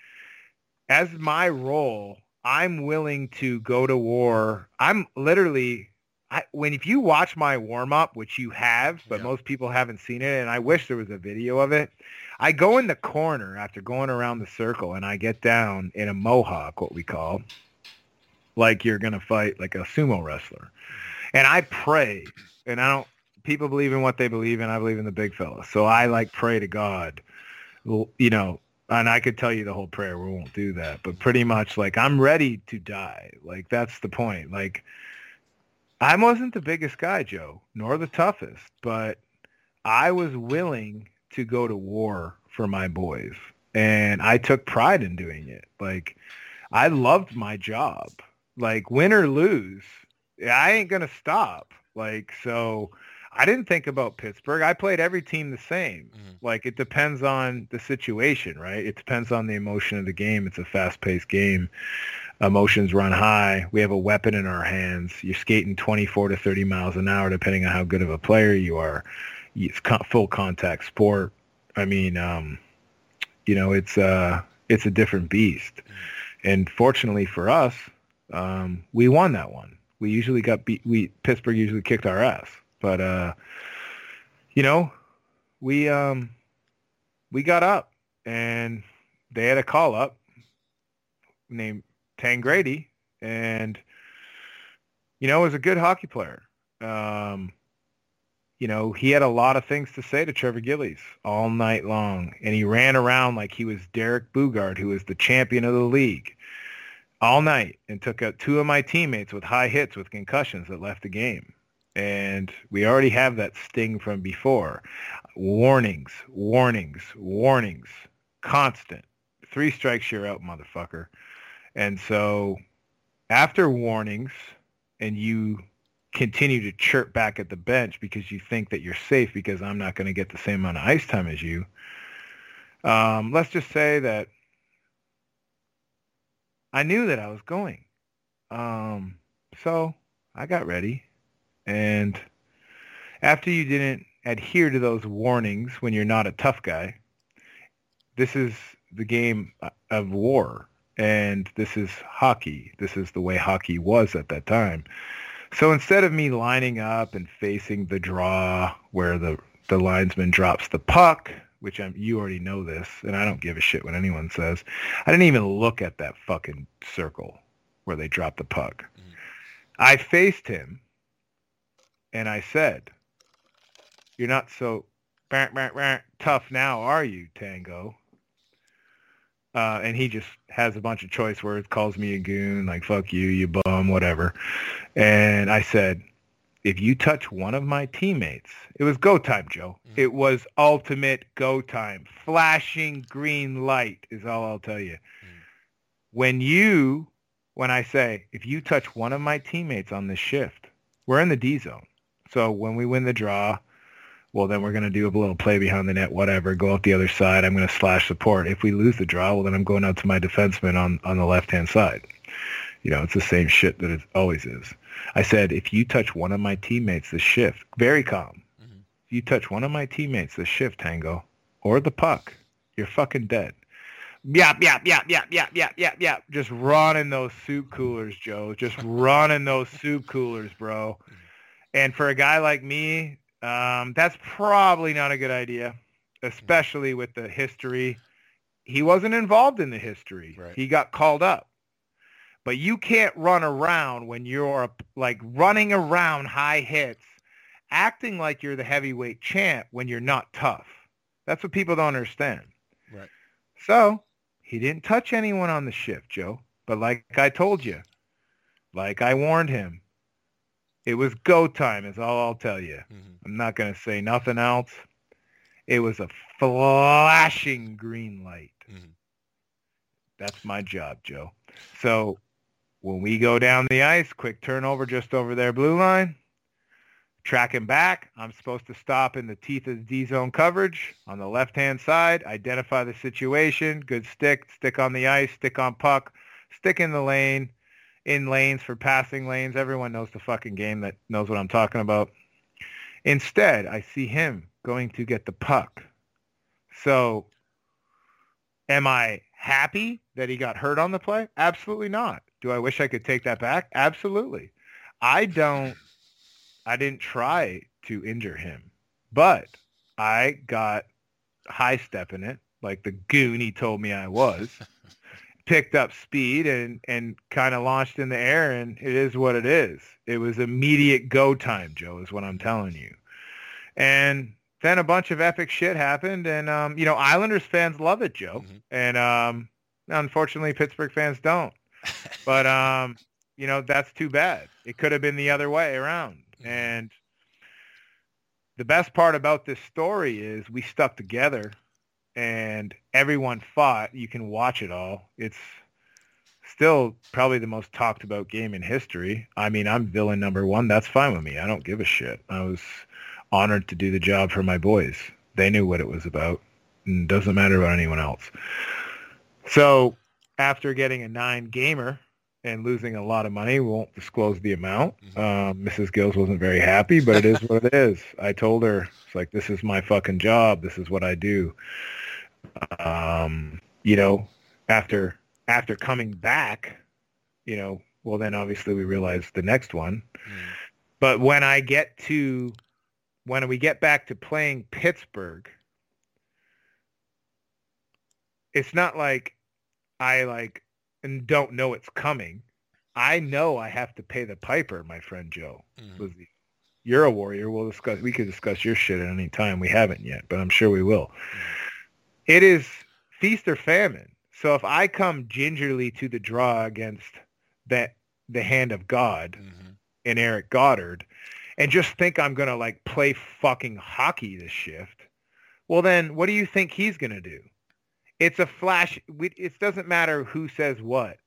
as my role, I'm willing to go to war. I'm literally I, when if you watch my warm up, which you have, but Yeah. most people haven't seen it, and I wish there was a video of it. I go in the corner after going around the circle, and I get down in a mohawk, what we call, like you're gonna fight like a sumo wrestler, and I pray, and I don't. People believe in what they believe in. I believe in the big fella, so I like pray to God, you know. And I could tell you the whole prayer. We won't do that, but pretty much like I'm ready to die. Like that's the point. Like I wasn't the biggest guy, Joe, nor the toughest, but I was willing to go to war for my boys. And I took pride in doing it. Like I loved my job. Like win or lose, I ain't going to stop. Like so I didn't think about Pittsburgh. I played every team the same. Mhm. Like it depends on the situation, right? It depends on the emotion of the game. It's a fast-paced game emotions run high. We have a weapon in our hands. You're skating 24 to 30 miles an hour, depending on how good of a player you are. It's full contact sport. I mean, um, you know, it's uh, it's a different beast. And fortunately for us, um, we won that one. We usually got beat. We Pittsburgh usually kicked our ass, but uh, you know, we um, we got up, and they had a call up named Tangradi, and you know, was a good hockey player. Um, you know, he had a lot of things to say to Trevor Gillies all night long, and he ran around like he was Derek Boogaard, who was the champion of the league, all night, and took out two of my teammates with high hits with concussions that left the game. And we already have that sting from before. Warnings, warnings, warnings, constant. Three strikes, you're out, motherfucker. And so after warnings and you continue to chirp back at the bench because you think that you're safe because I'm not going to get the same amount of ice time as you, um, let's just say that I knew that I was going. Um, so I got ready. And after you didn't adhere to those warnings when you're not a tough guy, this is the game of war and this is hockey. This is the way hockey was at that time. So instead of me lining up and facing the draw where the the linesman drops the puck, which I'm, you already know this, and I don't give a shit what anyone says. I didn't even look at that fucking circle where they dropped the puck. Mm-hmm. I faced him, and I said, "You're not so tough now, are you, Tango?" Uh, and he just has a bunch of choice words, calls me a goon, like "fuck you, you bum," whatever. And I said, "If you touch one of my teammates, it was go time, Joe. It was ultimate go time. Flashing green light is all I'll tell you. When you, when I say, if you touch one of my teammates on this shift, we're in the D zone. So when we win the draw, well, then we're going to do a little play behind the net, whatever, go out the other side. I'm going to slash support. If we lose the draw, well, then I'm going out to my defenseman on, on the left-hand side. You know, it's the same shit that it always is. I said, if you touch one of my teammates this shift, very calm. If you touch one of my teammates this shift, Tango, or the puck, you're fucking dead. Yap, yap, yap, yap, yap, yap, yap, yap. Just running those soup coolers, Joe. Just running those soup coolers, bro. Mm-hmm. And for a guy like me, um, that's probably not a good idea, especially with the history. He wasn't involved in the history. Right. He got called up. But you can't run around when you're like running around high hits, acting like you're the heavyweight champ when you're not tough. That's what people don't understand. Right. So he didn't touch anyone on the shift, Joe. But like I told you, like I warned him, it was go time is all I'll tell you. Mhm. I'm not going to say nothing else. It was a flashing green light. Mhm. That's my job, Joe. So when we go down the ice, quick turnover just over their blue line, tracking back, I'm supposed to stop in the teeth of the D-zone coverage on the left-hand side, identify the situation, good stick, stick on the ice, stick on puck, stick in the lane, in lanes for passing lanes. Everyone knows the fucking game that knows what I'm talking about. Instead, I see him going to get the puck. So am I happy that he got hurt on the play? Absolutely not. Do I wish I could take that back? Absolutely. I don't I didn't try to injure him, but I got high stepping it like the goon he told me I was. [LAUGHS] picked up speed and and kind of launched in the air and it is what it is. It was immediate go time, Joe, is what I'm telling you. And then a bunch of epic shit happened and um, you know, Islanders fans love it, Joe. Mhm. And um unfortunately Pittsburgh fans don't. But um, you know, that's too bad. It could have been the other way around. Mhm. And the best part about this story is we stuck together and everyone fought. You can watch it all. It's still probably the most talked about game in history. I mean, I'm villain number one. That's fine with me. I don't give a shit. I was honored to do the job for my boys. They knew what it was about. And it doesn't matter about anyone else. So after getting a nine gamer and losing a lot of money, we won't disclose the amount. Um, Mrs. Gills wasn't very happy, but it is [LAUGHS] what it is. I told her, it's like, this is my fucking job. This is what I do. Um, you know, after after coming back, you know, well then obviously we realize the next one. Mm. But when I get to when we get back to playing Pittsburgh, it's not like I like and don't know it's coming. I know I have to pay the piper, my friend Joe. Mhm. You're a warrior. We'll discuss. We could discuss your shit at any time. We haven't yet, but I'm sure we will. It is feast or famine. So if I come gingerly to the draw against that the hand of God Mhm. and Eric Godard, and just think I'm gonna like play fucking hockey this shift, well then what do you think he's gonna do? It's a flash. we- It doesn't matter who says what.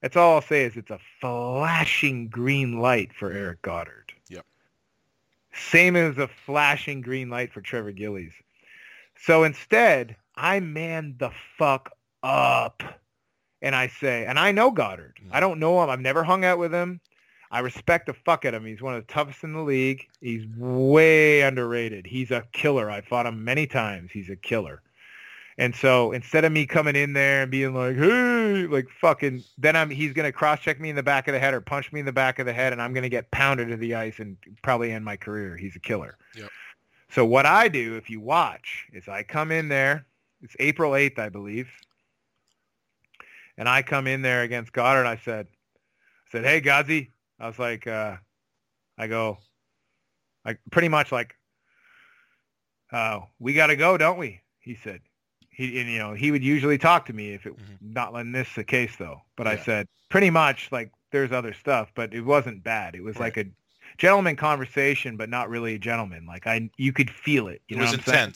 That's all I'll say is it's a flashing green light for Eric Godard. Yep. Same as a flashing green light for Trevor Gillies. So instead, I man the fuck up. And I say, and I know Godard. Mm. I don't know him. I've never hung out with him. I respect the fuck out of him. He's one of the toughest in the league. He's way underrated. He's a killer. I fought him many times. He's a killer. And so instead of me coming in there and being like, hey, like fucking, then I'm he's gonna cross check me in the back of the head or punch me in the back of the head, and I'm gonna get pounded to the ice and probably end my career. He's a killer. Yep. So what I do, if you watch, is I come in there. It's April 8th, I believe, and I come in there against Godard. I said, I said, hey, Gazi. I was like, uh, I go, like pretty much like, uh, we got to go, don't we? He said. He and you know he would usually talk to me if it Mhm. not in this the case though. But I said pretty much like there's other stuff, but it wasn't bad. It was like a gentleman conversation, but not really a gentleman. Like I, you could feel it. You It know was I'm saying?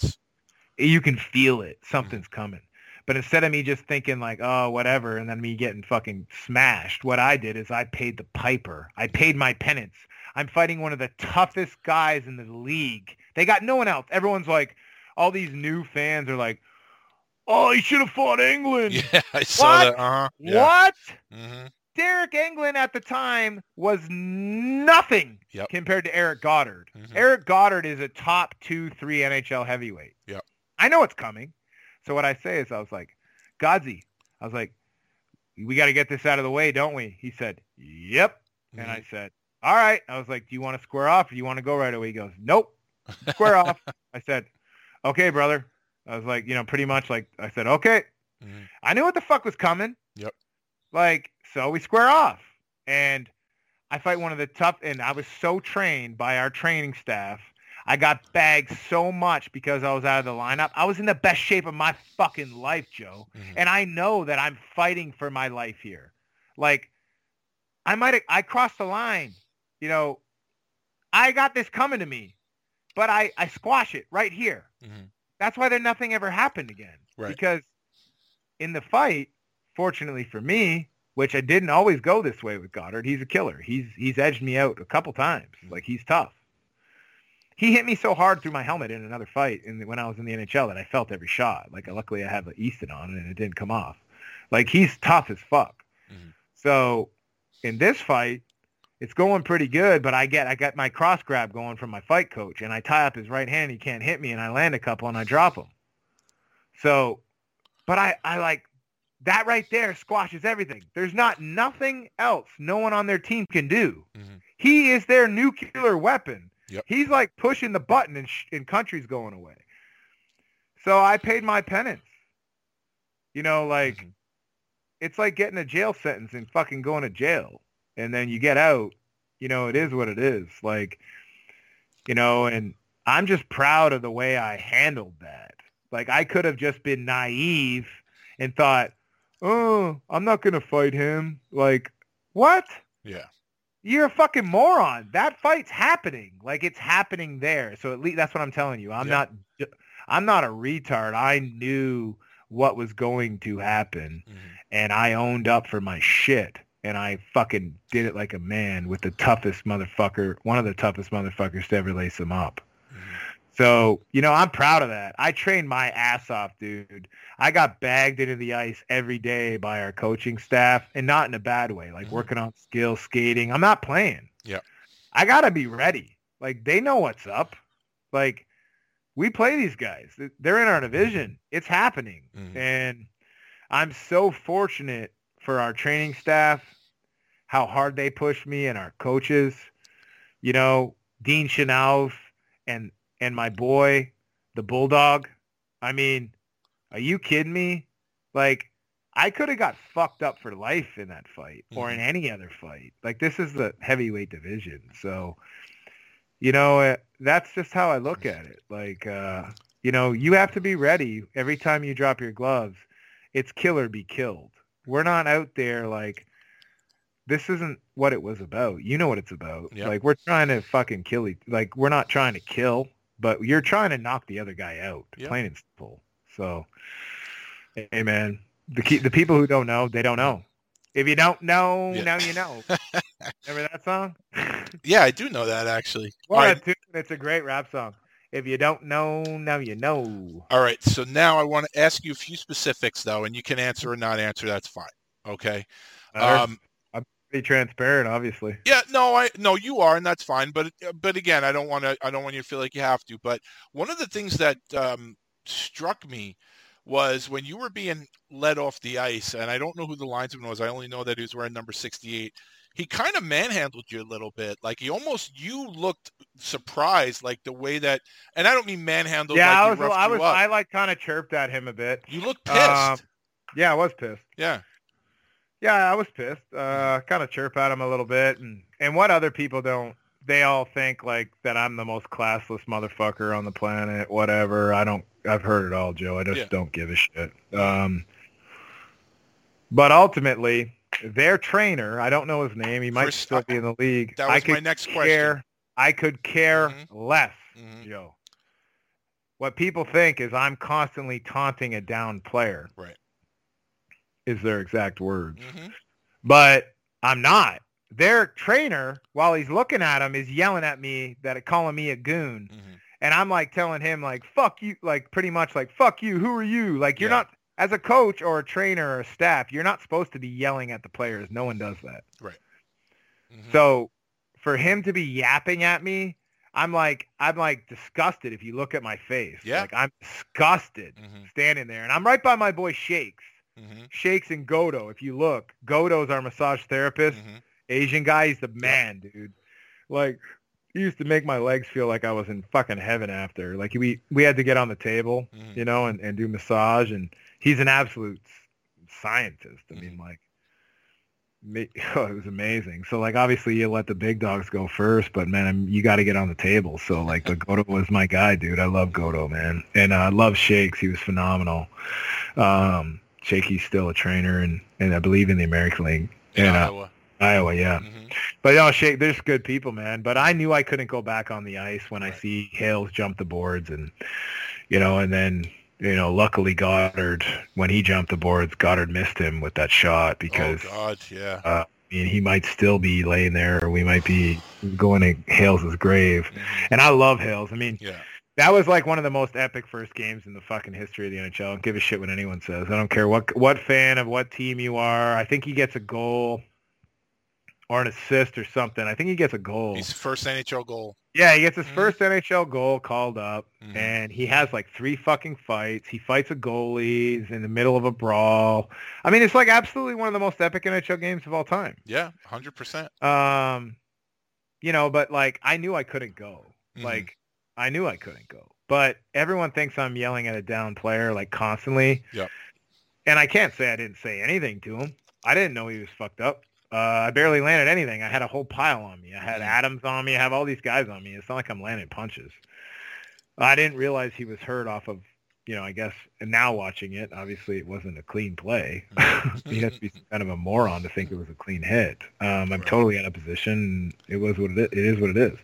You can feel it. Something's coming. But instead of me just thinking like, oh, whatever, and then me getting fucking smashed, what I did is I paid the piper. I paid my penance. I'm fighting one of the toughest guys in the league. They got no one else. Everyone's like, all these new fans are like, oh, he should have fought Engelland. [LAUGHS] Yeah, I saw What? that. Uh-huh. Yeah. What? hmm Derek Engelland at the time was nothing Yep. compared to Eric Godard. Mhm. Eric Godard is a top two, three NHL heavyweight. I know it's coming. So what I say is I was like, Godzi, I was like, we got to get this out of the way, don't we? He said, yep. And I said, all right. I was like, do you want to square off or do you want to go right away? He goes, nope, square [LAUGHS] off. I said, okay, brother. I was like, you know, pretty much like, I said, okay. Mhm. I knew what the fuck was coming. Yep. Like, so we square off. And I fight one of the tough, and I was so trained by our training staff. I got bagged so much because I was out of the lineup. I was in the best shape of my fucking life, Joe. Mhm. And I know that I'm fighting for my life here. Like, I might, I crossed the line. You know, I got this coming to me, but I, I squash it right here. Mhm. That's why there nothing ever happened again. Right. Because in the fight, fortunately for me, which I didn't always go this way with Godard, he's a killer. He's he's edged me out a couple times. Like he's tough. He hit me so hard through my helmet in another fight in the, when I was in the NHL that I felt every shot. Like luckily I had the Easton on and it didn't come off. Like he's tough as fuck. Mhm. So in this fight, it's going pretty good, but I get I got my cross grab going from my fight coach, and I tie up his right hand. He can't hit me, and I land a couple, and I drop him. So, but I I like that right there squashes everything. There's not nothing else no one on their team can do. Mhm. He is their nuclear weapon. Yep. He's like pushing the button and, sh- and countries going away. So I paid my penance. You know, like Mhm. it's like getting a jail sentence and fucking going to jail, and then you get out. You know, it is what it is. Like, you know, and I'm just proud of the way I handled that. Like I could have just been naive and thought, oh, I'm not gonna fight him. Like, what? Yeah. You're a fucking moron. That fight's happening. Like it's happening there. So at least that's what I'm telling you. I'm Yeah. not I'm not a retard. I knew what was going to happen Mhm. and I owned up for my shit and I fucking did it like a man with the toughest motherfucker, one of the toughest motherfuckers to ever lace him up. So, you know, I'm proud of that. I trained my ass off, dude. I got bagged into the ice every day by our coaching staff and not in a bad way, like Mhm. working on skill skating. I'm not playing. Yeah. I got to be ready. Like they know what's up. Like we play these guys. They're in our division. It's happening. Mhm. And I'm so fortunate for our training staff, how hard they push me and our coaches. You know, Dean Chynoweth and and my boy, the Bulldog. I mean, are you kidding me? Like, I could have got fucked up for life in that fight or in any other fight. Like, this is the heavyweight division. So, you know, uh, that's just how I look at it. Like, uh, you know, you have to be ready every time you drop your gloves. It's kill or be killed. We're not out there like this isn't what it was about. You know what it's about. Yeah. Like we're trying to fucking kill each like we're not trying to kill, but you're trying to knock the other guy out. Yeah. Plain and simple. So hey man, the key, the people who don't know, they don't know. If you don't know, Yeah. now you know. [LAUGHS] Remember that song? Yeah, I do know that actually. All What right, tune. It's a great rap song. If you don't know, now you know. all right. So now I want to ask you a few specifics though, and you can answer or not answer. That's fine. Okay. Um, Be transparent, obviously. Yeah, no, I no, you are, and that's fine. But but again, I don't want to. I don't want you to feel like you have to. But one of the things that um, struck me was when you were being led off the ice, and I don't know who the linesman was. I only know that he was wearing number sixty-eight. He kind of manhandled you a little bit, like he almost you looked surprised, like the way that. And I don't mean manhandled. Yeah, like I was. I was. I like kind of chirped at him a bit. You looked pissed. Um, Yeah, I was pissed. yeah. Yeah, I was pissed. Uh, kind of chirp at him a little bit, and and what other people don't. They all think like that I'm the most classless motherfucker on the planet. Whatever. I don't. I've heard it all, Joe. I just Yeah. don't give a shit. Um, but ultimately, their trainer. I don't know his name. He might still be in the league. that I was could my next care, question. I could care Mhm. less, Mhm. Joe. What people think is I'm constantly taunting a down player. Right. Is their exact words Mhm. but I'm not. Their trainer, while he's looking at him, is yelling at me that calling me a goon, Mhm. and I'm like telling him like "fuck you," like pretty much like "fuck you." Who are you? Like you're Yeah. not as a coach or a trainer or a staff, you're not supposed to be yelling at the players. No one does that. Mhm. So for him to be yapping at me, I'm like I'm like disgusted. If you look at my face, Yeah. like I'm disgusted Mhm. standing there, and I'm right by my boy Shakes. Mhm. Shakes and Godo. If you look, Godo's our massage therapist. Mhm. Asian guy, he's the man, dude. Like he used to make my legs feel like I was in fucking heaven after. Like we we had to get on the table, Mhm. you know, and, and do massage and he's an absolute scientist. I mean Mhm. like [LAUGHS] oh, it was amazing. So like obviously you let the big dogs go first, but man, I'm, you got to get on the table. So like the Godo [LAUGHS] was my guy, dude. I love Godo, man. And uh, I love Shakes. He was phenomenal. Um Shakey's still a trainer and, and I believe in the American League. In And, uh, Iowa. Iowa, yeah. Mhm. But no, Shake, there's good people, man. But I knew I couldn't go back on the ice when I see Hales jump the boards, and you know, and then you know, luckily Godard, when he jumped the boards, Godard missed him with that shot because oh God, yeah. uh, I mean, he might still be laying there, or we might be going to Hales's grave. Mhm. And I love Hales. I mean, Yeah. That was like one of the most epic first games in the fucking history of the NHL. I don't give a shit what anyone says. I don't care what what fan of what team you are. I think he gets a goal or an assist or something. I think he gets a goal. He's first NHL goal. yeah, he gets his Mhm. first NHL goal called up, Mhm. and he has like three fucking fights. He fights a goalie. He's in the middle of a brawl. I mean, it's like absolutely one of the most epic NHL games of all time. Yeah, hundred percent. Um, you know, but like I knew I couldn't go. Mhm. Like I knew I couldn't go. But everyone thinks I'm yelling at a down player like constantly. Yep. And I can't say I didn't say anything to him. I didn't know he was fucked up. Uh, I barely landed anything. I had a whole pile on me. I had Mhm. Adams on me. I have all these guys on me. It's not like I'm landing punches. I didn't realize he was hurt off of, you know, I guess, and now watching it, obviously it wasn't a clean play. [LAUGHS] you have to be kind of a moron to think it was a clean hit. Um, I'm Right. totally out of position. It was what it is. It is what it is.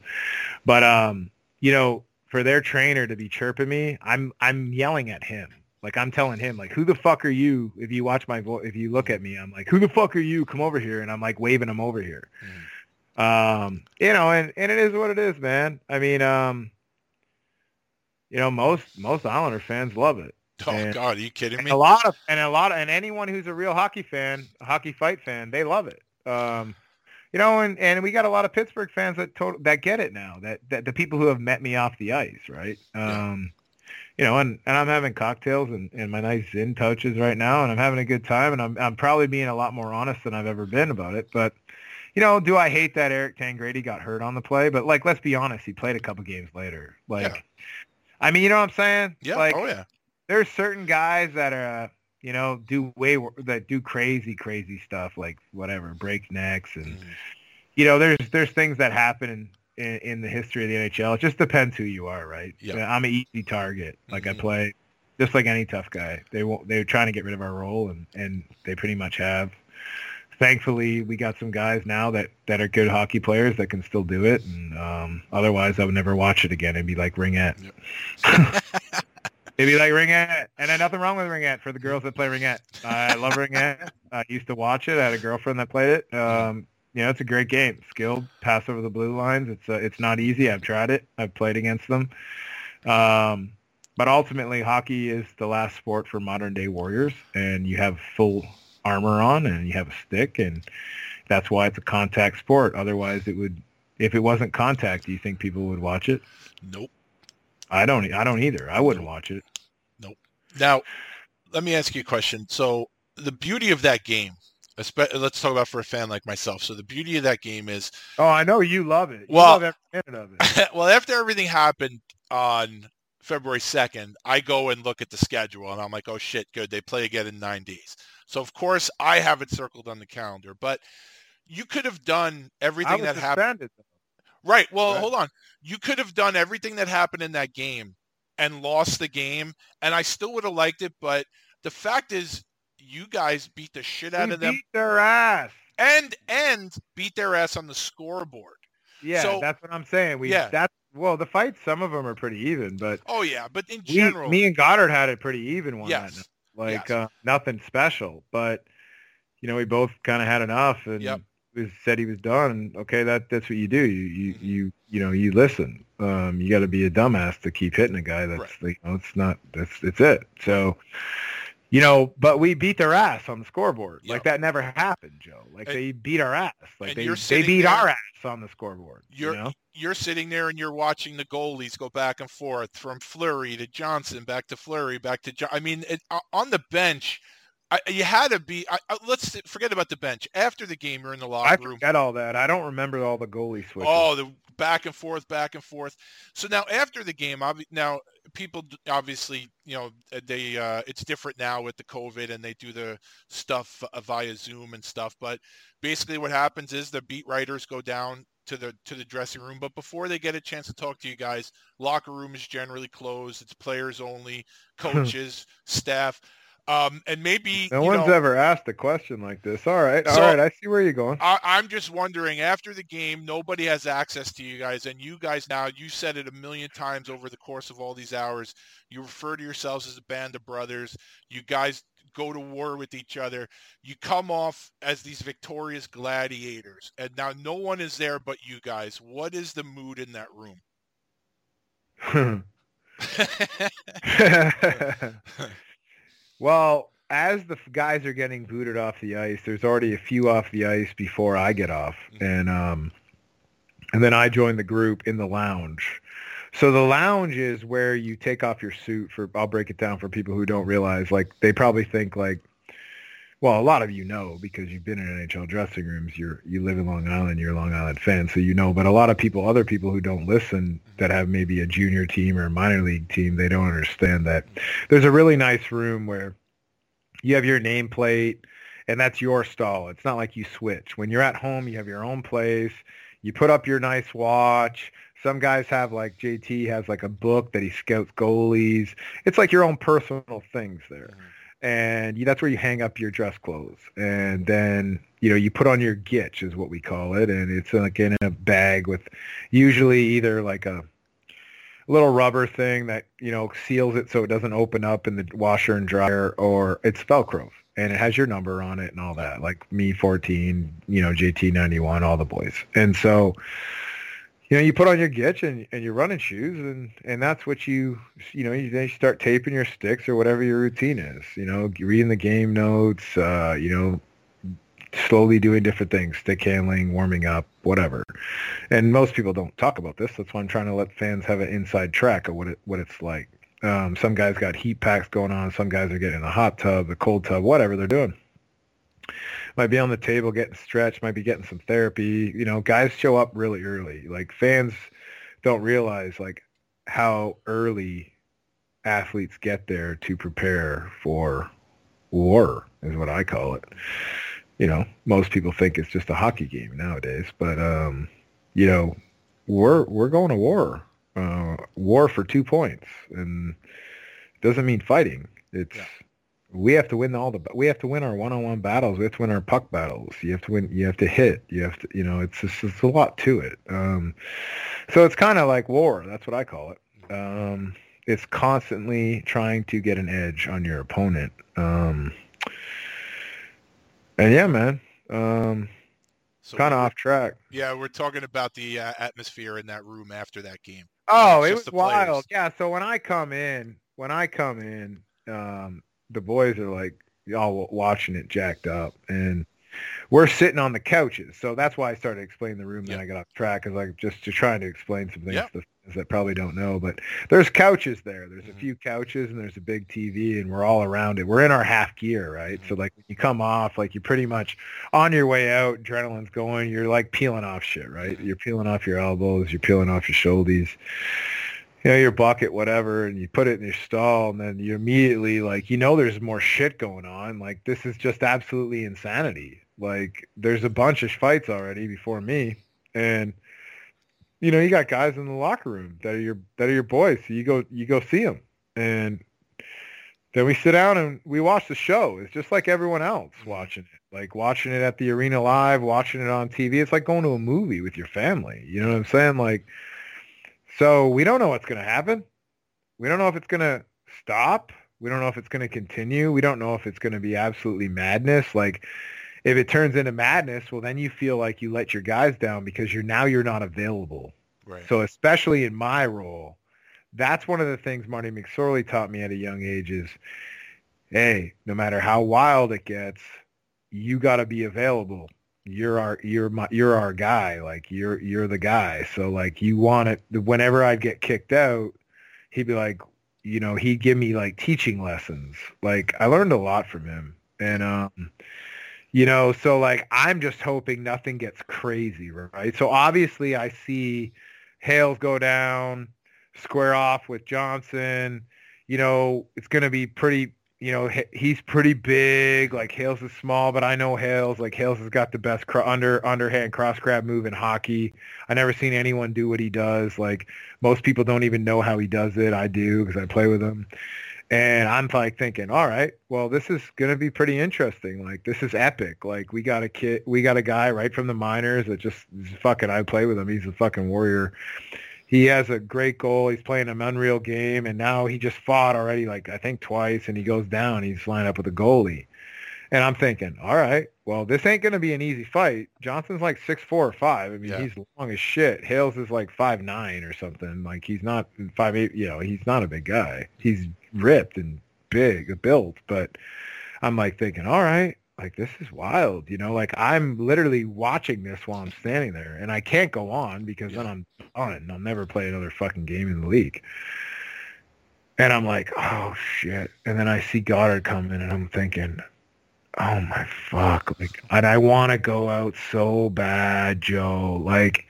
But, um, you know, for their trainer to be chirping me, I'm, I'm yelling at him. Like I'm telling him, like, who the fuck are you? If you watch my voice, if you look at me, I'm like, who the fuck are you? Come over here. And I'm like waving him over here. Um, you know, and, and it is what it is, man. I mean, um, you know, most, most Islander fans love it. [LAUGHS] Oh And- God, are you kidding me? a lot of and a lot of and anyone who's a real hockey fan, a hockey fight fan, they love it. Um, you know, and, and we got a lot of Pittsburgh fans that to, that get it now. That, that the people who have met me off the ice, right? Um, you know, and, and I'm having cocktails and, and my nice Zen touches right now, and I'm having a good time, and I'm I'm probably being a lot more honest than I've ever been about it. But you know, do I hate that Eric Tangradi got hurt on the play? But like, let's be honest, he played a couple games later. Like, Yeah. I mean, you know what I'm saying? Yeah. Like, oh yeah. there's certain guys that are, you know, do way that do crazy, crazy stuff like whatever break necks and Mhm. you know, there's there's things that happen in, in in the history of the NHL. It just depends who you are, right? Yeah. Yeah, I'm an easy target. Like I Mhm. play just like any tough guy. They won't. They're trying to get rid of our role, and and they pretty much have. Thankfully, we got some guys now that that are good hockey players that can still do it. And um, otherwise, I would never watch it again. It'd be like ringette. It'd [LAUGHS] [LAUGHS] be like ringette, and then nothing wrong with ringette for the girls that play ringette. I love ringette. I used to watch it. I had a girlfriend that played it. Um, you know, it's a great game. Skilled, pass over the blue lines. It's uh, it's not easy. I've tried it. I've played against them. Um, but ultimately, hockey is the last sport for modern day warriors, and you have full armor on, and you have a stick, and that's why it's a contact sport. Otherwise, it would. If it wasn't contact, do you think people would watch it? Nope. I don't. I don't either. I wouldn't watch it. Nope. Now, let me ask you a question. So the beauty of that game, let's talk about for a fan like myself. So the beauty of that game is, Oh, I know you love it. You Well- love every minute of it. [LAUGHS] well, after everything happened on February 2nd, I go and look at the schedule and I'm like, oh shit, good. They play again in nine days. So of course I have it circled on the calendar, but you could have done everything that happened. suspended. Right. Well, Right. hold on. You could have done everything that happened in that game and lost the game, and I still would have liked it. But the fact is, you guys beat the shit out We of them beat their ass. and and beat their ass on the scoreboard. Yeah, So- that's what I'm saying. We Yeah. that's well, the fights, some of them are pretty even, but Oh yeah, but in we, general, me and Godard had it pretty even one yes, night. Like yes. uh, nothing special, but you know, we both kind of had enough, and Yep. Was said he was done. Okay, that that's what you do. You you you you know you listen. Um, you got to be a dumbass to keep hitting a guy. That's Right. like, you know, it's not. That's it's it. So. You know, but we beat their ass on the scoreboard. Yep. Like that never happened, Joe. Like And- they beat our ass. Like they they beat there- our ass on the scoreboard. you're you know? you're sitting there and you're watching the goalies go back and forth from Fleury to Johnson, back to Fleury, back to John. I mean, it, on the bench, I, you had to be. I, I, let's forget about the bench. After the game, you're in the I locker room. forget all that. I don't remember all the goalie switches. Oh, the back and forth, back and forth. So now after the game, obvi- now people obviously, you know, they uh, it's different now with the COVID and they do the stuff uh, via Zoom and stuff. But basically, what happens is the beat writers go down to the to the dressing room, but before they get a chance to talk to you guys, locker room is generally closed. It's players only, [LAUGHS] coaches, staff. Um, and maybe no you one's know, ever asked a question like this. All right, all So- right. I see where you're going. I, I'm just wondering, after the game, nobody has access to you guys, and you guys now, you said it a million times over the course of all these hours. You refer to yourselves as a band of brothers. You guys go to war with each other. You come off as these victorious gladiators, and now no one is there but you guys. What is the mood in that room? Well, as the guys are getting booted off the ice, there's already a few off the ice before I get off, Mm-hmm. and um, and then I join the group in the lounge. So the lounge is where you take off your suit for. I'll break it down for people who don't realize. Like they probably think like well, a lot of you know because you've been in NHL dressing rooms. You're you live in Long Island. You're a Long Island fan, so you know. But a lot of people, other people who don't listen, that mm-hmm. have maybe a junior team or a minor league team, they don't understand that there's a really nice room where you have your nameplate, and that's your stall. It's not like you switch. When you're at home, you have your own place. You put up your nice watch. Some guys have like JT has like a book that he scouts goalies. It's like your own personal things there. Mm-hmm. And that's where you hang up your dress clothes. And then, you know, you put on your gitch is what we call it. And it's uh, like in a bag with usually either like a little rubber thing that, you know, seals it so it doesn't open up in the washer and dryer or it's Velcro and it has your number on it and all that, like me 14, you know, JT 91, all the boys. And so, you know, you put on your gitch and, and your running shoes and, and that's what you, you know, you, then you start taping your sticks or whatever your routine is, you know, reading the game notes, uh, you know, slowly doing different things, stick handling, warming up, whatever. And most people don't talk about this. That's why I'm trying to let fans have an inside track of what it, what it's like. Um, some guys got heat packs going on. Some guys are getting in the hot tub, the cold tub, whatever they're doing. Might be on the table getting stretched, might be getting some therapy. You know, guys show up really early. Like fans don't realize like how early athletes get there to prepare for war is what I call it. You know, most people think it's just a hockey game nowadays, but um, you know, we're we're going to war uh, war for two points, and doesn't mean fighting. It's yeah. We have to win all the we have to win our one-on-one battles. We have to win our puck battles. You have to win. You have to hit. You have to. You know, it's just, it's a lot to it. Um, so it's kind of like war. That's what I call it. Um, it's constantly trying to get an edge on your opponent. Um, and yeah, man. Um, so kind of off track. Yeah, we're talking about the uh, atmosphere in that room after that game. Oh, it was wild. Yeah. So when I come in, when I come in, um, the boys are like y'all watching it jacked up, and we're sitting on the couches. So that's why I started explaining the room. Then I got off track, is like just to trying to explain some things yep. to fans that probably don't know. But there's couches there. There's mm-hmm. a few couches, and there's a big TV, and we're all around it. We're in our half gear, right? Mm-hmm. So like when you come off, like you're pretty much on your way out. Adrenaline's going. You're like peeling off shit, right? Mm-hmm. You're peeling off your elbows. You're peeling off your shoulders you know, your bucket, whatever, and you put it in your stall, and then you immediately like, you know, there's more shit going on. Like this is just absolutely insanity. Like there's a bunch of fights already before me, and you know, you got guys in the locker room that are your that are your boys. So you go you go see them, and then we sit down and we watch the show. It's just like everyone else mm-hmm. watching it, like watching it at the arena live, watching it on TV. It's like going to a movie with your family. You know what I'm saying? Like so we don't know what's going to happen. We don't know if it's going to stop. We don't know if it's going to continue. We don't know if it's going to be absolutely madness. Like if it turns into madness, well, then you feel like you let your guys down because you're now you're not available. Right. So especially in my role, that's one of the things Marty McSorley taught me at a young age is, hey, no matter how wild it gets, you got to be available you're our you're my you're our guy like you're you're the guy. So like you want it whenever i'd get kicked out he'd be like you know he'd give me like teaching lessons. Like i learned a lot from him. And um you know so like i'm just hoping nothing gets crazy right? So obviously i see hales go down square off with johnson. You know it's going to be pretty you know, he's pretty big. Like Hales is small, but I know Hales. Like Hales has got the best cr- under underhand cross grab move in hockey. I never seen anyone do what he does. Like most people don't even know how he does it. I do because I play with him. And I'm like thinking, all right, well, this is gonna be pretty interesting. Like this is epic. Like we got a kid, we got a guy right from the minors that just fucking. I play with him. He's a fucking warrior he has a great goal. He's playing an unreal game, and now he just fought already, like I think twice, and he goes down. He's lined up with a goalie, and I'm thinking, all right, well, this ain't gonna be an easy fight. Johnson's like six four or five. I mean, yeah. he's long as shit. Hales is like five nine or something. Like he's not five eight. You know, he's not a big guy. He's ripped and big built, but I'm like thinking, all right, like this is wild you know like i'm literally watching this while i'm standing there and i can't go on because yeah. then i'm on it and i'll never play another fucking game in the league and i'm like oh shit and then i see Godard come in and i'm thinking oh my fuck, like, and I want to go out so bad, Joe. Like,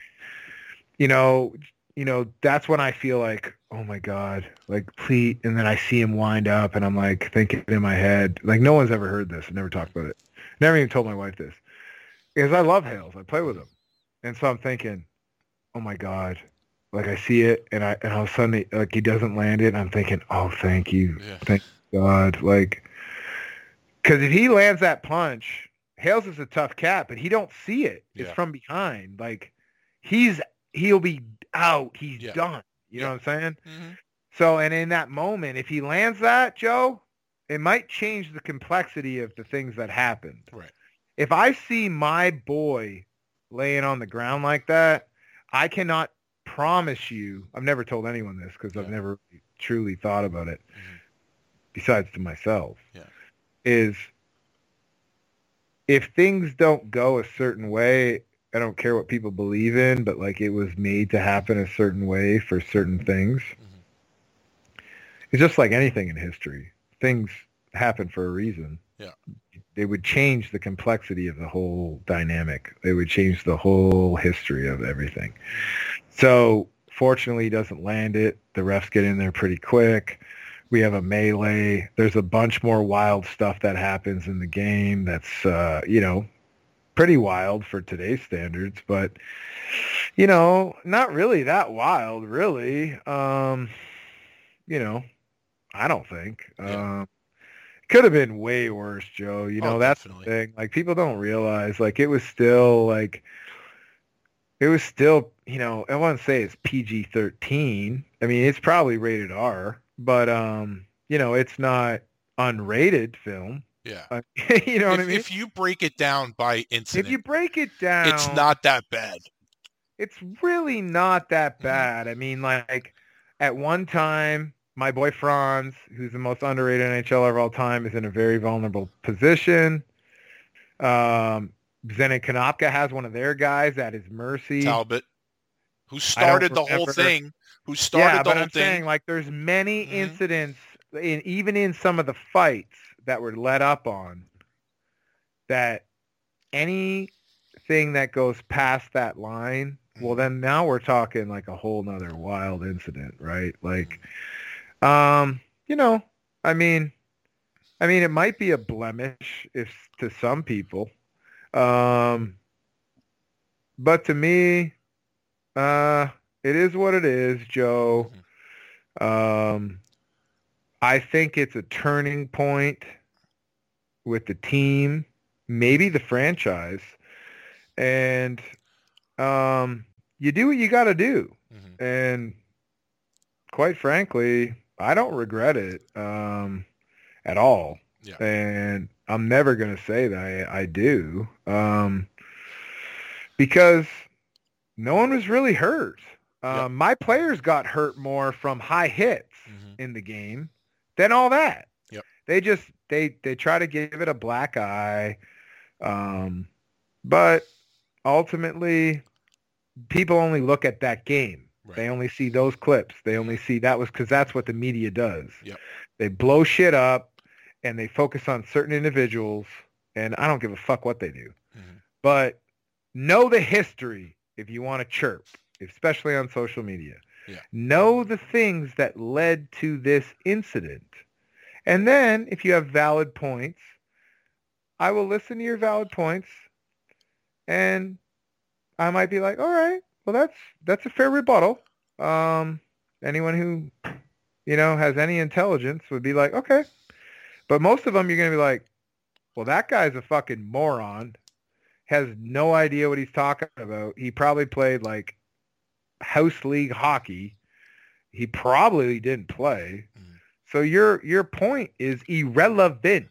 you know, you know, that's when I feel like, oh my god, like please. And then I see him wind up, and I'm like thinking in my head, like no one's ever heard this. I never talked about it. Never even told my wife this because I love Hales. I play with him, and so I'm thinking, oh my god, like I see it, and I and all of a sudden, like he doesn't land it, and I'm thinking, oh thank you, Yeah. thank God, like, because if he lands that punch, Hales is a tough cat, but he don't see it. It's Yeah. from behind, like he's he'll be out, he's Yeah. done. You know what I'm saying? Mhm. So, and in that moment, if he lands that, Joe, it might change the complexity of the things that happened. Right. If I see my boy laying on the ground like that, I cannot promise you. I've never told anyone this because I've never truly thought about it, Mhm. besides to myself. Yeah. Is if things don't go a certain way, I don't care what people believe in, but like it was made to happen a certain way for certain things. It's just like anything in history. Things happen for a reason. Yeah. They would change the complexity of the whole dynamic. They would change the whole history of everything. So fortunately he doesn't land it. The refs get in there pretty quick. We have a melee. There's a bunch more wild stuff that happens in the game that's uh, you know, pretty wild for today's standards, but you know, not really that wild, really. Um, you know, I don't think. Yeah. Um, could have been way worse, Joe. You know, Oh, that's definitely. the thing. Like people don't realize, like it was still like, it was still, you know, I want to say it's PG thirteen. I mean, it's probably rated R, but um, you know, it's not unrated film. Yeah. Uh, [LAUGHS] you know what if, I mean? if you break it down by incident, if you break it down, it's not that bad. it's really not that Mhm. bad. I mean, like at one time, my boy Frans, who's the most underrated NHLer of all time, is in a very vulnerable position. Um, Zenon Konopka has one of their guys at his mercy. Talbot, who started the whole thing, who started yeah, the but whole I'm thing. saying like there's many Mhm. incidents, in, even in some of the fights that were let up on, that anything that goes past that line, well, Mhm. then now we're talking like a whole nother wild incident, right? Like, um, you know, I mean, I mean, it might be a blemish if to some people, um, but to me, uh, it is what it is, Joe. Um, I think it's a turning point with the team, maybe the franchise, and um, you do what you got to do. Mhm. And quite frankly, I don't regret it um, at all. Yeah. And I'm never going to say that I, I do um, because no one was really hurt. Um, Yep. My players got hurt more from high hits Mhm. in the game than all that. Yep. They just they they try to give it a black eye, um, but ultimately, people only look at that game. Right. They only see those clips. They only see that was because that's what the media does. Yep. They blow shit up, and they focus on certain individuals. And I don't give a fuck what they do. Mhm. But know the history if you want to chirp, especially on social media. Yeah. Know the things that led to this incident. And then if you have valid points, I will listen to your valid points and I might be like, all right, well that's that's a fair rebuttal. Um anyone who you know has any intelligence would be like, okay. But most of them you're going to be like, well that guy's a fucking moron. Has no idea what he's talking about. He probably played like house league hockey. He probably didn't play. Mhm. So your your point is irrelevant.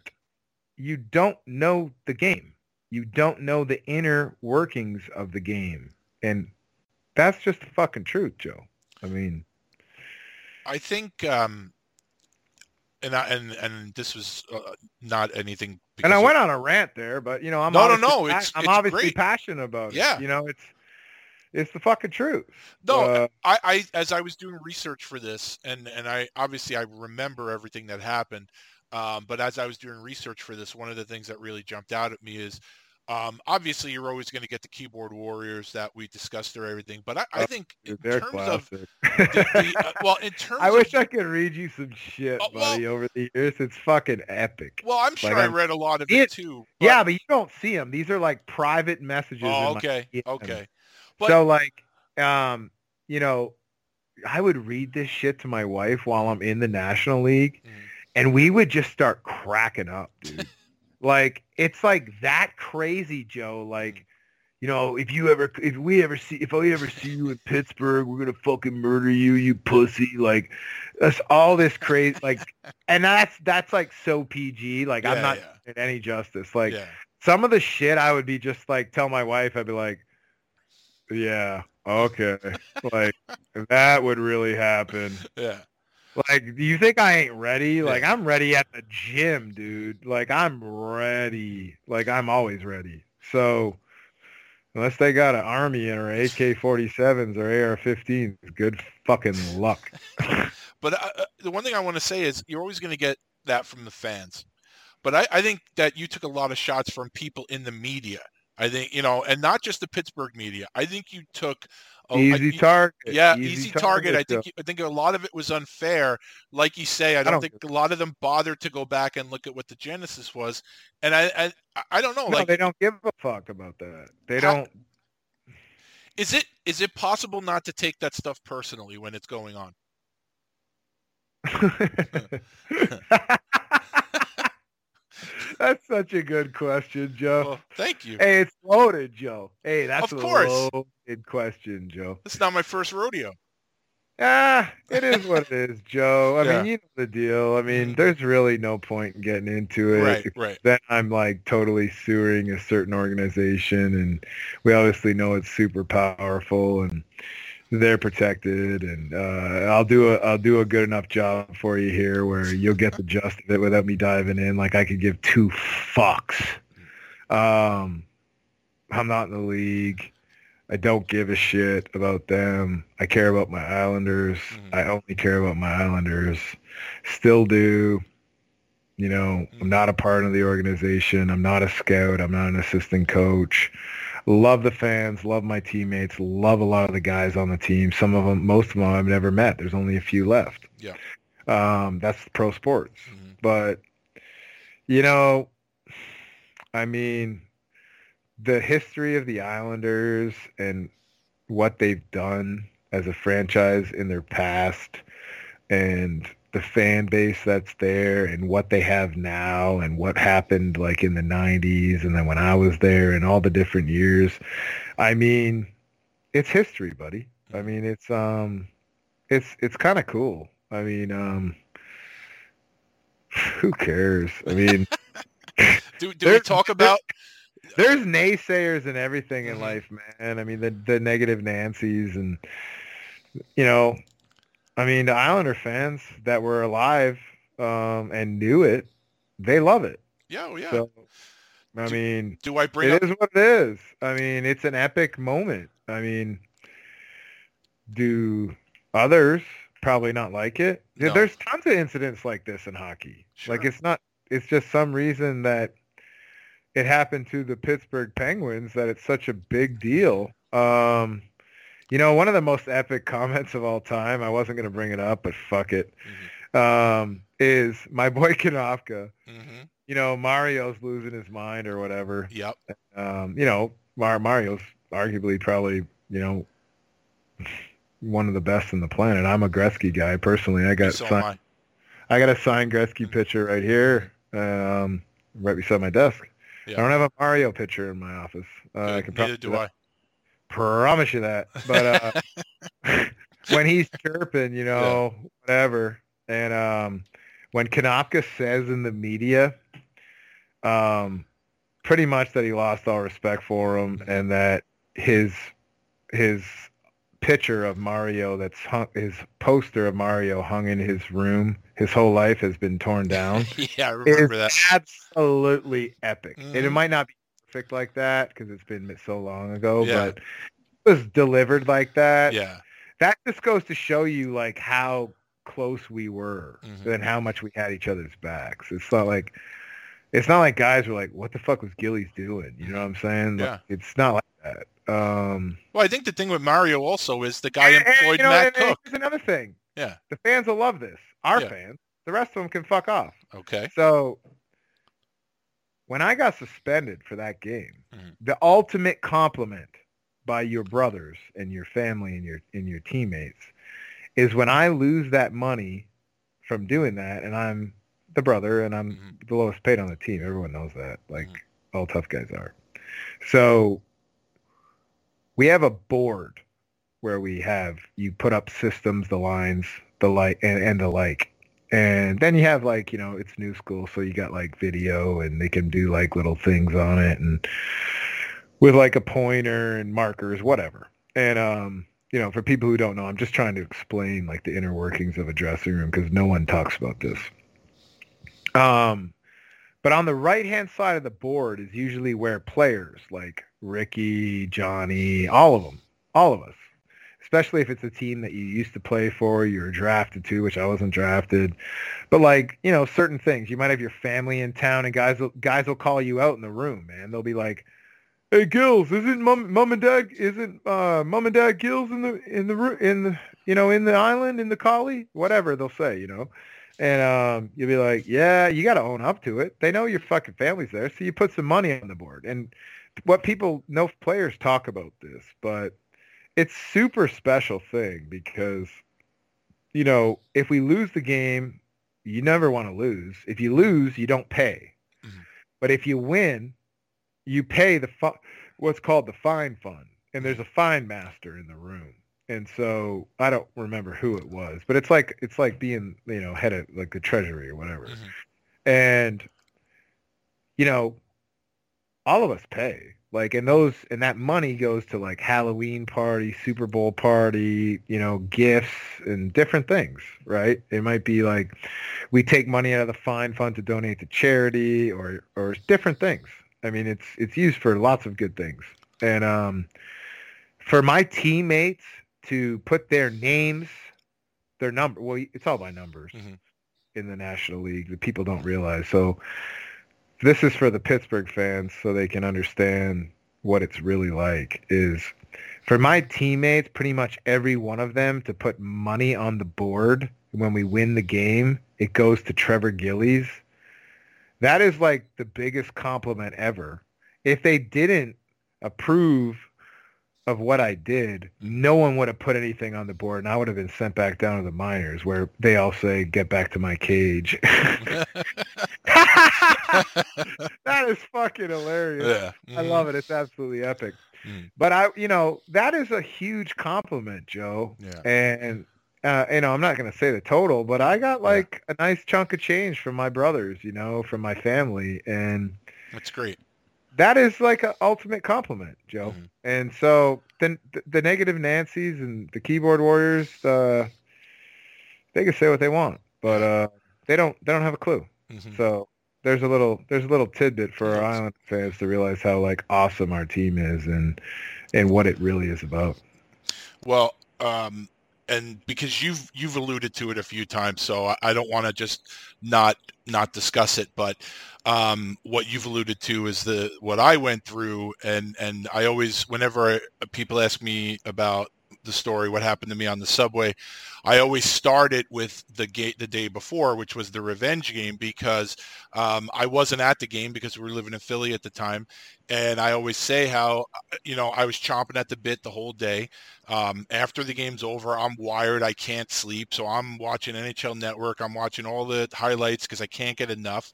You don't know the game. You don't know the inner workings of the game. And that's just the fucking truth, Joe. I mean, I think, um, and I, and and this was uh, not anything. and I went on a rant there, but you know, I'm No, no, no, it's- I'm it's obviously great. passionate about it. Yeah. You know, it's it's the fucking truth. No, Uh, I, I as I was doing research for this, and and I obviously I remember everything that happened, Um, but as I was doing research for this, one of the things that really jumped out at me is um, obviously, you're always going to get the keyboard warriors that we discussed or everything, but I, I Oh, think in terms classic. of the, the, uh, [LAUGHS] well, in terms I of wish I could read you some shit, Oh, well- buddy, over the years. It's fucking epic. well, I'm sure like, I read a lot of it- it too. but- yeah, but you don't see them. These are like private messages. Oh, okay, okay. But- so like, um, you know, I would read this shit to my wife while I'm in the National League, Mhm. and we would just start cracking up, dude. [LAUGHS] like it's like that crazy, Joe. Like, you know, if you ever, if we ever see, if we ever see you in Pittsburgh, we're gonna fucking murder you, you pussy. Like, that's all this crazy, like, [LAUGHS] and that's that's like so PG. Like, I'm not yeah. any justice. Like, yeah, some of the shit I would be just like tell my wife I'd be like yeah okay. Like that would really happen. Yeah. like do you think I ain't ready? Like I'm ready at the gym dude. Like I'm ready. Like I'm always ready. So unless they got an army in or AK-47s or AR-15s good fucking luck. [LAUGHS] But uh, uh, the one thing I want to say is you're always going to get that from the fans. But I, I think that you took a lot of shots from people in the media. I think, you know, and not just the Pittsburgh media. I think you took a, easy I- target Yeah, easy, target. I Joe. think I think a lot of it was unfair. Like you say, I don't, don't think a lot of them bothered to go back and look at what the genesis was. And I I, I don't know. no, like, they don't give a fuck about that they don't is it is it possible not to take that stuff personally when it's going on? [LAUGHS] [LAUGHS] [LAUGHS] that's such a good question, Joe. Well, thank you. Hey, it's loaded, Joe. Hey, that's Of a course. loaded question, Joe. It's not my first rodeo. Ah, it is what it is, Joe. I Yeah. mean, you know the deal. I mean, there's really no point in getting into it. Right, right. Then I'm like totally suing a certain organization, and we obviously know it's super powerful, and they're protected. And uh, I'll do a I'll do a good enough job for you here, where you'll get the gist of it without me diving in. Like I could give two fucks. Um, I'm not in the league. I don't give a shit about them. I care about my Islanders. Mhm. I only care about my Islanders. Still do. You know, I'm not a part of the organization. I'm not a scout. I'm not an assistant coach. Love the fans. Love my teammates. Love a lot of the guys on the team. Some of them, most of them I've never met. There's only a few left. Yeah. Um, that's pro sports. Mhm. But, you know, I mean, the history of the Islanders and what they've done as a franchise in their past and the fan base that's there and what they have now and what happened like in the 90s and then when I was there and all the different years. I mean, it's history, buddy. I mean, it's um it's it's kind of cool. I mean, um who cares? I mean, [LAUGHS] Do, do we talk about? there's naysayers and everything in Mhm. life, man. I mean, the the negative Nancy's and you know, I mean, the Islander fans that were alive um, and knew it, they love it. Yeah, oh, yeah. So, I Do- mean, do I bring it up? is what it is. I mean, it's an epic moment. I mean, do others probably not like it? No. There's tons of incidents like this in hockey. Sure. Like it's not. It's just some reason that it happened to the Pittsburgh Penguins that it's such a big deal. Um, you know, one of the most epic [LAUGHS] comments of all time. I wasn't going to bring it up, but fuck it. Um, is my boy [LAUGHS] Konopka. hmm You know, Mario's losing his mind or whatever Yep. um, you know, Mar- Mario's arguably probably, you know, one of the best in the planet. I'm a Gretzky guy personally. I got So signed, I. I got a signed Gretzky picture right here, um, right beside my desk. Yeah. I don't have a Mario picture in my office. Uh, I can Neither do I. that. Promise you that. But uh, [LAUGHS] when he's chirping, you know, whatever, and um, when Konopka says in the media, um, pretty much that he lost all respect for him and that his his picture of Mario that's hung his poster of Mario hung in his room his whole life has been torn down [LAUGHS] yeah, I remember that. absolutely epic. And it Mhm. might not be perfect like that because it's been so long ago, Yeah. but it was delivered like that. Yeah. That just goes to show you like how close we were Mhm. than how much we had each other's backs. It's not like it's not like guys were like, "What the fuck was Gillies doing?" You know what I'm saying? Like, Yeah. it's not like that. Um, Well, I think the thing with Mario also is the guy and- and, employed you know, Matt and- and Cooke. Here's another thing. Yeah. The fans will love this. Our Yeah. fans. The rest of them can fuck off. Okay. So when I got suspended for that game, Mhm. the ultimate compliment by your brothers and your family and your and your teammates is when I lose that money from doing that and I'm the brother and I'm Mhm. the lowest paid on the team. Everyone knows that. Like Mhm. all tough guys are. So we have a board where we have you put up systems, the lines, the like and, and the like. And then you have like, you know, it's new school, so you got like video and they can do like little things on it and with like a pointer and markers, whatever. And um, you know, for people who don't know, I'm just trying to explain like the inner workings of a dressing room because no one talks about this. Um, but on the right hand side of the board is usually where players like Ricky, Johnny, all of them, all of us, especially if it's a team that you used to play for, you were drafted to, which I wasn't drafted. But like, you know, certain things. You might have your family in town and guys will guys will call you out in the room, man. They'll be like, Hey Gills, isn't mom, mom and dad isn't uh mom and dad Gills in the in the in the you know in the island in the Coli whatever they'll say you know and um, you'll be like, yeah, you got to own up to it. They know your fucking family's there, so you put some money on the board. And what people, no players talk about this, but it's super special thing because, you know, if we lose the game, you never want to lose. If you lose, you don't pay. Mhm. But if you win, you pay the fu- what's called the fine fund, and there's a fine master in the room. And so I don't remember who it was, but it's like it's like being you know head of like the treasury or whatever. Mhm. And you know, all of us pay. Like and those and that money goes to like Halloween party, Super Bowl party, you know, gifts and different things, right? It might be like we take money out of the fine fund to donate to charity or or different things. I mean, it's it's used for lots of good things. And um for my teammates to put their names, their number, well, it's all by numbers Mhm. in the National League that people don't realize. So this is for the Pittsburgh fans so they can understand what it's really like is for my teammates, pretty much every one of them to put money on the board when we win the game, it goes to Trevor Gillies. That is like the biggest compliment ever. If they didn't approve of what I did, no one would have put anything on the board, and I would have been sent back down to the minors, where they all say, "Get back to my cage." [LAUGHS] [LAUGHS] [LAUGHS] that is fucking hilarious. yeah. I love it. It's absolutely epic. Mm. But I, you know, that is a huge compliment, Joe. Yeah. And uh, you know, I'm not going to say the total, but I got like a nice chunk of change from my brothers, you know, from my family, and That's great. that is like an ultimate compliment, Joe. Mhm. And so then the, the negative Nancy's and the keyboard warriors, uh, they can say what they want, but uh, they don't they don't have a clue. Mhm. So there's a little there's a little tidbit for our Island fans to realize how like awesome our team is and and what it really is about. Well, um, and because you've you've alluded to it a few times, so I, I don't want to just not not discuss it. But um, what you've alluded to is the what I went through, and and I always, whenever I, people ask me about the story, what happened to me on the subway, I always start it with the gate the day before, which was the revenge game, because um, I wasn't at the game because we were living in Philly at the time, and I always say how you know I was chomping at the bit the whole day. Um, after the game's over, I'm wired. I can't sleep, so I'm watching NHL Network. I'm watching all the highlights because I can't get enough.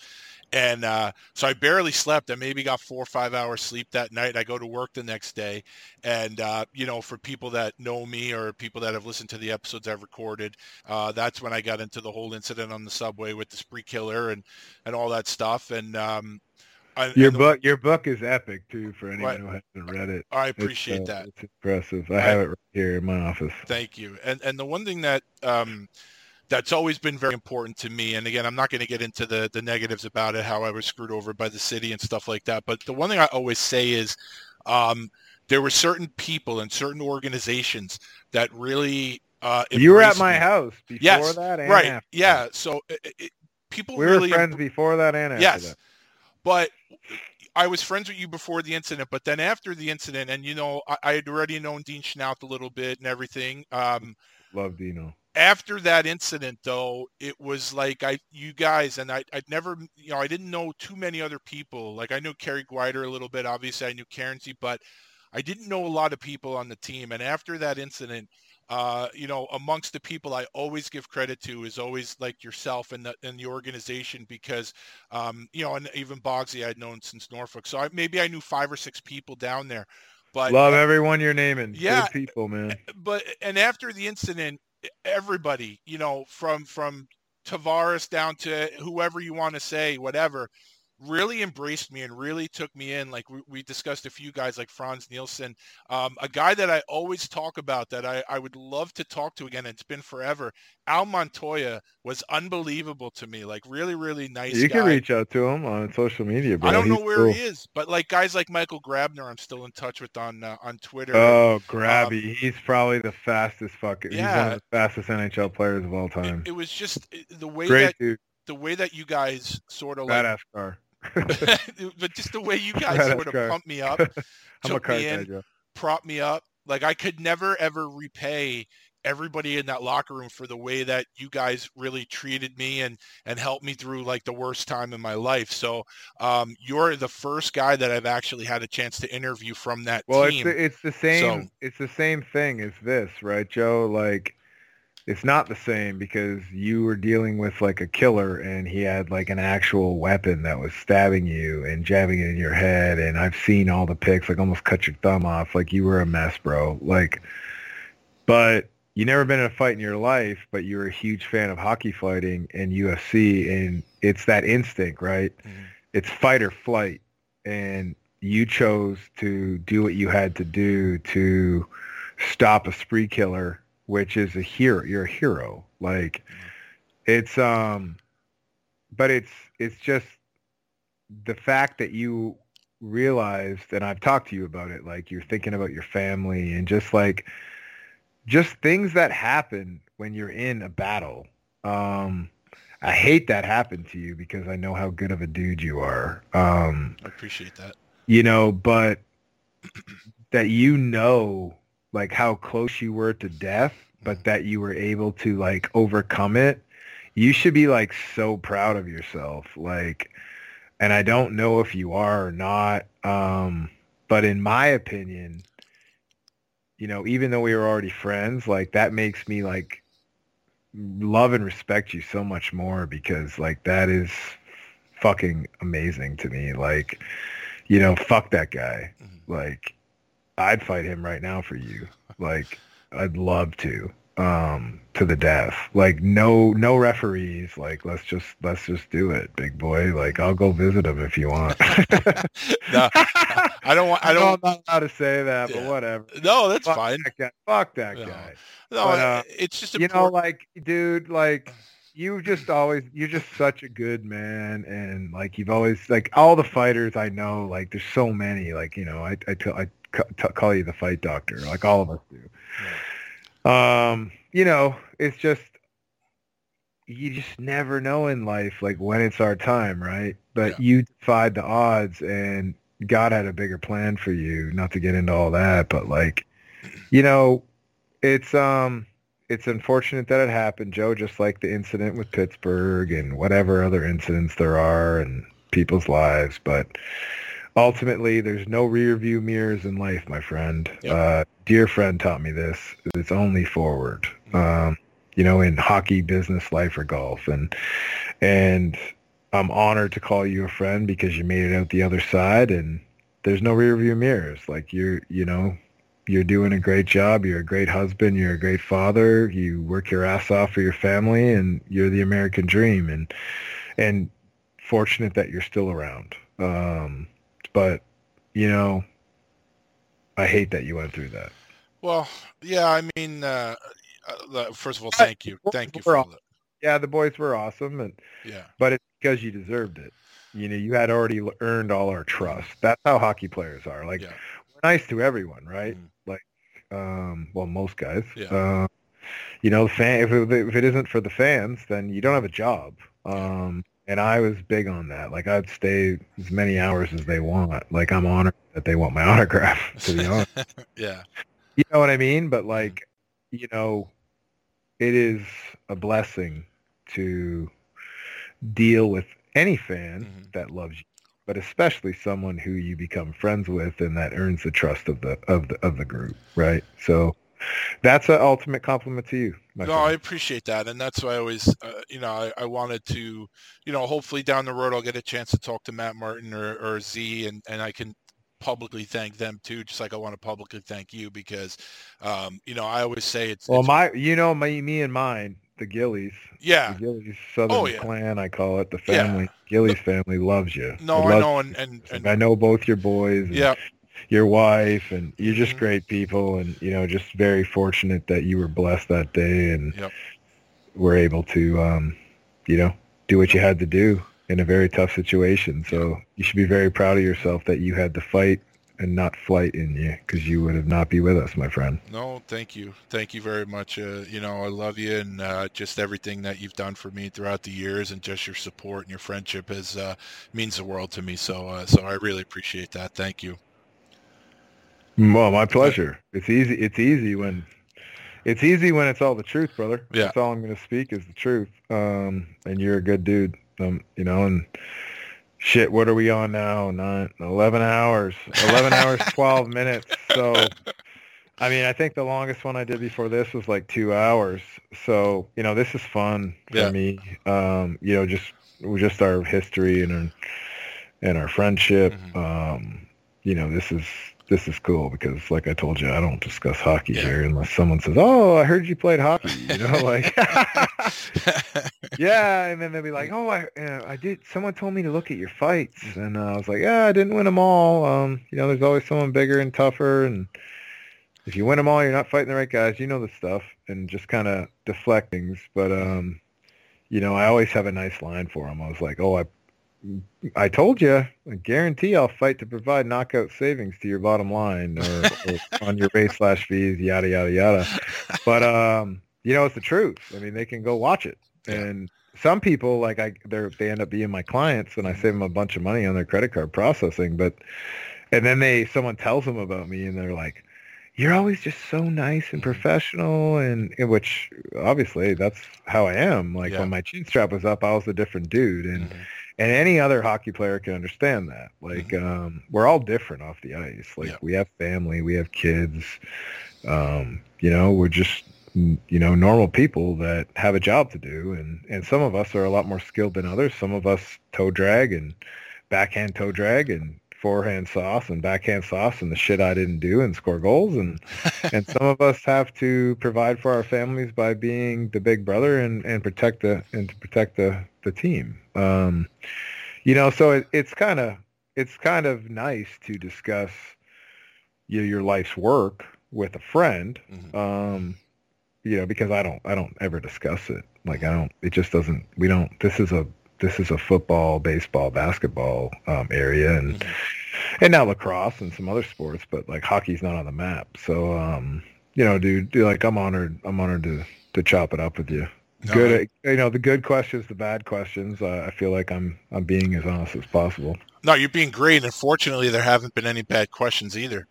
And uh, so I barely slept. I maybe got four or five hours sleep that night. I go to work the next day, and uh, you know, for people that know me or people that have listened to the episodes I've recorded, uh, that's when I got into the whole incident on the subway with the spree killer and and all that stuff. And um, I, Your the- book your book is epic too for anyone Right. who hasn't read it. I It's, appreciate uh, that. It's impressive. I I- have it right here in my office. Thank you. And and the one thing that um, that's always been very important to me, and again, I'm not going to get into the the negatives about it, how I was screwed over by the city and stuff like that. But the one thing I always say is, um, there were certain people and certain organizations that really Uh, You were at my me. house before Yes, that and right. after. Yeah. So it, it, people We really were friends before that and after Yes. that. but I was friends with you before the incident, but then after the incident, and you know, I, I had already known Dean Chynoweth a little bit and everything. Um, Love Dino. After that incident, though, it was like I, you guys, and I, I'd never, you know, I didn't know too many other people. Like I knew Kerry Guider a little bit. Obviously, I knew Cairnsey, but I didn't know a lot of people on the team. And after that incident, uh, you know, amongst the people I always give credit to is always like yourself and the and the organization because, um, you know, and even Bogsy I'd known since Norfolk, so I, maybe I knew five or six people down there. But Love everyone you're naming. Yeah. Good people, man. but and after the incident, everybody, you know, from from Tavares down to whoever you want to say, whatever, really embraced me and really took me in. Like we, we discussed a few guys like Frans Nielsen, um, a guy that I always talk about that I, I would love to talk to again. It's been forever. Al Montoya was unbelievable to me. Like really, really nice. you guy. can reach out to him on social media, bro. I don't know where cool. he is, but like guys like Michael Grabner, I'm still in touch with on uh, on Twitter. Oh, Grabby. He's probably the fastest fucking. He's one Yeah. of the fastest NHL players of all time. it was just it- the way Great that dude. the way that you guys sort of like Badass car. But just the way you [LAUGHS] guys sort of car. pumped me up, [LAUGHS] I'm took me in, propped me up. Like I could never ever repay everybody in that locker room for the way that you guys really treated me and and helped me through like the worst time in my life. So um, you're the first guy that I've actually had a chance to interview from that Well, it's team. the, it's the same. So- It's the same thing as this, right, Joe? Like, it's not the same because you were dealing with like a killer, and he had like an actual weapon that was stabbing you and jabbing it in your head. And I've seen all the pics, like almost cut your thumb off. Like you were a mess, bro. Like, but you never been in a fight in your life, but you were a huge fan of hockey fighting and UFC, and it's that instinct, right? Mhm. It's fight or flight, and you chose to do what you had to do to stop a spree killer, which is a hero. You're a hero. Like it's um, but it's it's just the fact that you realized, and I've talked to you about it. Like you're thinking about your family and just like just things that happen when you're in a battle. Um, I hate that happened to you because I know how good of a dude you are. Um, I appreciate that. you know, but [CLEARS THROAT] that you know like how close you were to death, but that you were able to like overcome it. You should be like so proud of yourself. Like and I don't know if you are or not. Um but in my opinion, you know, even though we were already friends, like that makes me like love and respect you so much more because like that is fucking amazing to me. Like, you know, fuck that guy. Mhm. Like, I'd fight him right now for you. Like, I'd love to, um, to the death. Like, no, no referees. Like, let's just, let's just do it, big boy. Like, I'll go visit him if you want. [LAUGHS] No, I don't want. I [LAUGHS] don't. I'm not allowed to say that, but whatever. No, that's Fuck fine. that guy. Fuck that No. guy. No, But, uh, it's just you know, like, dude, like, you just always, you're just such a good man, and like, you've always, like, all the fighters I know, like, there's so many, like, you know, I, I, I ca- call you the fight doctor, like all of us do. Um, you know, it's just, you just never know in life, like, when it's our time, right? But you defied the odds, and God had a bigger plan for you. Not to get into all that, but like, you know, it's um it's unfortunate that it happened, Joe, just like the incident with Pittsburgh and whatever other incidents there are in people's lives. But ultimately, there's no rear view mirrors in life, my friend. Yep. Uh, dear friend taught me this. It's only forward. Um, you know, in hockey, business, life, or golf. And and I'm honored to call you a friend because you made it out the other side and there's no rear view mirrors. Like you're, you know, you're doing a great job. You're a great husband. You're a great father. You work your ass off for your family, and you're the American dream. And and fortunate that you're still around. Um, but you know, I hate that you went through that. Well, yeah. I mean, uh, uh, first of all, thank you, thank you for all- that. Yeah, the boys were awesome, and Yeah. but it's because you deserved it. You know, you had already earned all our trust. That's how hockey players are. Like Yeah. we're nice to everyone, right? Mhm. Like, um, well, most guys. Yeah. Um, you know, fan, if it, if it isn't for the fans, then you don't have a job. Um, and I was big on that. Like I'd stay as many hours as they want. Like I'm honored that they want my [LAUGHS] autograph. To be honest, [LAUGHS] yeah, you know what I mean. But like, you know, it is a blessing to deal with any fan Mm-hmm. that loves you, but especially someone who you become friends with and that earns the trust of the of the of the group, right? So that's an ultimate compliment to you. No, friend. I appreciate that, and that's why I always, uh, you know, I, I wanted to, you know, hopefully down the road I'll get a chance to talk to Matt Martin or, or Z, and and I can publicly thank them too, just like I want to publicly thank you because, um, you know, I always say it's, Well, it's my, you know, my, me and mine, the Gillies, yeah, the Gillies Southern Oh, yeah. clan, I call it, the family. Yeah. Gillies family loves you. no, I know, you. and and, and I know both your boys, and yeah, your wife, and you're just Mhm. great people, and you know, just very fortunate that you were blessed that day, and Yep. were able to, um, you know, do what you had to do in a very tough situation. So you should be very proud of yourself that you had to fight and not flight in you, because you would have not be with us, my friend. No, thank you. Thank you very much. Uh, you know, I love you and uh, just everything that you've done for me throughout the years and just your support and your friendship is uh, means the world to me. So, uh, so I really appreciate that. Thank you. Well, my pleasure. It's easy. It's easy when it's easy when it's all the truth, brother. Yeah. That's all I'm going to speak is the truth. Um, and you're a good dude. Um, you know, and shit, what are we on now? Nine, 11 hours, 11 hours, [LAUGHS] 12 minutes. So, I mean, I think the longest one I did before this was like two hours. So, you know, this is fun for Yeah. me. Um, you know, just, just our history and our, and our friendship. Mhm. Um, you know, this is, this is cool because like I told you, I don't discuss hockey Yeah. here unless someone says, "Oh, I heard you played hockey." You know, [LAUGHS] like [LAUGHS] yeah, and then they'll be like, "Oh, I uh, I did. Someone told me to look at your fights," and uh, I was like, "Yeah, I didn't win them all. Um, you know, there's always someone bigger and tougher, and if you win them all, you're not fighting the right guys. You know the stuff, and just kind of deflect things. But um, you know, I always have a nice line for them. I was like, "Oh, I." I told you, I guarantee I'll fight to provide knockout savings to your bottom line or, or [LAUGHS] on your base slash fees, yada yada yada. But um, you know, it's the truth. I mean, they can go watch it, Yeah. and some people like I, they they end up being my clients, and I save them a bunch of money on their credit card processing. But and then they someone tells them about me, and they're like, "You're always just so nice and Mhm. professional," and in which obviously that's how I am. Like Yeah. when my chin strap was up, I was a different dude, and Mhm. And any other hockey player can understand that. Like um, we're all different off the ice. Like Yeah. we have family, we have kids. Um, you know, we're just mm, you know normal people that have a job to do, and and some of us are a lot more skilled than others. Some of us toe drag and backhand toe drag and forehand sauce and backhand sauce and the shit I didn't do and score goals and [LAUGHS] and some of us have to provide for our families by being the big brother and, and protect the and to protect the the team. Um, you know, so it, it's kind of it's kind of nice to discuss you know, your life's work with a friend. Mhm. Um, you know, because I don't I don't ever discuss it. Like I don't. It just doesn't. We don't. This is a this is a football, baseball, basketball um, area, and Mhm. and now lacrosse and some other sports, but like hockey's not on the map. So, um, you know, dude, dude, like I'm honored. I'm honored to to chop it up with you. No, good, you know, the good questions, the bad questions. Uh, I feel like I'm I'm being as honest as possible. No, you're being great. and Unfortunately, there haven't been any bad questions either.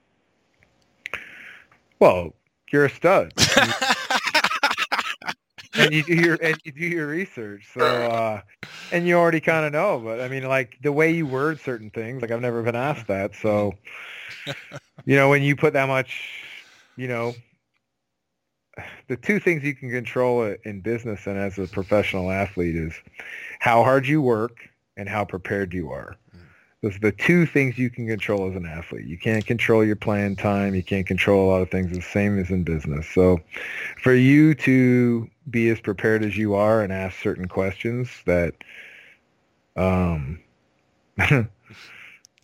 Well, you're a stud. [LAUGHS] and you do your and you do your research. So uh and you already kind of know, but I mean like the way you word certain things, like I've never been asked that. So [LAUGHS] you know, when you put that much, you know, the two things you can control in business and as a professional athlete is how hard you work and how prepared you are. Those are the two things you can control as an athlete. You can't control your playing time. You can't control a lot of things the same as in business. So for you to be as prepared as you are and ask certain questions that um, [LAUGHS]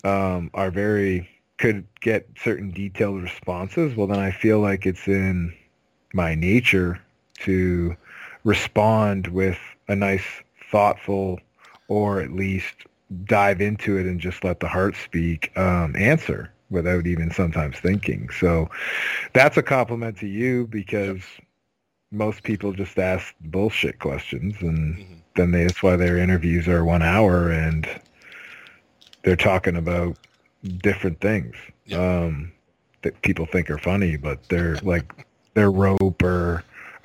um, are very could get certain detailed responses, well then I feel like it's in my nature to respond with a nice, thoughtful, or at least dive into it and just let the heart speak um, answer without even sometimes thinking. So that's a compliment to you because most people just ask bullshit questions, and Mhm. then they, that's why their interviews are one hour and they're talking about different things Yeah. um, that people think are funny, but they're like they're rope or [LAUGHS]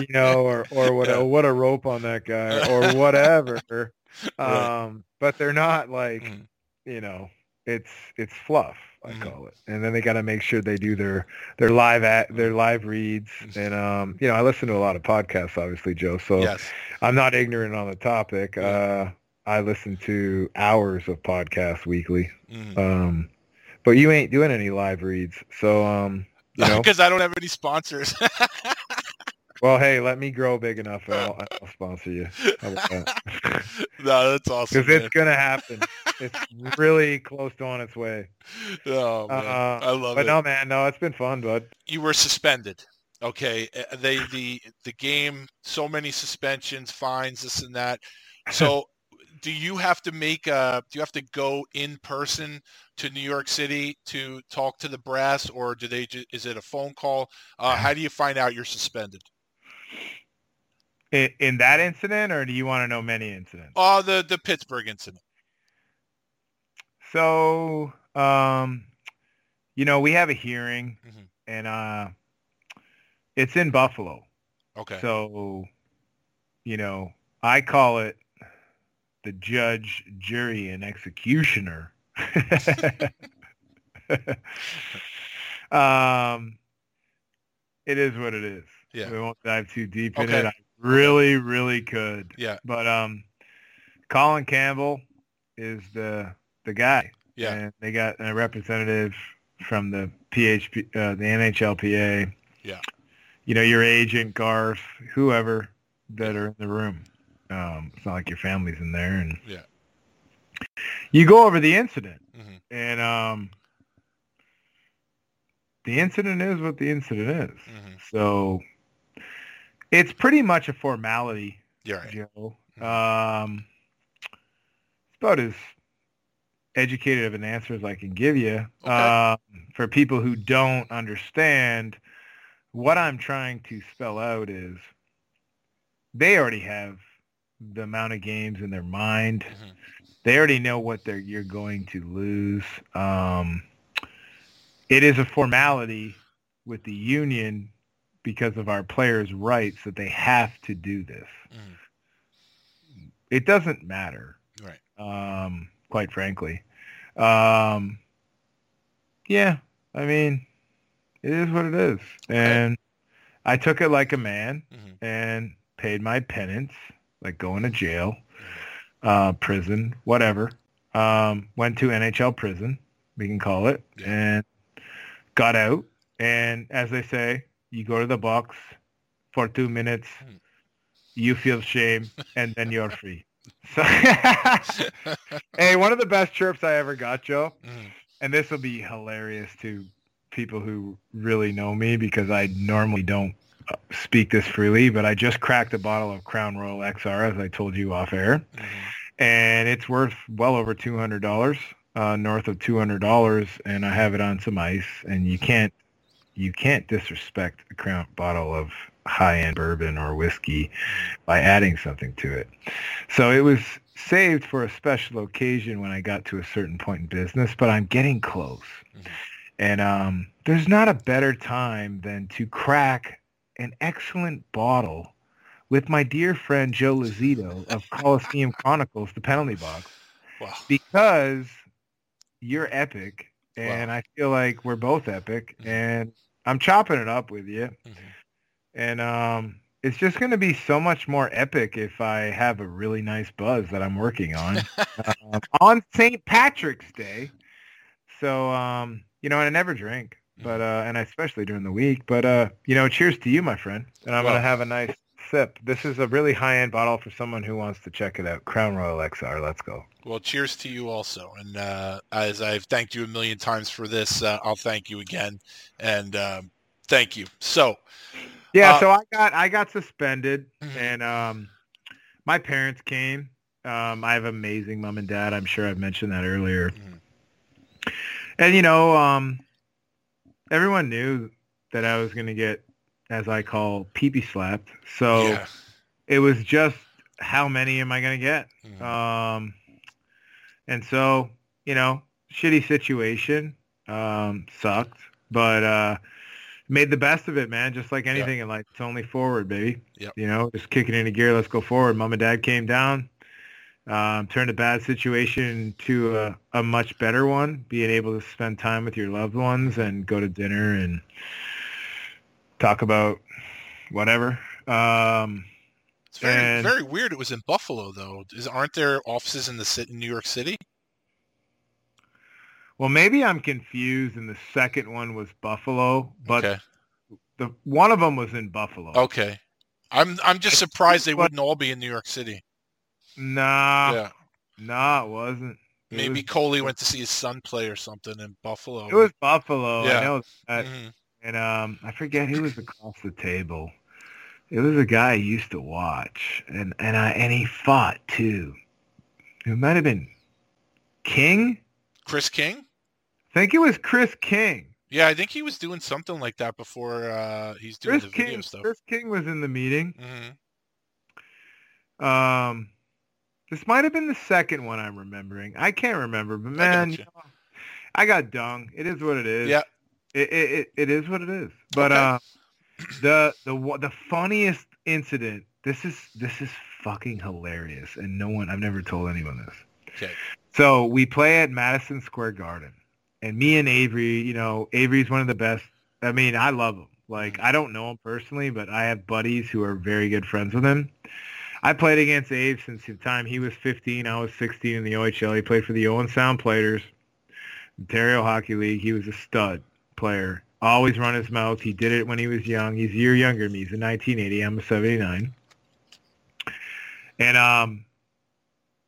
you know, or or what Yeah. a, what a rope on that guy or whatever. [LAUGHS] Right. Um, but they're not like Mhm. you know, it's it's fluff. I Mhm. call it, and then they got to make sure they do their their live at their live reads, Mhm. and um, you know, I listen to a lot of podcasts, obviously, Joe. So Yes. I'm not ignorant on the topic. Yeah. Uh, I listen to hours of podcasts weekly. Mhm. Um, but you ain't doing any live reads, so um. Because [LAUGHS] I don't have any sponsors. [LAUGHS] well, hey, let me grow big enough, and [LAUGHS] I'll, I'll sponsor you. That? no, that's awesome. Because it's gonna happen. It's really close to on its way. Oh, man. Uh, I love but it. no, man, no, it's been fun, bud. you were suspended. Okay, they the the game so many suspensions, fines, this and that. So, do you have to make a? Do you have to go in person to New York City to talk to the brass, or do they? Ju- is it a phone call? Uh, how do you find out you're suspended? In, in that incident, or do you want to know many incidents? Oh, the the Pittsburgh incident. So, um, you know, we have a hearing, Mhm. and uh, it's in Buffalo. Okay. So, you know, I call it the judge, jury, and executioner. [LAUGHS] um, it is what it is. Yeah. We won't dive too deep in it. I really, really could. Yeah. But um, Colin Campbell is the the guy. Yeah. And they got a representative from the PHP, uh, the NHLPA. Yeah. You know, your agent, Garth, whoever that are in the room. Um, it's not like your family's in there, and Yeah. You go over the incident, Mhm. and um, the incident is what the incident is. Mhm. So it's pretty much a formality, You're right. Joe. Mhm. Um, it's about as educated of an answer as I can give you. Okay. Um, for people who don't understand, what I'm trying to spell out is they already have the amount of games in their mind. Mhm. They already know what they're you're going to lose. Um, it is a formality with the union because of our players' rights that they have to do this. Mhm. It doesn't matter, Right. um, quite frankly. Um, yeah, I mean, it is what it is, and I took it like a man Mhm. and paid my penance, like going to jail, uh, prison, whatever. Um, went to NHL prison, we can call it, and got out. And as they say, you go to the box for two minutes, Hmm. you feel shame, [LAUGHS] and then you're free. So, [LAUGHS] hey, one of the best chirps I ever got, Joe, Mhm. and this will be hilarious to people who really know me because I normally don't speak this freely, but I just cracked a bottle of Crown Royal XR, as I told you off air, Mhm. and it's worth well over two hundred dollars, uh, north of two hundred dollars, and I have it on some ice, and you can't you can't disrespect a Crown bottle of high-end bourbon or whiskey by adding something to it. So it was saved for a special occasion when I got to a certain point in business, but I'm getting close. Mhm. And um, there's not a better time than to crack an excellent bottle with my dear friend Joe Lozito of Coliseum Chronicles, the penalty box, Wow. because you're epic, and I feel like we're both epic, Mhm. and I'm chopping it up with you, Mhm. and um, it's just going to be so much more epic if I have a really nice buzz that I'm working on [LAUGHS] um, on St. Patrick's Day. So, um, you know, and I never drink, but uh, and especially during the week. But uh, you know, cheers to you, my friend. And I'm Well- gonna have a nice sip. This is a really high-end bottle for someone who wants to check it out. Crown Royal XR. Let's go. Well, cheers to you also. And uh, as I've thanked you a million times for this, uh, I'll thank you again. And um, thank you. So, Yeah, Uh, so I got I got suspended, Mhm. and um, my parents came. Um, I have amazing mom and dad. I'm sure I've mentioned that earlier. Mhm. And you know, um, everyone knew that I was going to get as I call peepee slapped. So yeah. it was just how many am I going to get? Mhm. Um, and so, you know, shitty situation, um, sucked, but, uh, made the best of it, man. Just like anything in life, it's only forward, baby. Yep. You know, just kicking into gear. Let's go forward. Mom and dad came down, um, turned a bad situation to a, a much better one. Being able to spend time with your loved ones and go to dinner and talk about whatever. Um, It's very and- very weird. It was in Buffalo though. Is, aren't there offices in the city, in New York City? well, maybe I'm confused, and the second one was Buffalo, but okay. the one of them was in Buffalo. Okay. I'm I'm just surprised they wouldn't all be in New York City. Nah, yeah. nah, it wasn't. It Maybe was, Coley went to see his son play or something in Buffalo. it was Buffalo. Yeah. I know that. Mhm. And um, I forget who was across the table. It was a guy I used to watch, and and I and he fought too. It might have been King. Chris King? I think it was Chris King. Yeah, I think he was doing something like that before uh, he's doing Chris the video stuff. Chris King was in the meeting. hmm Um, this might have been the second one I'm remembering. I can't remember, but man, gotcha. know, I got dung. It is what it is. Yeah. It it, it, it is what it is. But Okay. uh, the the the funniest incident. This is this is fucking hilarious, and no one I've never told anyone this. Okay. So we play at Madison Square Garden, and me and Avery, you know, Avery's one of the best. I mean, I love him. Like I don't know him personally, but I have buddies who are very good friends with him. I played against Abe since the time he was 15. I was 16 in the OHL. He played for the Owen Sound Platers, Ontario Hockey League. He was a stud player. Always run his mouth. He did it when he was young. He's a year younger than me. He's a 1980. I'm a 79. And um,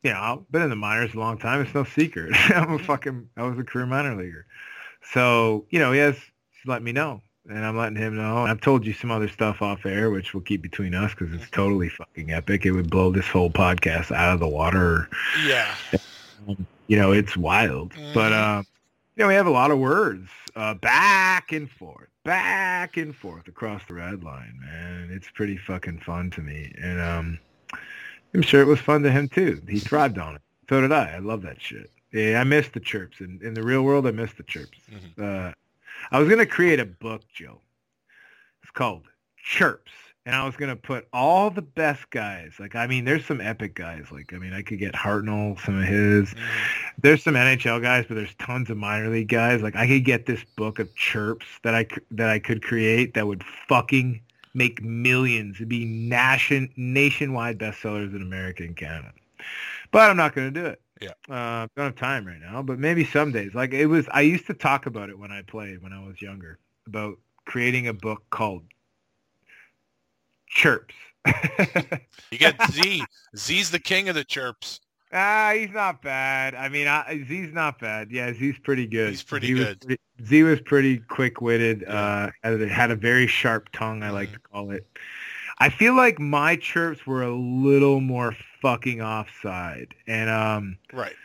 you know, I've been in the minors a long time. It's no secret. [LAUGHS] I'm a fucking. I was a career minor leaguer. So you know, he has let me know, and I'm letting him know. I've told you some other stuff off air, which we'll keep between us because it's totally fucking epic. It would blow this whole podcast out of the water. Yeah. You know, it's wild. But um, you know, we have a lot of words uh, back and forth, back and forth across the red line, man. It's pretty fucking fun to me, and um, I'm sure it was fun to him too. He thrived on it. So did I. I love that shit. Yeah, I miss the chirps. In, in the real world, I miss the chirps. Uh, I was gonna create a book, Joe. It's called Chirps, and I was gonna put all the best guys. Like, I mean, there's some epic guys. Like, I mean, I could get Hartnell, some of his. Mm-hmm. There's some NHL guys, but there's tons of minor league guys. Like, I could get this book of chirps that I that I could create that would fucking make millions. It'd be nation nationwide bestsellers in America and Canada. But I'm not going to do it. Yeah. Uh, don't have time right now, but maybe some days. Like it was, I used to talk about it when I played when I was younger about creating a book called Chirps. You get [LAUGHS] Z. Z's the king of the chirps. Ah, he's not bad. I mean, I, Z's not bad. Yeah, Z's pretty good. He's pretty Z was good. pretty- Z was pretty quick-witted. Uh, had had a very sharp tongue. I like to call it. I feel like my chirps were a little more fucking offside, and um, Right.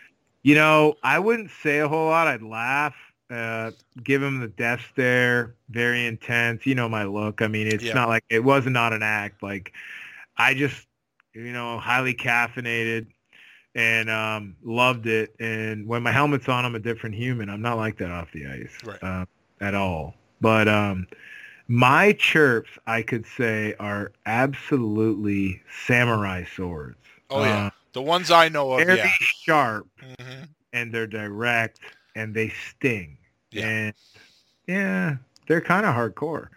you know, I wouldn't say a whole lot. I'd laugh, uh, give him the death stare, very intense. You know my look. I mean, it's Yeah. not like it was not an act. Like I just, you know, highly caffeinated and um, loved it. And when my helmet's on, I'm a different human. I'm not like that off the ice Right. uh, at all. But um, my chirps, I could say, are absolutely samurai swords. Oh yeah. Uh, the ones I know of. very Yeah. sharp hmm and they're direct and they sting. Yeah. And yeah, they're kind of hardcore.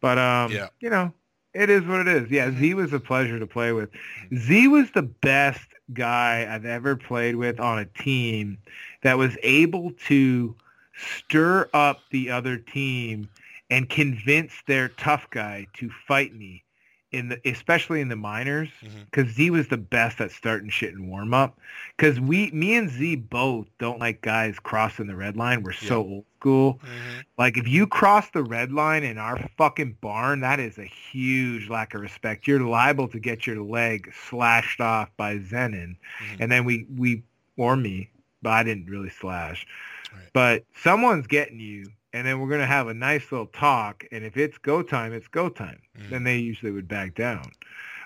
But um, Yeah. you know, it is what it is. Yeah, Mm-hmm. Z was a pleasure to play with. Z was the best guy I've ever played with on a team that was able to stir up the other team and convince their tough guy to fight me in the especially in the minors because Z was the best at starting shit in warm up. Because we, me and Z both don't like guys crossing the red line. We're so old school. hmm Like if you cross the red line in our fucking barn, that is a huge lack of respect. You're liable to get your leg slashed off by Zenon, Mhm. and then we we or me, but I didn't really slash. Right. But someone's getting you and then we're going to have a nice little talk. And if it's go time, it's go time. Mhm. Then they usually would back down.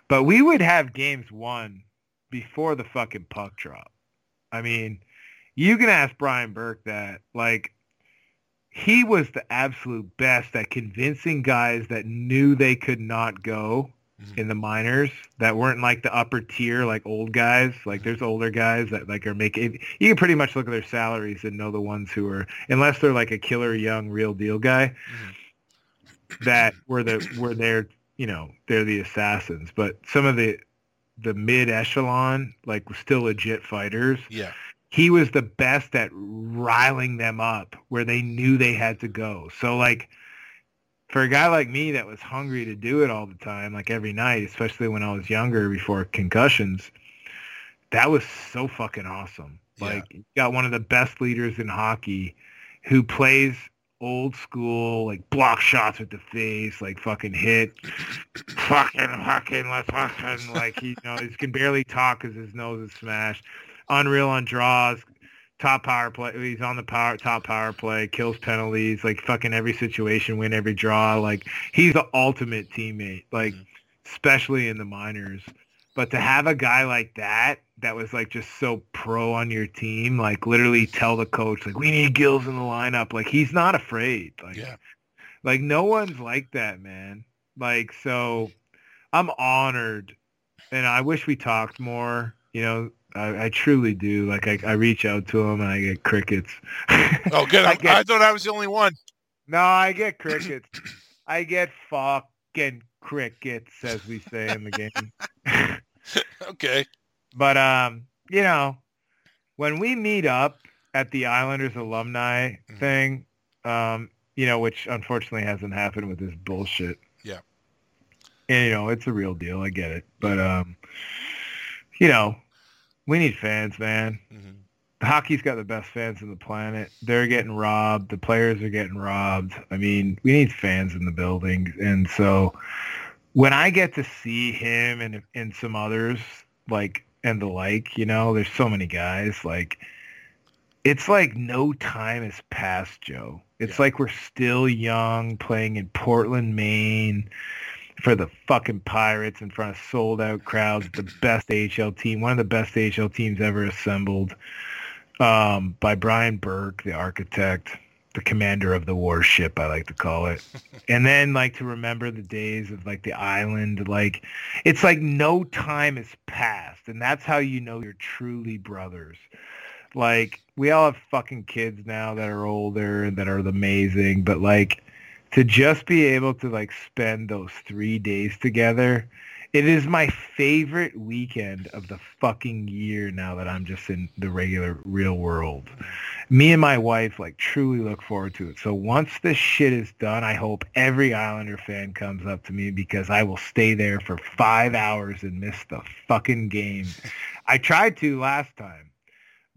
But we would have games won before the fucking puck drop. I mean, you can ask Brian Burke that. Like, he was the absolute best at convincing guys that knew they could not go Mhm. in the minors that weren't like the upper tier, like old guys. Like there's older guys that like are making. You can pretty much look at their salaries and know the ones who are, unless they're like a killer young real deal guy, that were the were there. You know, they're the assassins. But some of the the mid echelon, like still legit fighters, Yeah. he was the best at riling them up where they knew they had to go. So like for a guy like me that was hungry to do it all the time, like every night, especially when I was younger before concussions, that was so fucking awesome. Yeah. Like you got one of the best leaders in hockey who plays old school, like block shots with the face, like fucking hit, fucking, fucking, let's fucking, like he, you know, he can barely talk because his nose is smashed. Unreal on draws, top power play. He's on the power top power play, kills penalties, like fucking every situation, win every draw. Like he's the ultimate teammate, like Mhm. especially in the minors. But to have a guy like that that was like just so pro on your team, like literally tell the coach like we need Gills in the lineup. Like he's not afraid. Like Yeah. like no one's like that, man. Like so I'm honored and I wish we talked more. You know, I, I truly do. Like I, I reach out to them and I get crickets. Oh, [LAUGHS] good. I get- I thought I was the only one. No, I get crickets. I get fucking crickets, as we say in the game. [LAUGHS] Okay. but um, you know, when we meet up at the Islanders alumni Mhm. thing, um, you know, which unfortunately hasn't happened with this bullshit. Yeah. And you know, it's a real deal. I get it, but um, you know, we need fans, man. hmm hockey's got the best fans on the planet. They're getting robbed. The players are getting robbed. I mean, we need fans in the building. And so when I get to see him and and some others like and the like, you know, there's so many guys like it's like no time has passed, Joe. It's Yeah. like we're still young playing in Portland, Maine for the fucking Pirates in front of sold out crowds, the best AHL team, one of the best AHL teams ever assembled um, by Brian Burke, the architect, the commander of the warship, I like to call it. [LAUGHS] and then like to remember the days of like the island, like it's like no time has passed. And that's how you know you're truly brothers. Like we all have fucking kids now that are older and that are amazing, but like to just be able to like spend those three days together it is my favorite weekend of the fucking year now that I'm just in the regular real world. Me and my wife like truly look forward to it. So once this shit is done, I hope every Islander fan comes up to me because I will stay there for five hours and miss the fucking game. I tried to last time,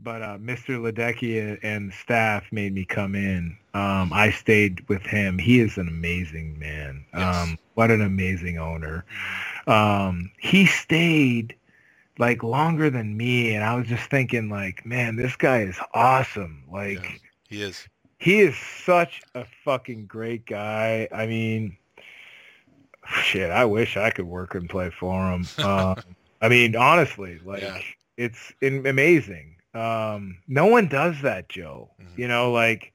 but uh, Mr. Ledecky and staff made me come in. Um, I stayed with him. He is an amazing man. Yes. Um, what an amazing owner um, he stayed like longer than me, and I was just thinking, like, man, this guy is awesome. Like. He is. he is such a fucking great guy. I mean, shit, I wish I could work and play for him. [LAUGHS] Um, I mean, honestly, like, Yeah. it's in- amazing. Um, no one does that, Joe. Mhm. You know, like,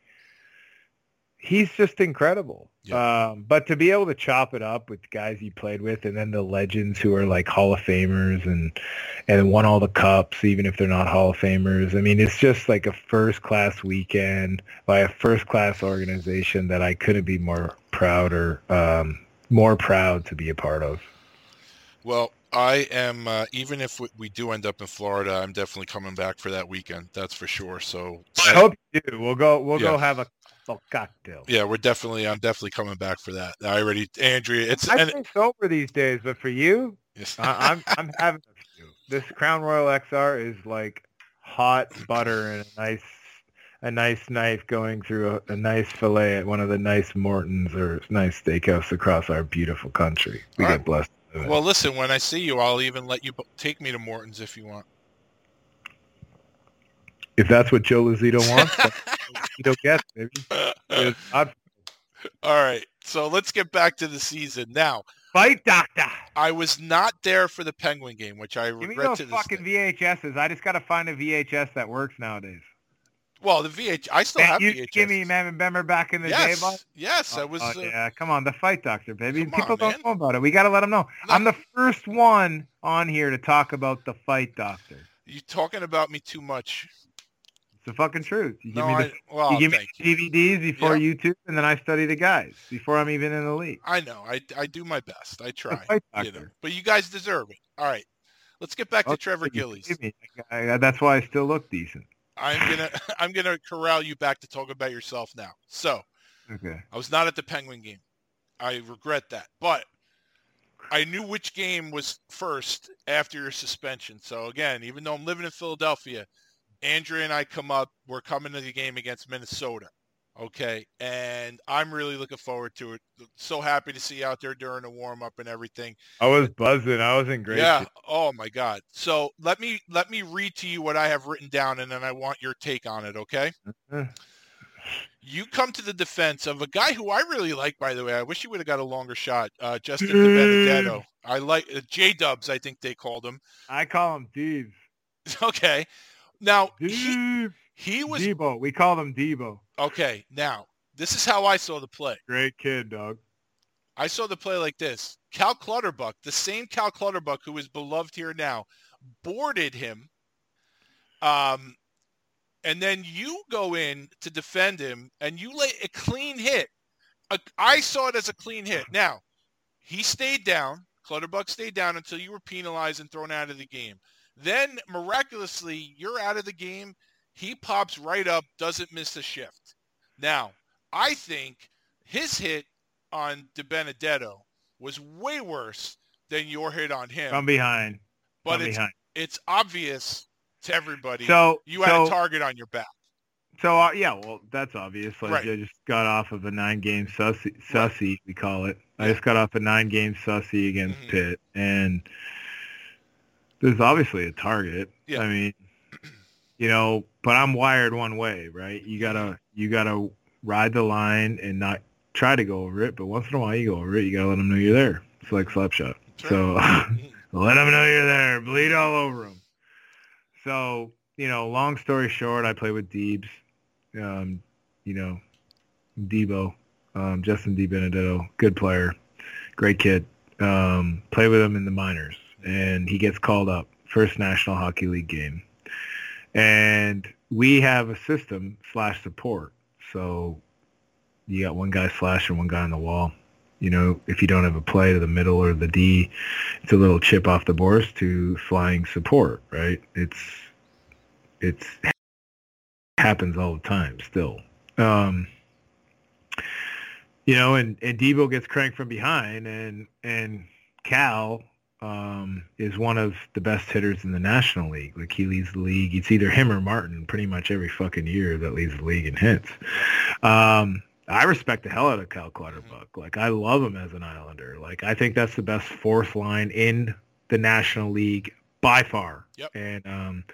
he's just incredible. Yeah. Um, but to be able to chop it up with guys he played with, and then the legends who are like Hall of Famers and and won all the cups, even if they're not Hall of Famers. I mean, it's just like a first class weekend by a first class organization that I couldn't be more proud or um, more proud to be a part of. Well, I am. Uh, even if we, we do end up in Florida, I'm definitely coming back for that weekend. That's for sure. So, I hope you do. We'll go. We'll Yeah. go have a, a cocktail. yeah, we're definitely. I'm definitely coming back for that. I already, Andrea. It's I and stay sober these days, but for you, yes. I, I'm I'm having a few. This Crown Royal XR is like hot butter and a nice a nice knife going through a, a nice fillet at one of the nice Mortons or nice steakhouse across our beautiful country. We All get right. blessed. With it. well, listen. When I see you, I'll even let you b- take me to Morton's if you want. if that's what Joe Lozito wants, You don't get it, baby. All right. So let's get back to the season. Now, fight doctor. I was not there for the Penguin game, which I Give me regret those to this fucking day. VHSs. I just got to find a VHS that works nowadays. Well, the VH, I still Man, have you VHS. give me, man, remember back in the day, yes, bud? yes, I Oh, was. oh, uh, yeah, come on, the fight doctor, baby. People on, don't man. know about it. We got to let them know. No. I'm the first one on here to talk about the fight doctor. You talking about me too much? It's the fucking truth. You No, give me I, well, you give me the. DVDs before Yeah. YouTube, and then I study the guys before I'm even in the league. I know. I, I do my best. I try. fight You know, but you guys deserve it. All right. Let's get back to Oh, Trevor Gillies. me. I- I- that's why I still look decent. I'm gonna [LAUGHS] I'm gonna corral you back to talk about yourself now. So Okay. I was not at the Penguin game. I regret that, but I knew which game was first after your suspension. So again, even though I'm living in Philadelphia, Andrea and I come up. We're coming to the game against Minnesota. Okay, and I'm really looking forward to it. So happy to see you out there during the warm up and everything. I was buzzing. I was in great yeah. shape. Oh my God. So let me let me read to you what I have written down, and then I want your take on it. Okay. Uh. You come to the defense of a guy who I really like, by the way. I wish he would have got a longer shot. Uh, Justin DiBenedetto. I like uh, J Dubs. I think they called him. I call him Deebs. [LAUGHS] Okay. Now he, Deeb. He was Debo. We call him Debo. okay. Now this is how I saw the play. Great kid, dog. I saw the play like this. Cal Clutterbuck, the same Cal Clutterbuck who is beloved here now, boarded him. Um, and then you go in to defend him, and you lay a clean hit. A, I saw it as a clean hit. [LAUGHS] Now, he stayed down. Clutterbuck stayed down until you were penalized and thrown out of the game. Then, miraculously, you're out of the game. He pops right up, doesn't miss a shift. Now, I think his hit on DiBenedetto was way worse than your hit on him. From behind. but From it's behind. it's obvious to everybody So you had so, a target on your back. So uh, yeah, well, that's obvious. Like Right. I just got off of a nine-game sussy, sussy we call it. I just got off a nine-game sussy against Mhm. Pitt, and there's obviously a target. Yeah. I mean, you know, but I'm wired one way, right? You gotta you gotta ride the line and not try to go over it, but once in a while you go over it. You gotta let them know you're there. It's like slap shot. So [LAUGHS] Mhm. let them know you're there. Bleed all over them. So, you know, long story short, I play with Deebs, um, you know, Debo, um, Justin DiBenedetto, good player, great kid. Um, play with him in the minors, and he gets called up first National Hockey League game. And we have a system slash support. So you got one guy slash and one guy on the wall. You know, if you don't have a play to the middle or the D, it's a little chip off the boards to flying support, right? It's it's happens all the time still. Um, you know, and, and Debo gets cranked from behind and and Cal um, is one of the best hitters in the National League. Like he leads the league. It's either him or Martin pretty much every fucking year that leads the league in hits. Um, I respect the hell out of Cal Clutterbuck. Like I love him as an Islander. Like I think that's the best fourth line in the National League by far. Yep. And um,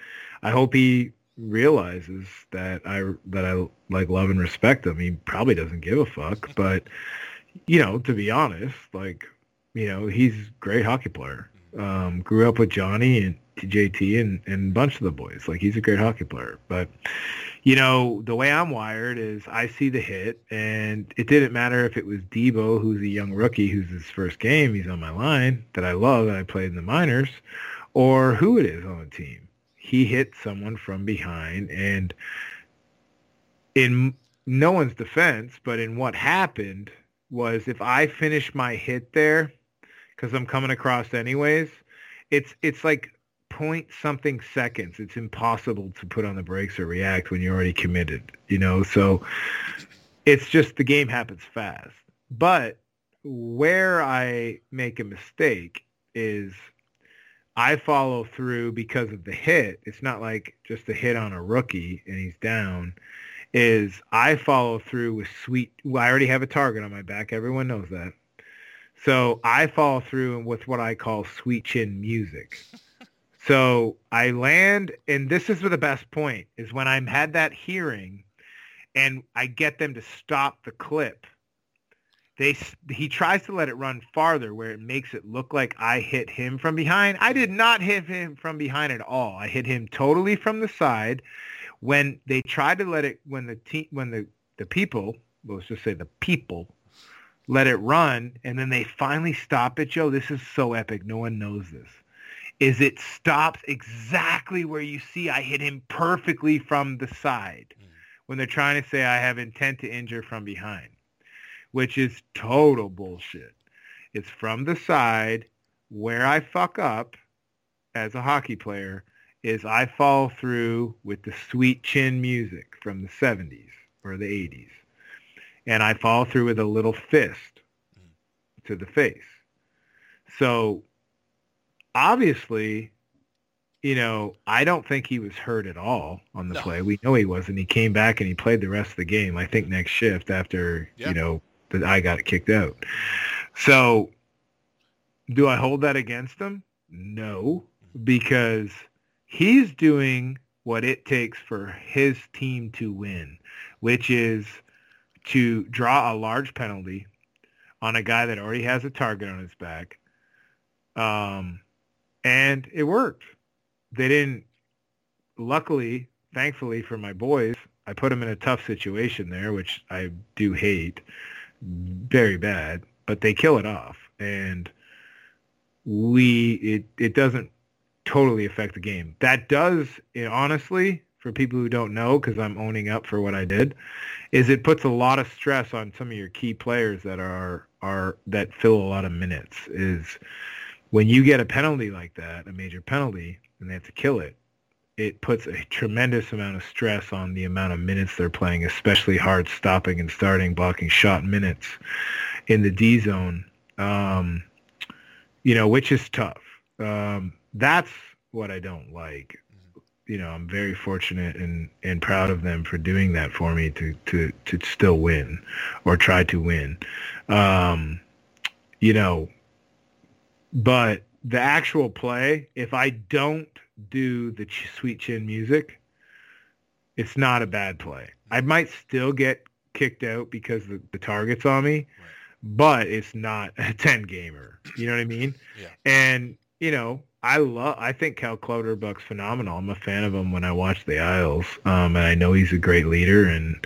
I hope he realizes that I that I like love and respect him. He probably doesn't give a fuck, but you know, to be honest, like you know, he's a great hockey player. Um, grew up with Johnny and JT and, and a bunch of the boys. Like he's a great hockey player. But you know, the way I'm wired is I see the hit and it didn't matter if it was Debo, who's a young rookie who's his first game, he's on my line that I love that I played in the minors, or who it is on the team. He hit someone from behind and in no one's defense, but in what happened was if I finish my hit there, because I'm coming across anyways, it's it's like point something seconds. It's impossible to put on the brakes or react when you're already committed, you know? So it's just the game happens fast. But where I make a mistake is I follow through because of the hit. It's not like just a hit on a rookie and he's down. Is I follow through with sweet. Well, I already have a target on my back. Everyone knows that. So I follow through with what I call sweet chin music. [LAUGHS] So I land, and this is the best point, is when I'm had that hearing, and I get them to stop the clip. They he tries to let it run farther where it makes it look like I hit him from behind. I did not hit him from behind at all. I hit him totally from the side. When they tried to let it when the te- when the the people, let's just say the people let it run and then they finally stop it, Joe. This is so epic. No one knows this. Is it stops exactly where you see I hit him perfectly from the side mm. when they're trying to say I have intent to injure from behind which is total bullshit. It's from the side where I fuck up as a hockey player is I fall through with the sweet chin music from the 70s or the 80s. And I fall through with a little fist mm. to the face. So obviously, you know, I don't think he was hurt at all on the No. play. We know he wasn't. He came back and he played the rest of the game. I think next shift after, Yeah. you know, that I got kicked out. So do I hold that against him? No, mm-hmm. because he's doing what it takes for his team to win, which is to draw a large penalty on a guy that already has a target on his back. Um, and it worked. They didn't, luckily, thankfully for my boys, I put them in a tough situation there, which I do hate very bad, but they kill it off. And we, it, it doesn't totally affect the game. That does, it, honestly, for people who don't know, because I'm owning up for what I did, is it puts a lot of stress on some of your key players that are are that fill a lot of minutes. Is when you get a penalty like that, a major penalty, and they have to kill it, it puts a tremendous amount of stress on the amount of minutes they're playing, especially hard stopping and starting, blocking shot minutes in the D zone. Um, you know, which is tough. Um, that's what I don't like. You know, I'm very fortunate and, and proud of them for doing that for me to, to, to still win or try to win. Um, you know, but the actual play, if I don't do the ch- sweet chin music, it's not a bad play. I might still get kicked out because the, the target's on me, but it's not a [LAUGHS] 10 gamer. You know what I mean? Yeah. And, you know, I love, I think Cal Clutterbuck's phenomenal. I'm a fan of him when I watch the Isles. Um, and I know he's a great leader and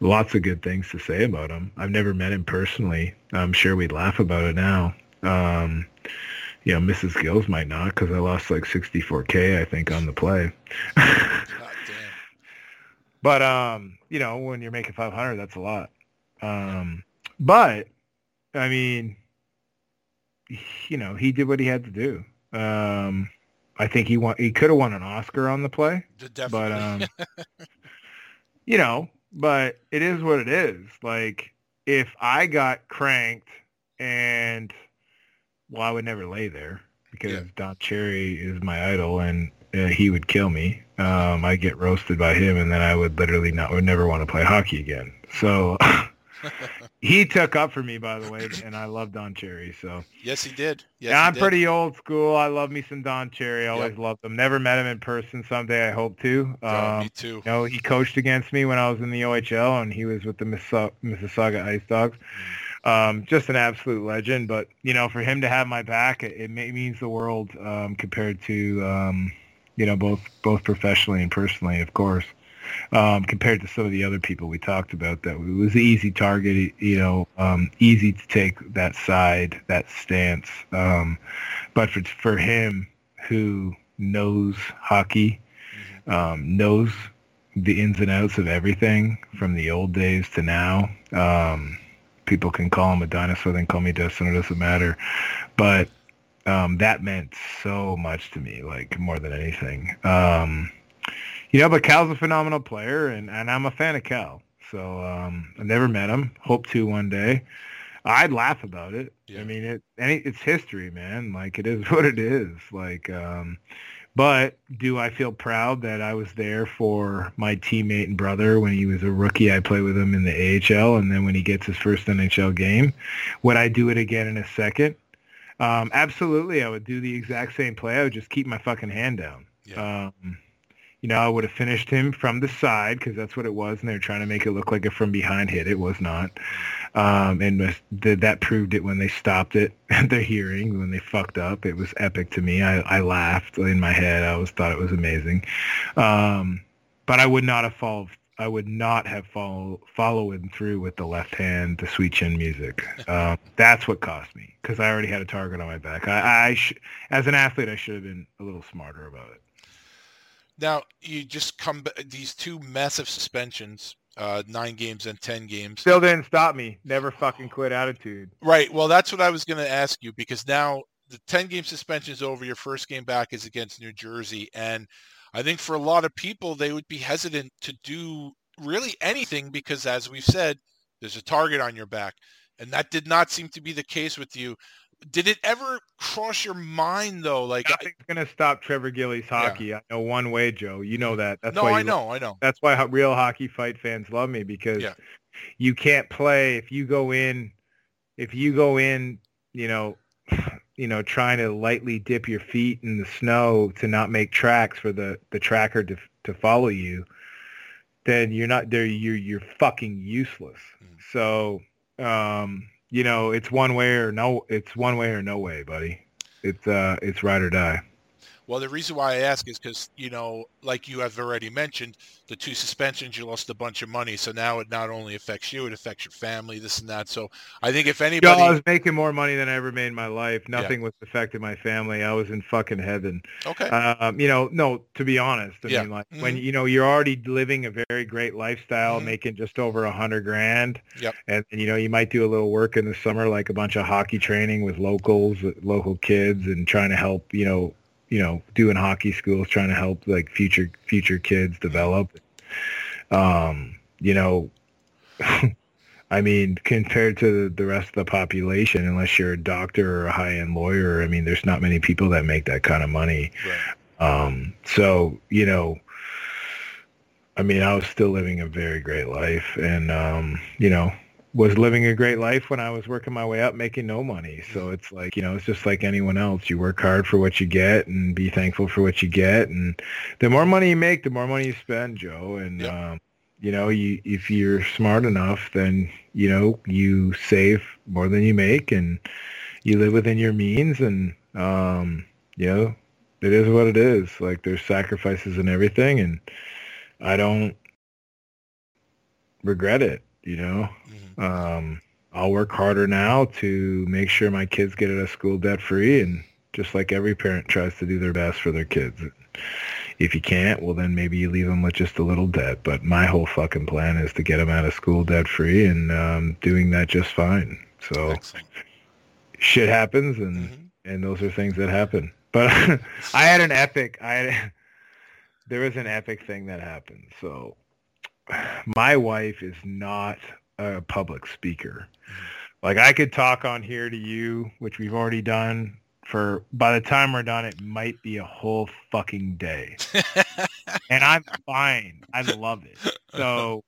lots of good things to say about him. I've never met him personally. I'm sure we'd laugh about it now. Um, you know, Mrs. Gills might not because I lost like 64K, I think, on the play. [LAUGHS] But um, you know, when you're making 500, that's a lot. Um, but I mean, you know, he did what he had to do. Um, I think he won. He could have won an Oscar on the play, D- but um, [LAUGHS] you know, but it is what it is. Like if I got cranked and well, I would never lay there because Yeah. Don Cherry is my idol and uh, he would kill me. Um, I'd get roasted by him and then I would literally not would never want to play hockey again. So [LAUGHS] he took up for me, by the way, and I love Don Cherry. So yes, he did. Yes, yeah, I'm did. pretty old school. I love me some Don Cherry. I always loved him. Never met him in person. Someday I hope to. Oh, Um, me too. you know, he coached against me when I was in the OHL, and he was with the Mississauga, Ice Dogs. Um, just an absolute legend. But you know, for him to have my back, it, it means the world um, compared to um, you know both both professionally and personally, of course. Um, compared to some of the other people we talked about, that it was an easy target. You know, um, easy to take that side, that stance. Um, but for for him, who knows hockey, um, knows the ins and outs of everything from the old days to now. Um, people can call him a dinosaur, then call me Dustin. It doesn't matter. But um, that meant so much to me, like more than anything. Um, you know, but Cal's a phenomenal player, and, and I'm a fan of Cal. So um, I never met him. Hope to one day. I'd laugh about it. I mean, it any it's history, man. Like it is [LAUGHS] what it is. Like, um, but do I feel proud that I was there for my teammate and brother when he was a rookie? I played with him in the AHL, and then when he gets his first NHL game, would I do it again in a second? Um, absolutely, I would do the exact same play. I would just keep my fucking hand down. Um, you know, I would have finished him from the side because that's what it was, and they were trying to make it look like a from behind hit. It was not, um, and that proved it when they stopped it [LAUGHS] at their hearing when they fucked up. It was epic to me. I, I laughed in my head. I always thought it was amazing, um, but I would not have followed. I would not have follow, following through with the left hand, the sweet chin music. [LAUGHS] Um, that's what cost me because I already had a target on my back. I, I sh- as an athlete, I should have been a little smarter about it. Now you just come these two massive suspensions, uh, nine games and ten games. Still didn't stop me. Never fucking quit attitude. Right. Well, that's what I was going to ask you because now the 10 game suspension is over. Your first game back is against New Jersey. And I think for a lot of people, they would be hesitant to do really anything because, as we've said, there's a target on your back. And that did not seem to be the case with you. Did it ever cross your mind, though? Like, I- Nothing's gonna stop Trevor Gillies hockey. I know one way, Joe. You know that. That's no, why I know, I know. That's why real hockey fight fans love me because Yeah. you can't play if you go in, if you go in, you know, [SIGHS] you know, trying to lightly dip your feet in the snow to not make tracks for the the tracker to to follow you, then you're not there. You're you're fucking useless. Mm. So, um, you know, it's one way or no. It's one way or no way, buddy. It's uh, it's ride or die. Well, the reason why I ask is because, you know, like you have already mentioned, the two suspensions, you lost a bunch of money. So now it not only affects you, it affects your family, this and that. So I think if Yo, anybody, I was making more money than I ever made in my life. Nothing was affecting my family. I was in fucking heaven. okay, Um, you know, no, to be honest, I Yeah. mean, like when Mhm. you know you're already living a very great lifestyle, Mhm. making just over a hundred grand. Yep. And, and you know you might do a little work in the summer, like a bunch of hockey training with locals, with local kids, and trying to help. You know, you know, doing hockey schools, trying to help like future future kids develop. Um, you know, [LAUGHS] I mean, compared to the rest of the population, unless you're a doctor or a high-end lawyer, I mean, there's not many people that make that kind of money. right. Um, so, you know, I mean, I was still living a very great life and, um, you know, was living a great life when I was working my way up making no money. So it's like, you know, it's just like anyone else. You work hard for what you get and be thankful for what you get. And the more money you make, the more money you spend, Joe. And, Yep. um, you know, you, if you're smart enough, then, you know, you save more than you make and you live within your means and, um, you know, it is what it is. Like there's sacrifices and everything, and I don't regret it. You know. Um, I'll work harder now to make sure my kids get out of school debt free, and just like every parent tries to do their best for their kids. If you can't, well then maybe you leave them with just a little debt. But my whole fucking plan is to get them out of school debt free, and um, doing that just fine. So Excellent. shit happens, and Mhm. and those are things that happen. But [LAUGHS] I had an epic. I had there was an epic thing that happened. So my wife is not a public speaker. Like I could talk on here to you, which we've already done. For by the time we're done, it might be a whole fucking day, [LAUGHS] and I'm fine. I love it. So,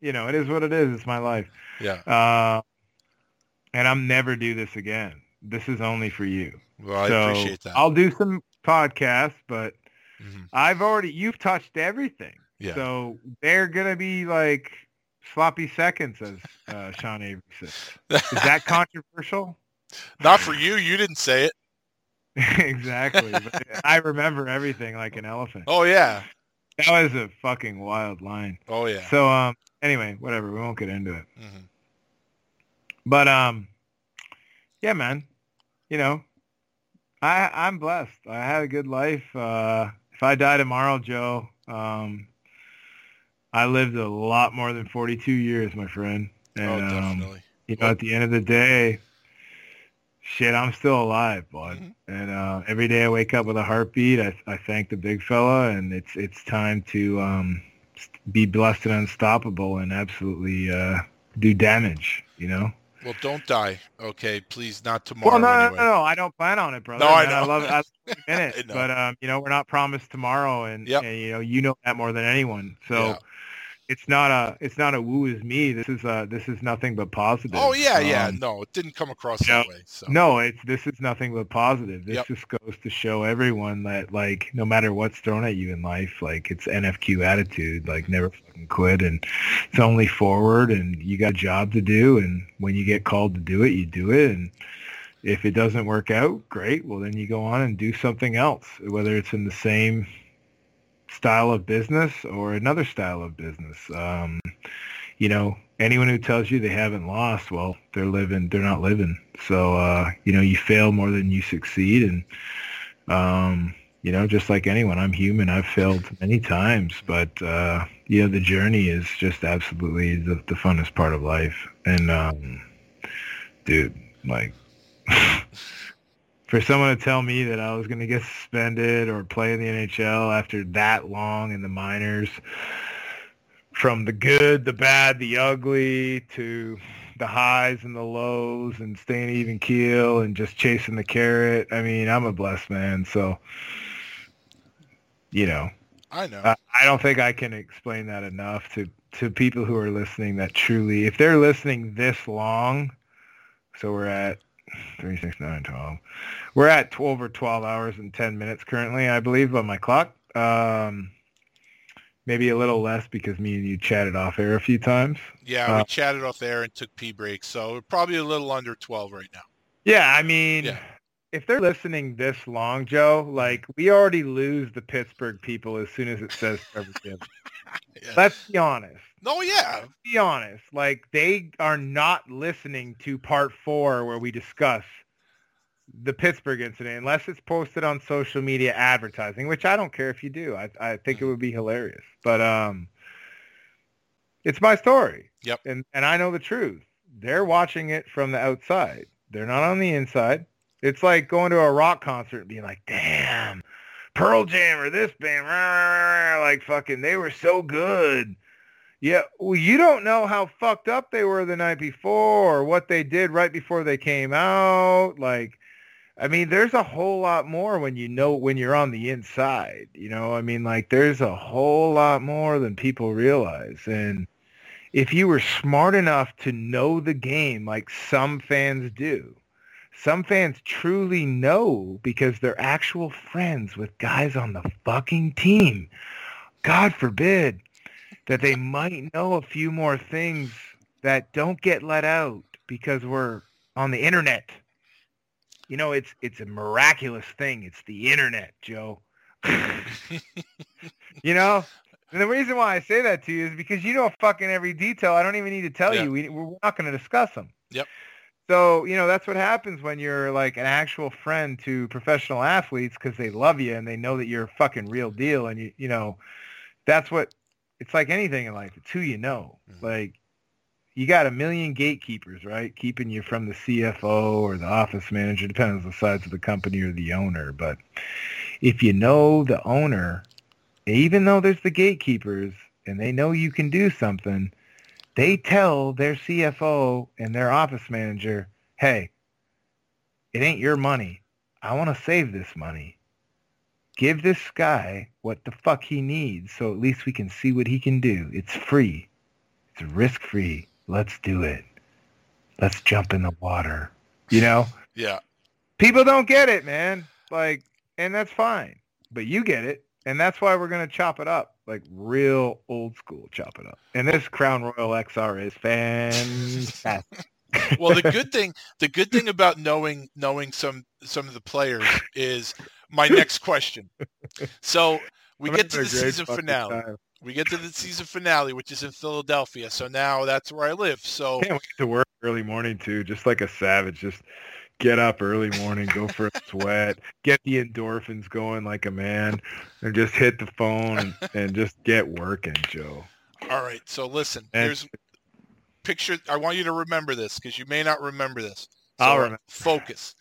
you know, it is what it is. It's my life. yeah. Uh, and I'm never do this again. This is only for you. Well, I so appreciate that. I'll do some podcasts, but Mhm. I've already you've touched everything. Yeah. So they're gonna be like sloppy seconds, as uh, Sean Avery says. Is that [LAUGHS] controversial? Not for you. You didn't say it. [LAUGHS] exactly. But I remember everything like an elephant. Oh yeah. That was a fucking wild line. Oh yeah. So um, anyway, whatever. We won't get into it. Mhm. But um, yeah, man. You know, I I'm blessed. I had a good life. Uh, if I die tomorrow, Joe, um, I lived a lot more than 42 years, my friend. And oh, um, definitely. you know, at the end of the day, shit, I'm still alive, bud. Mhm. And uh, every day I wake up with a heartbeat. I, I thank the big fella, and it's it's time to um, be blessed and unstoppable, and absolutely uh, do damage. You know. Well, don't die. Okay, please, not tomorrow. Well, no, no, anyway. no, no, I don't plan on it, brother. No, I Man, I love it. I love [LAUGHS] every minute. I know. But um, you know, we're not promised tomorrow, and, Yep. and you know, you know that more than anyone. So, Yeah. It's not a it's not a woo is me. This is uh this is nothing but positive. Oh yeah, yeah. Um, No, it didn't come across no, that way. So No, it's this is nothing but positive. This Yep. just goes to show everyone that like no matter what's thrown at you in life, like it's NFQ attitude, like never fucking quit and it's only forward and you got a job to do and when you get called to do it, you do it and if it doesn't work out, great. Well, then you go on and do something else, whether it's in the same style of business or another style of business. Um, you know, anyone who tells you they haven't lost, well, they're living, they're not living. So, uh, you know, you fail more than you succeed. And, um, you know, just like anyone, I'm human. I've failed many times, but, uh, you know, the journey is just absolutely the, the funnest part of life. And, um, dude, like, [LAUGHS] for someone to tell me that I was going to get suspended or play in the NHL after that long in the minors, from the good, the bad, the ugly, to the highs and the lows, and staying even keel and just chasing the carrot. I mean, I'm a blessed man, so you know, I know. I, I don't think I can explain that enough to to people who are listening. That truly, if they're listening this long, so we're at three, six, nine, twelve. We're at 12 or twelve hours and ten minutes currently, I believe, on my clock. Um, maybe a little less because me and you chatted off air a few times. yeah, we uh, chatted off air and took pee breaks, so probably a little under twelve right now. Yeah, I mean, Yeah. if they're listening this long, Joe, like we already lose the Pittsburgh people as soon as it says Trevor Gibbs. [LAUGHS] Yeah. Let's be honest. No, yeah, Be honest. Like they are not listening to part four where we discuss the Pittsburgh incident unless it's posted on social media advertising, which I don't care if you do. I I think it would be hilarious. But um it's my story. Yep. And and I know the truth. They're watching it from the outside. They're not on the inside. It's like going to a rock concert and being like, "Damn, Pearl Jam or this band, rah, rah, rah, like fucking, they were so good." Yeah, well, you don't know how fucked up they were the night before or what they did right before they came out. Like, I mean, there's a whole lot more when you know when you're on the inside. You know, I mean, like, there's a whole lot more than people realize. And if you were smart enough to know the game like some fans do, some fans truly know because they're actual friends with guys on the fucking team. God forbid that they might know a few more things that don't get let out because we're on the internet. You know, it's it's a miraculous thing. It's the internet, Joe. [LAUGHS] you know, and the reason why I say that to you is because you know fucking every detail. I don't even need to tell Yeah. you. We, we're not going to discuss them. Yep. So, you know, that's what happens when you're like an actual friend to professional athletes because they love you and they know that you're a fucking real deal. And, you, you know, that's what it's like anything in life. It's who you know. Mhm. Like, you got a million gatekeepers, right? Keeping you from the CFO or the office manager, depends on the size of the company or the owner. But if you know the owner, even though there's the gatekeepers and they know you can do something, they tell their CFO and their office manager, hey, it ain't your money. I want to save this money. Give this guy what the fuck he needs so at least we can see what he can do. It's free. It's risk-free. Let's do it. Let's jump in the water. You know? [LAUGHS] yeah. people don't get it, man. Like, and that's fine. But you get it, and that's why we're gonna chop it up, like real old school chop it up. And this Crown Royal XR is fantastic. [LAUGHS] [LAUGHS] Well, the good thing, the good thing about knowing knowing some some of the players is my next question. So [LAUGHS] we get to the season finale. time. We get to the season finale, which is in Philadelphia. So now that's where I live. So [LAUGHS] Can't wait to work early morning too, just like a savage. Just get up early morning, go for a sweat, get the endorphins going like a man, and just hit the phone and, and just get working, Joe. all right. So listen, And- here's picture. I want you to remember this because you may not remember this. So I'll remember. Focus.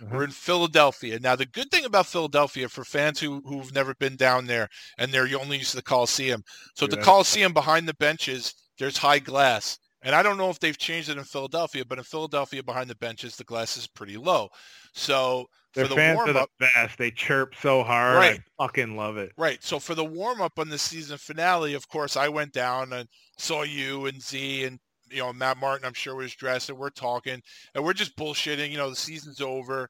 Uh-huh. We're in Philadelphia. Now, the good thing about Philadelphia for fans who, who've never been down there and they're only used to the Coliseum. So at the Coliseum behind the benches, there's high glass. And I don't know if they've changed it in Philadelphia, but in Philadelphia behind the benches, the glass is pretty low. So Their for the fans are the best. They chirp so hard. Right. I fucking love it. right? So for the warm up on the season finale, of course, I went down and saw you and Z and you know Matt Martin. I'm sure was dressed, and we're talking, and we're just bullshitting. You know, the season's over,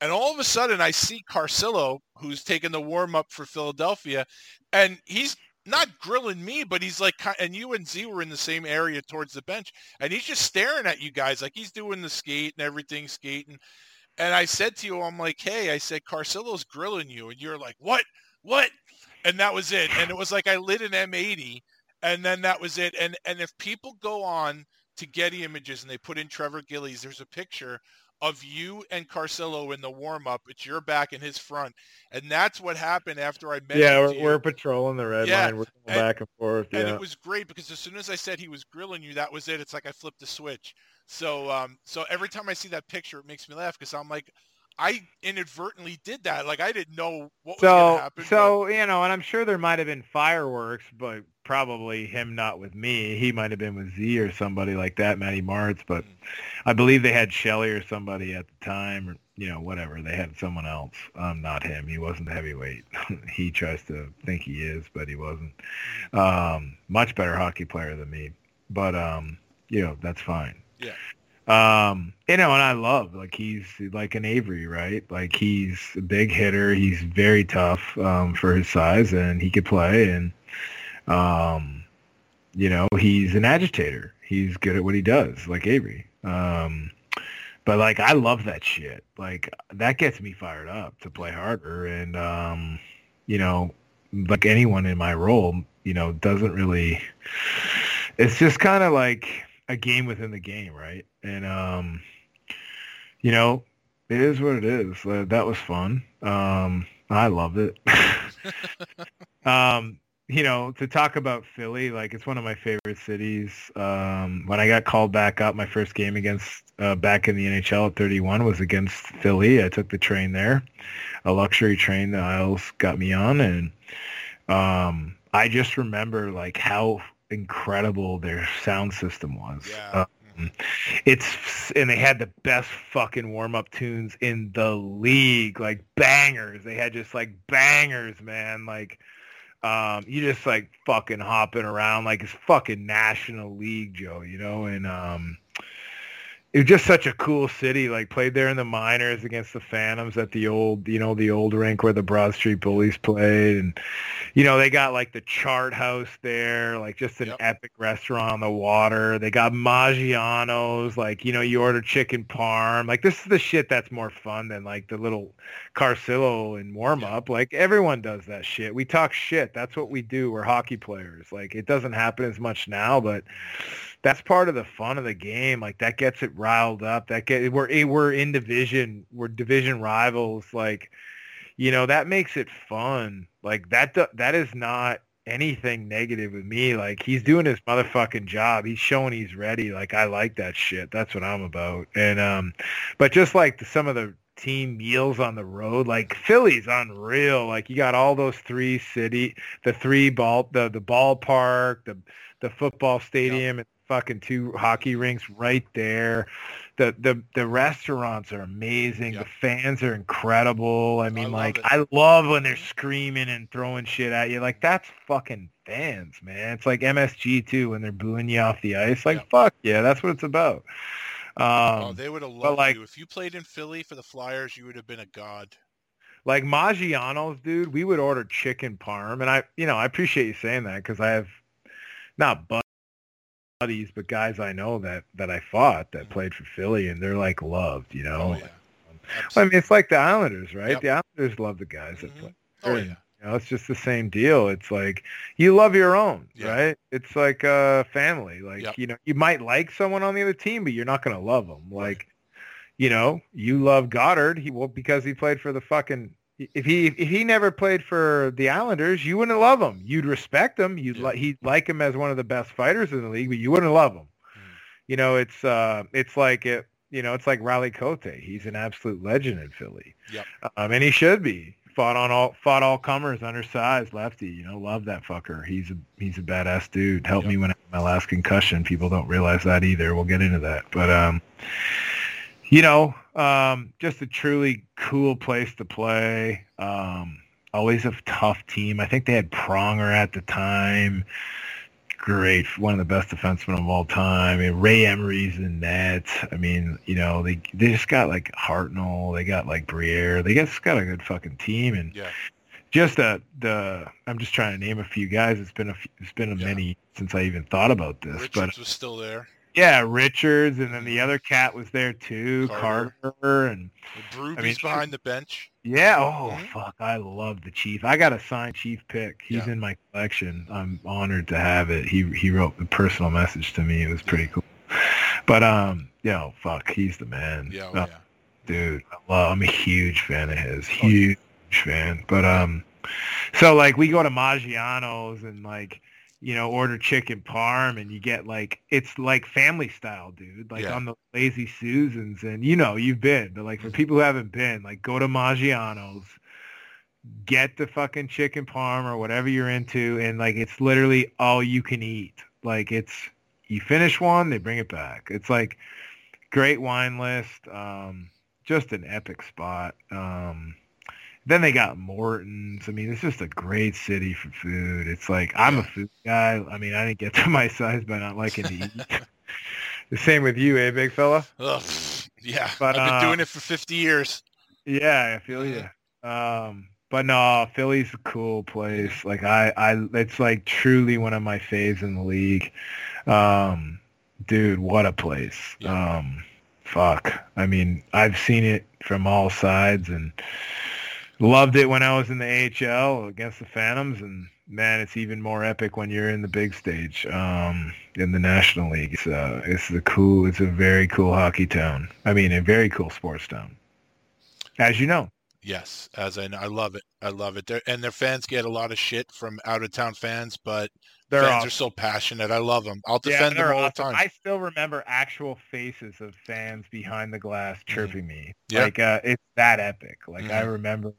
and all of a sudden, I see Carcillo, who's taking the warm up for Philadelphia, and he's not grilling me, but he's like, and you and Z were in the same area towards the bench, and he's just staring at you guys like he's doing the skate and everything skating. And I said to you, I'm like, hey, I said, Carcillo's grilling you. And you're like, what? What? And that was it. And it was like I lit an M80 and then that was it. And and if people go on to Getty Images and they put in Trevor Gillies, there's a picture of you and Carcillo in the warm-up. It's your back and his front. And that's what happened after I mentioned Yeah, we're, we're patrolling the red Yeah, line. We're going and- back and forth. And Yeah. it was great because as soon as I said he was grilling you, that was it. It's like I flipped the switch. So um, so every time I see that picture, it makes me laugh because I'm like, I inadvertently did that. Like I didn't know what was going So, to happen. but- so you know, and I'm sure there might have been fireworks, but probably him not with me. He might have been with Z or somebody like that, Matty Martz. But I believe they had Shelley or somebody at the time, or you know, whatever. They had someone else. Um, not him. He wasn't the heavyweight. [LAUGHS] he tries to think he is, but he wasn't. Um, much better hockey player than me. But um, you know, that's fine. Yeah. Um, you know, and I love like he's like an Avery, right? Like he's a big hitter. He's very tough um, for his size, and he could play. And um, you know, he's an agitator. He's good at what he does, like Avery. Um, but like I love that shit. Like that gets me fired up to play harder. And um, you know, like anyone in my role, you know, doesn't really. It's just kind of like a game within the game, right? And um, you know, it is what it is. Uh, that was fun. Um, I loved it. [LAUGHS] um, you know, to talk about Philly, like it's one of my favorite cities. Um, when I got called back up, my first game against uh, back in the NHL at 31 was against Philly. I took the train there, a luxury train that Isles got me on, and um, I just remember like how incredible their sound system was. Yeah. Um, it's and they had the best fucking warm up tunes in the league, like bangers. They had just like bangers, man. Like um, you just like fucking hopping around like it's fucking National League, Joe. You know, and um, it was just such a cool city. Like played there in the minors against the Phantoms at the old, you know, the old rink where the Broad Street Bullies played, and you know they got like the Chart House there, like just an Yep. epic restaurant on the water. They got Maggiano's, like you know you order chicken parm. Like this is the shit that's more fun than like the little Carcillo and warm up. Like everyone does that shit. We talk shit. That's what we do. We're hockey players. Like it doesn't happen as much now, but that's part of the fun of the game. Like that gets it riled up. That get we're we're in division. We're division rivals. Like you know that makes it fun. Like that that is not anything negative with me. Like he's doing his motherfucking job. He's showing he's ready. Like I like that shit. That's what I'm about. And um, but just like the, some of the team meals on the road, like Philly's unreal. Like you got all those three city, the three ball, the the ballpark, the the football stadium, and fucking two hockey rinks right there. The the the restaurants are amazing. Yep. The fans are incredible. I mean, love like. I love when they're screaming and throwing shit at you. Like that's fucking fans, man. It's like MSG too when they're booing you off the ice. Like Yep. fuck yeah, that's what it's about. Um, oh, they would have loved like- you if you played in Philly for the Flyers. You would have been a god. like Maggiano's, dude, we would order chicken parm, and I, you know, I appreciate you saying that because I have not buddies, but guys I know that that I fought that played for Philly, and they're like loved, you know. Oh yeah. I mean, it's like the Islanders, right? Yep. The Islanders love the guys that Mhm. play. Oh there. yeah. You know, it's just the same deal. It's like you love your own, Yeah. right? It's like a family. Like Yep. you know, you might like someone on the other team, but you're not going to love them. Like, you know, you love Godard. He well because he played for the fucking. If he if he never played for the Islanders, you wouldn't love him. You'd respect him. You'd Yeah. like he'd like him as one of the best fighters in the league, but you wouldn't love him. Hmm. You know, it's uh, it's like it. You know, it's like Riley Cote. He's an absolute legend in Philly. Yep. Um, and he should be. Fought on all fought all comers, undersized, lefty. You know, love that fucker. He's a he's a badass dude. Helped me when I had my last concussion. People don't realize that either. We'll get into that. But um, you know, um, just a truly cool place to play. Um, always a tough team. I think they had Pronger at the time. Great, one of the best defensemen of all time. I mean, Ray Emery's in net. I mean, you know, they they just got like Hartnell. They got like Briere. They just got a good fucking team. And Yeah. just the the I'm just trying to name a few guys. It's been a few, it's been a Yeah. many since I even thought about this. Richards but was still there. Yeah, Richards, and then the other cat was there too, Carter. Carter, and Brooby's I mean, behind the bench. yeah. Oh Mhm. fuck, I love the Chief. I got a signed Chief pick. He's Yeah. in my collection. I'm honored to have it. He he wrote a personal message to me. It was pretty cool. But um, you know, fuck, he's the man. Yeah, oh, Uh, yeah. dude. I love, I'm a huge fan of his. Oh, Huge fan. But um, so like we go to Maggiano's and like you know order chicken parm and you get like it's like family style, dude. Like Yeah. on the lazy Susans and you know you've been, but like for people who haven't been, like go to Maggiano's. Get the fucking chicken parm or whatever you're into, and like it's literally all you can eat. Like it's you finish one, they bring it back. It's like great wine list. Um, just an epic spot. Um, then they got Morton's. I mean, it's just a great city for food. It's like I'm a food guy. I mean, I didn't get to [LAUGHS] my size by not liking to eat. [LAUGHS] the same with you, eh, big fella? Ugh, yeah. But, I've been uh, doing it for 50 years. Yeah, I feel you. Um, but no, Philly's a cool place. Like I, I, it's like truly one of my faves in the league. Um, dude, what a place. Yeah. Um, fuck. I mean, I've seen it from all sides and loved it when I was in the AHL against the Phantoms, and man, it's even more epic when you're in the big stage um, in the National League. It's, uh, it's a cool, it's a very cool hockey town. I mean, a very cool sports town, as you know. Yes, as I know, I love it. I love it. They're, and their fans get a lot of shit from out of town fans, but They're fans awesome. are so passionate. I love them. I'll Yeah, defend them all awesome. the time. I still remember actual faces of fans behind the glass chirping me. Mm-hmm. Yeah. Like uh, it's that epic. Like I Mhm. remember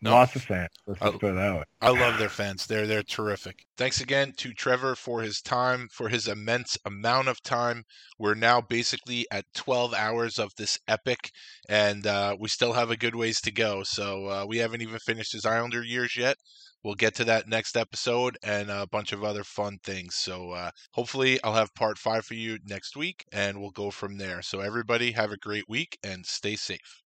No. lots of fans. Let's I- just put it that way. I love their fans. They're they're terrific. Thanks again to Trevor for his time, for his immense amount of time. We're now basically at 12 hours of this epic, and uh, we still have a good ways to go. So uh, we haven't even finished his Islander years yet. We'll get to that next episode and a bunch of other fun things. So uh, hopefully, I'll have part five for you next week, and we'll go from there. So everybody, have a great week and stay safe.